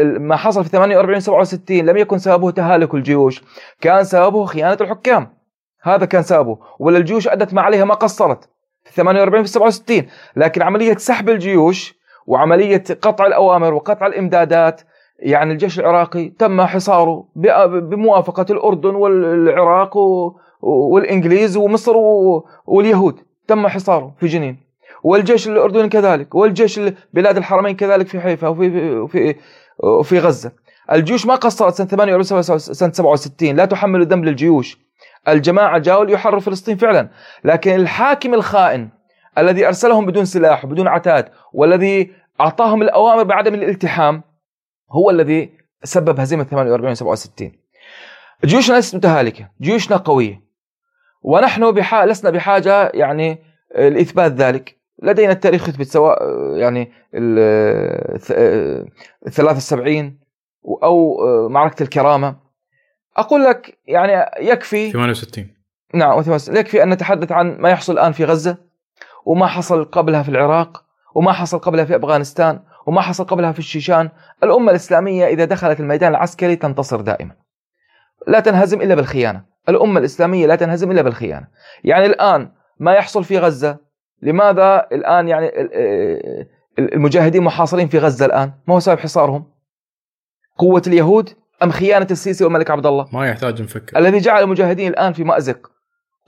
ما حصل في 48 67 لم يكن سببه تهالك الجيوش. كان سببه خيانة الحكام. هذا كان سببه. ولا الجيوش أدت ما عليها ما قصرت. 48 في 67 لكن عملية سحب الجيوش وعملية قطع الأوامر وقطع الإمدادات يعني الجيش العراقي تم حصاره بموافقة الأردن والعراق والإنجليز ومصر واليهود. تم حصاره في جنين. والجيش الأردني كذلك والجيش بلاد الحرمين كذلك في حيفا وفي وفي وفي غزة. الجيوش ما قصرت سنة 48 سنة 67 لا تحمل الذنب للجيوش. الجماعة جاءوا ليحرروا فلسطين فعلا. لكن الحاكم الخائن الذي أرسلهم بدون سلاح وبدون عتاد والذي أعطاهم الأوامر بعدم الالتحام هو الذي سبب هزيمة 48 67 جيوشنا ليست متهالكة جيوشنا قوية. ونحن بحا... لسنا بحاجة يعني لإثبات ذلك. لدينا التاريخ يثبت سواء يعني ال 73 أو معركة الكرامة. أقول لك يعني يكفي 68 نعم يكفي أن نتحدث عن ما يحصل الآن في غزة وما حصل قبلها في العراق وما حصل قبلها في أفغانستان وما حصل قبلها في الشيشان. الأمة الإسلامية إذا دخلت الميدان العسكري تنتصر دائما. لا تنهزم إلا بالخيانة. الأمة الإسلامية لا تنهزم إلا بالخيانة. يعني الآن ما يحصل في غزة لماذا الآن يعني المجاهدين محاصرين في غزة الآن؟ ما هو سبب حصارهم؟ قوة اليهود؟ أم خيانة السيسي والملك عبد الله؟ ما يحتاج نفكر. الذي جعل المجاهدين الآن في مأزق.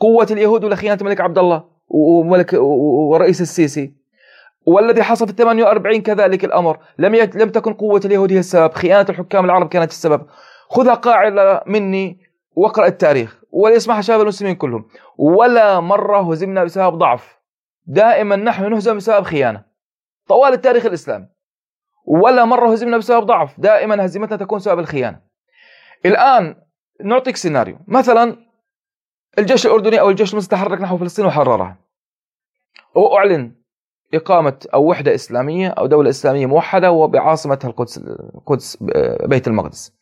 قوة اليهود ولا خيانة الملك عبد الله وملك ورئيس السيسي؟ والذي حصل في 48 كذلك الأمر. لم يت... لم تكن قوة اليهود هي السبب. خيانة الحكام العرب كانت السبب. خذها قاعدة مني واقرأ التاريخ. وليسمعها شباب المسلمين كلهم. ولا مرة هزمنا بسبب ضعف. دائما نحن نهزم بسبب خيانة. طوال التاريخ الإسلامي. ولا مرة هزمنا بسبب ضعف دائما هزيمتنا تكون سبب الخيانة الآن نعطيك سيناريو مثلا الجيش الأردني أو الجيش المصري تحرك نحو فلسطين وحررها وأعلن إقامة أو وحدة إسلامية أو دولة إسلامية موحدة وبعاصمتها القدس القدس بيت المقدس.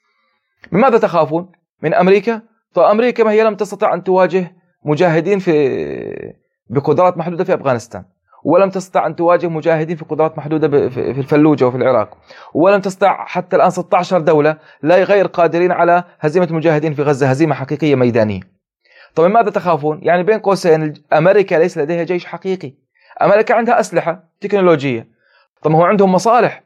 بماذا تخافون؟ من أمريكا؟ طيب أمريكا ما هي لم تستطع أن تواجه مجاهدين في بقدرات محدودة في أفغانستان ولم تستطع أن تواجه مجاهدين في قدرات محدودة في الفلوجة وفي العراق. ولم تستطع حتى الآن 16 دولة لا غير قادرين على هزيمة المجاهدين في غزة هزيمة حقيقية ميدانية. طيب ماذا تخافون؟ يعني بين قوسين أمريكا ليس لديها جيش حقيقي. أمريكا عندها أسلحة تكنولوجية. طب هو عندهم مصالح.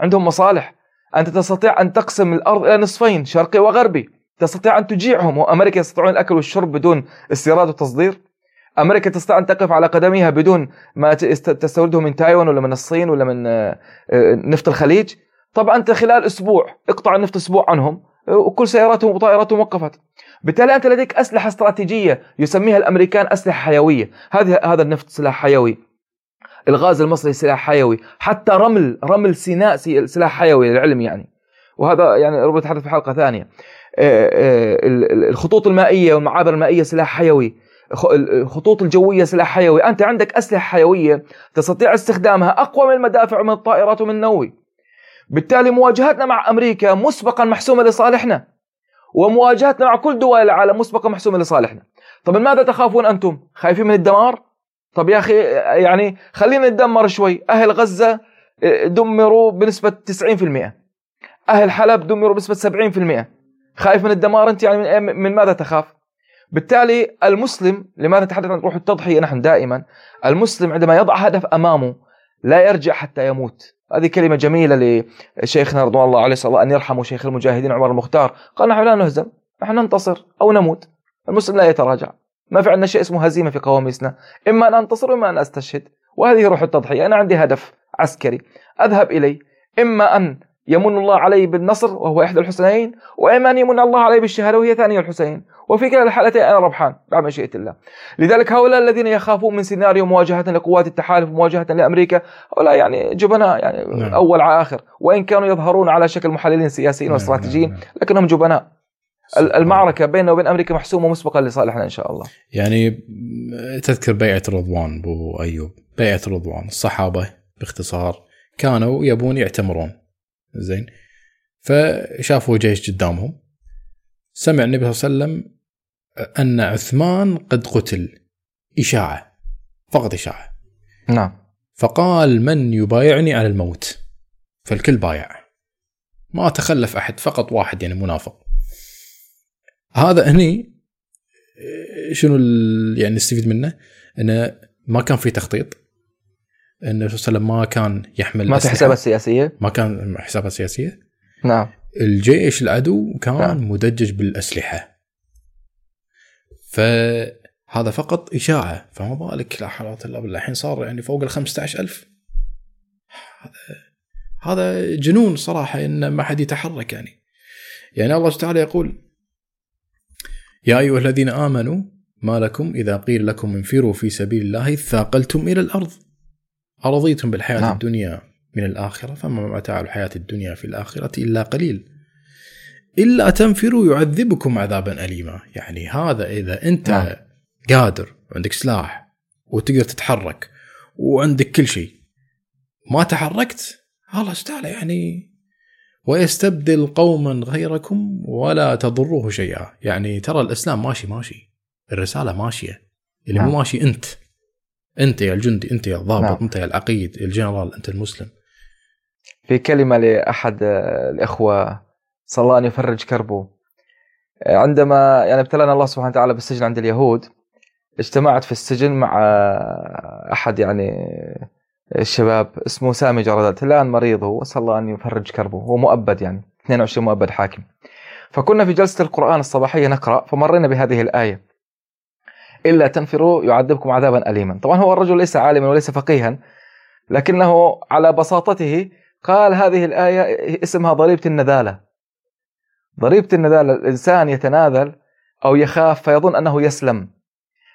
عندهم مصالح. أنت تستطيع أن تقسم الأرض إلى نصفين شرقي وغربي. تستطيع أن تجيعهم وأمريكا يستطيعون الأكل والشرب بدون استيراد وتصدير؟ أمريكا تستطيع أن تقف على قدميها بدون ما تستورده من تايوان ولا من الصين ولا من آه، آه، نفط الخليج. طبعا أنت خلال أسبوع اقطع النفط أسبوع عنهم وكل سياراتهم وطائراتهم وقفت. بالتالي أنت لديك أسلحة استراتيجية يسميها الأمريكان أسلحة حيوية. هذا هذا النفط سلاح حيوي. الغاز المصري سلاح حيوي. حتى رمل رمل سيناء سلاح حيوي للعلم يعني. وهذا يعني ربما نتحدث في حلقة ثانية. آه، الخطوط المائية والمعابر المائية سلاح حيوي. الخطوط الجوية سلاح حيوي. أنت عندك أسلحة حيوية تستطيع استخدامها أقوى من المدافع ومن الطائرات ومن النووي. بالتالي مواجهتنا مع أمريكا مسبقا محسومة لصالحنا ومواجهتنا مع كل دول العالم مسبقا محسومة لصالحنا. طب ماذا تخافون أنتم؟ خايفين من الدمار؟ طب يا أخي يعني خلينا نتدمر شوي. أهل غزة آه، دمروا بنسبة 90% أهل حلب دمروا بنسبة 70% خايف من الدمار أنت؟ يعني من ماذا تخاف؟ بالتالي المسلم لماذا نتحدث عن روح التضحية نحن دائما؟ المسلم عندما يضع هدف أمامه لا يرجع حتى يموت. هذه كلمة جميلة لشيخنا رضوان الله عليه الله أن يرحمه شيخ المجاهدين عمر المختار. قال نحن لا نهزم نحن ننتصر أو نموت. المسلم لا يتراجع. ما في عندنا شيء اسمه هزيمة في قواميسنا. إما أن أنتصر وإما أن أستشهد. وهذه روح التضحية. أنا عندي هدف عسكري. أذهب إليه إما أن يمن الله علي بالنصر وهو إحدى الحسنين وإما أن يمن الله علي بالشهادة وهي ثانية الحسين وفي كلا الحالتين أنا ربحان بعد مشيئة الله لذلك هؤلاء الذين يخافون من سيناريو مواجهة لقوات التحالف ومواجهة لأمريكا هؤلاء يعني جبناء يعني نعم. أول على آخر. وإن كانوا يظهرون على شكل محللين سياسيين نعم. واستراتيجيين نعم. لكنهم جبناء. المعركة بيننا وبين أمريكا محسومة مسبقا لصالحنا إن شاء الله. يعني تذكر بيعة رضوان أبو أيوب. بيعة رضوان الصحابة باختصار كانوا يبون يعتمرون. زين. فشافوا جيش قدامهم. سمع النبي صلى الله عليه وسلم أن عثمان قد قتل. إشاعة. فقط إشاعة. نعم. فقال من يبايعني على الموت؟ فالكل بايع. ما تخلف أحد فقط واحد يعني منافق. هذا هني شنو يعني نستفيد منه؟ انه ما كان في تخطيط. النبي صلى الله عليه وسلم ما كان يحمل ما في حسابات سياسية؟ ما كان حسابات سياسية. نعم. الجيش العدو كان نعم. مدجج بالأسلحة. فهذا فقط إشاعة فما بالك لا حول ولا بالله الحين صار يعني فوق ال 15000 هذا هذا جنون صراحة إن ما حد يتحرك يعني يعني الله تعالى يقول يا أيها الذين آمنوا ما لكم إذا قيل لكم انفروا في سبيل الله ثاقلتم إلى الأرض أرضيتم بالحياة. نعم. الدنيا من الآخرة فما متاع الحياة الدنيا في الآخرة إلا قليل إلا تنفروا يعذبكم عذابا اليما يعني هذا إذا أنت نعم. قادر وعندك سلاح وتقدر تتحرك وعندك كل شيء ما تحركت الله تعالى يعني ويستبدل قوما غيركم ولا تضروه شيئا يعني ترى الإسلام ماشي ماشي الرسالة ماشية اللي نعم. مو ماشي أنت أنت يا الجندي أنت يا الضابط نعم. أنت يا العقيد الجنرال أنت المسلم في كلمة لأحد آه، الإخوة صلى أن يفرج كربه آه، عندما يعني ابتلانا الله سبحانه وتعالى بالسجن عند اليهود اجتمعت في السجن مع آه، أحد يعني الشباب اسمه سامي جردات الآن مريض هو صلى الله أن يفرج كربه هو مؤبد يعني 22 مؤبد حاكم. فكنا في جلسة القرآن الصباحية نقرأ فمرينا بهذه الآية. إلا تنفروا يعذبكم عذابا أليما. طبعا هو الرجل ليس عالما وليس فقيها لكنه على بساطته قال هذه الآية اسمها ضريبة النذالة. ضريبة النذالة الإنسان يتناذل أو يخاف فيظن أنه يسلم.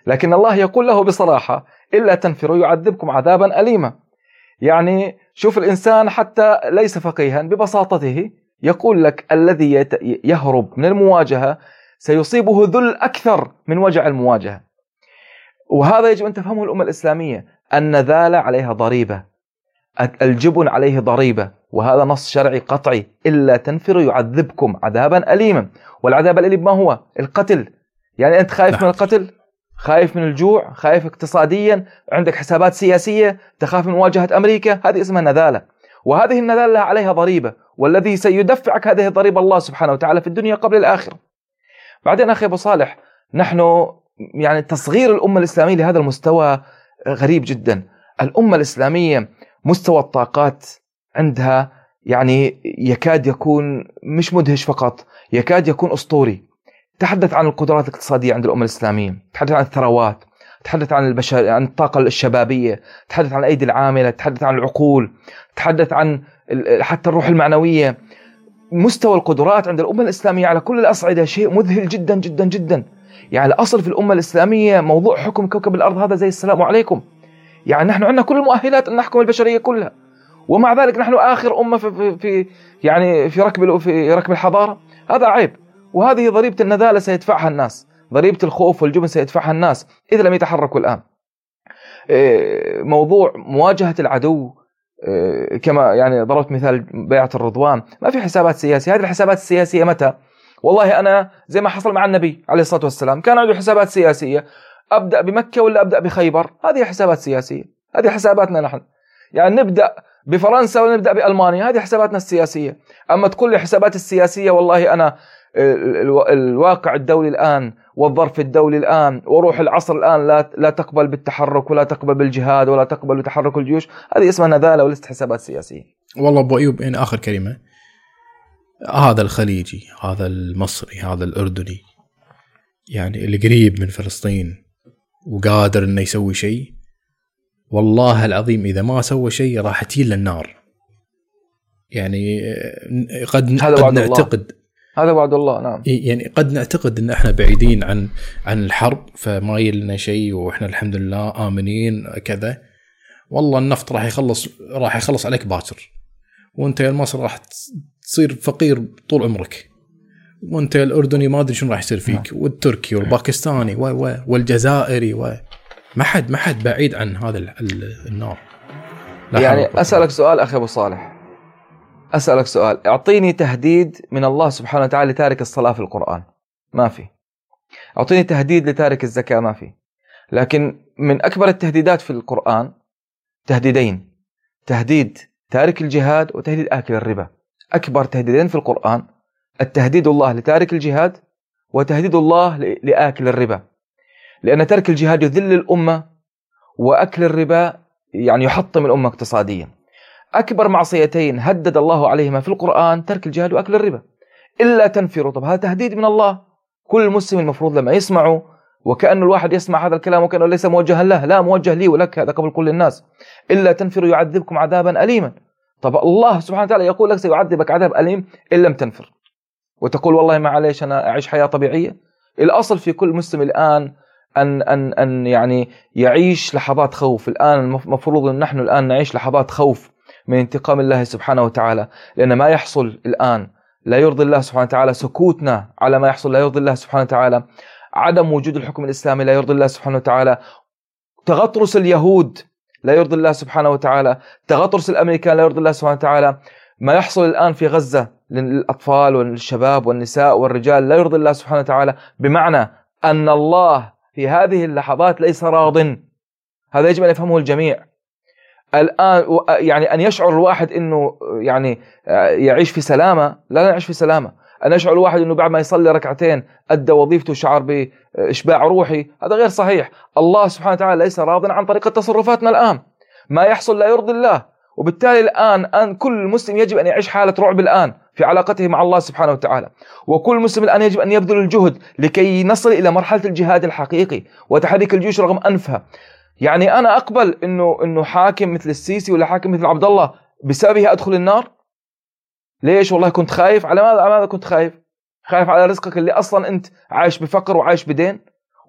لكن الله يقول له بصراحة إلا تنفروا يعذبكم عذابا أليما. يعني شوف الإنسان حتى ليس فقيها ببساطته يقول لك الذي يهرب من المواجهة سيصيبه ذل أكثر من وجع المواجهة. وهذا يجب أن تفهمه الأمة الإسلامية النذالة عليها ضريبة. الجبن عليه ضريبة وهذا نص شرعي قطعي إلا تنفروا يعذبكم عذابا أليما. والعذاب الأليم ما هو؟ القتل. يعني أنت خايف من. القتل؟ خايف من الجوع؟ خايف اقتصاديا؟ عندك حسابات سياسية؟ تخاف من مواجهة أمريكا؟ هذه اسمها نذالة. وهذه النذالة عليها ضريبة. والذي سيدفعك هذه الضريبة الله سبحانه وتعالى في الدنيا قبل الآخرة. بعدين أخي أبو صالح نحن يعني تصغير الأمة الإسلامية لهذا المستوى غريب جدا. الأمة الإسلامية مستوى الطاقات عندها يعني يكاد يكون مش مدهش فقط يكاد يكون أسطوري. تحدث عن القدرات الاقتصادية عند الأمة الإسلامية تحدث عن الثروات تحدث عن البشر عن الطاقة الشبابية تحدث عن الأيدي العاملة تحدث عن العقول تحدث عن حتى الروح المعنوية. مستوى القدرات عند الأمة الإسلامية على كل الأصعدة شيء مذهل جدا جدا جدا. يعني الأصل في الأمة الإسلامية موضوع حكم كوكب الأرض هذا زي السلام عليكم. يعني نحن عندنا كل المؤهلات أن نحكم البشرية كلها. ومع ذلك نحن آخر أمة في, في, يعني في ركب في ركب الحضارة. هذا عيب. وهذه ضريبة النذالة سيدفعها الناس. ضريبة الخوف والجبن سيدفعها الناس. إذا لم يتحركوا الآن. إيه، موضوع مواجهة العدو. إيه، كما يعني ضربت مثال بيعة الرضوان. ما في حسابات سياسية. هذه الحسابات السياسية متى؟ والله أنا زي ما حصل مع النبي عليه الصلاة والسلام. كان عنده حسابات سياسية. أبدأ بمكة ولا أبدأ بخيبر؟ هذه حسابات سياسية. هذه حساباتنا نحن. يعني نبدأ بفرنسا ولا نبدأ بألمانيا؟ هذه حساباتنا السياسية. أما تقول لي حسابات السياسية والله ال- الواقع الدولي الآن والظرف الدولي الآن وروح العصر الآن لا لا تقبل بالتحرك ولا تقبل بالجهاد ولا تقبل بتحرك الجيوش هذه اسمها نذالة وليست حسابات سياسية. والله أبو أيوب يعني آخر كلمة. هذا الخليجي هذا المصري هذا الأردني يعني اللي قريب من فلسطين وقادر إنه يسوي شيء. والله العظيم إذا ما سوى شيء راح تجي النار. يعني آه، قد هذا قد وعد الله. نعتقد هذا وعد الله نعم. يعني قد نعتقد إن إحنا بعيدين عن عن الحرب فما يلنا شيء وإحنا الحمد لله آمنين كذا. والله النفط راح يخلص راح يخلص عليك باكر. وأنت يا المصري راح تصير فقير طول عمرك. وانت الاردني ما أدري شنو راح يصير فيك والتركي والباكستاني و و والجزائري و ما حد ما حد بعيد عن هذا ال- ال- النار يعني أسألك سؤال أخي أبو صالح. أسألك سؤال. أعطيني تهديد من الله سبحانه وتعالى لتارك الصلاة في القرآن. ما في. أعطيني تهديد لتارك الزكاة ما في. لكن من أكبر التهديدات في القرآن تهديدين. تهديد تارك الجهاد وتهديد أكل الربا. أكبر تهديدين في القرآن التهديد الله لتارك الجهاد وتهديد الله لآكل الربا. لأن ترك الجهاد يذل الأمة وأكل الربا يعني يحطم الأمة اقتصاديا. أكبر معصيتين هدد الله عليهما في القرآن ترك الجهاد وأكل الربا. إلا تنفروا طب هذا تهديد من الله. كل مسلم المفروض لما يسمعه وكأن الواحد يسمع هذا الكلام وكأنه ليس موجها له لا موجه لي ولك هذا قبل كل الناس. إلا تنفروا يعذبكم عذابا أليما. طب الله سبحانه وتعالى يقول لك سيعذبك عذاب أليم إن لم تنفر. وتقول والله معليش أنا أعيش حياة طبيعية. الأصل في كل مسلم الآن أن أن أن يعني يعيش لحظات خوف. الآن المفروض أن نحن الآن نعيش لحظات خوف من انتقام الله سبحانه وتعالى. لأن ما يحصل الآن لا يرضي الله سبحانه وتعالى سكوتنا على ما يحصل لا يرضي الله سبحانه وتعالى. عدم وجود الحكم الإسلامي لا يرضي الله سبحانه وتعالى. تغطرس اليهود لا يرضي الله سبحانه وتعالى. تغطرس الأمريكان لا يرضي الله سبحانه وتعالى. ما يحصل الآن في غزة للأطفال والشباب والنساء والرجال لا يرضي الله سبحانه وتعالى بمعنى أن الله في هذه اللحظات ليس راض. هذا يجب أن يفهمه الجميع. الآن يعني أن يشعر الواحد أنه يعني يعيش في سلامة. لا نعيش في سلامة. أن يشعر الواحد أنه بعد ما يصلي ركعتين أدى وظيفته وشعر بإشباع روحي. هذا غير صحيح. الله سبحانه وتعالى ليس راضا عن طريقة تصرفاتنا الآن. ما يحصل لا يرضي الله. وبالتالي الآن أن كل مسلم يجب أن يعيش حالة رعب الآن في علاقته مع الله سبحانه وتعالى. وكل مسلم الآن يجب أن يبذل الجهد لكي نصل إلى مرحلة الجهاد الحقيقي وتحريك الجيوش رغم أنفها. يعني أنا أقبل أنه أنه حاكم مثل السيسي ولا حاكم مثل عبد الله بسببه أدخل النار؟ ليش؟ والله كنت خايف. على ماذا على ماذا كنت خايف؟ خايف على رزقك اللي أصلا أنت عايش بفقر وعايش بدين؟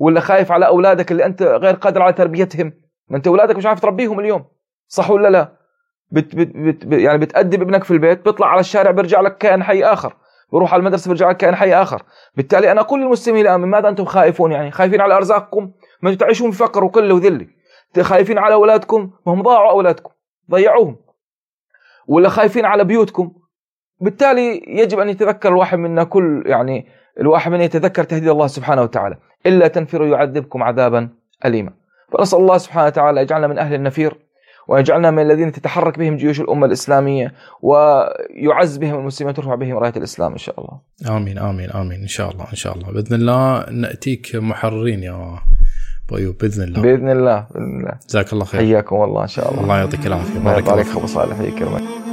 ولا خايف على أولادك اللي أنت غير قادر على تربيتهم؟ ما أنت أولادك مش عارف تربيهم اليوم صح ولا لا؟ بت بت بت يعني بتأدب ابنك في البيت بيطلع على الشارع بيرجع لك كائن حي آخر. بروح على المدرسة بيرجع لك كائن حي آخر. بالتالي أنا أقول للمسلمين الآن من ماذا أنتم خائفون يعني؟ خايفين على أرزاقكم؟ ما تعيشون في فقر وقلة وذلة. خايفين على أولادكم؟ ما هم ضاعوا أولادكم. ضيعوهم. ولا خايفين على بيوتكم؟ بالتالي يجب أن يتذكر الواحد منا كل يعني الواحد منا يتذكر تهديد الله سبحانه وتعالى. إلا تنفروا يعذبكم عذابا أليما. فنسأل الله سبحانه وتعالى يجعلنا من أهل النفير. ويجعلنا من الذين تتحرك بهم جيوش الأمة الإسلامية ويعز بهم المسلمين ترفع بهم راية الإسلام إن شاء الله. آمين آمين آمين. إن شاء الله إن شاء الله. بإذن الله نأتيك محررين يا طيب بإذن الله. بإذن الله بإذن الله. جزاك الله خير. حياكم الله إن شاء الله. الله يعطيك العافية. بارك عليك أبو صالح يكرمك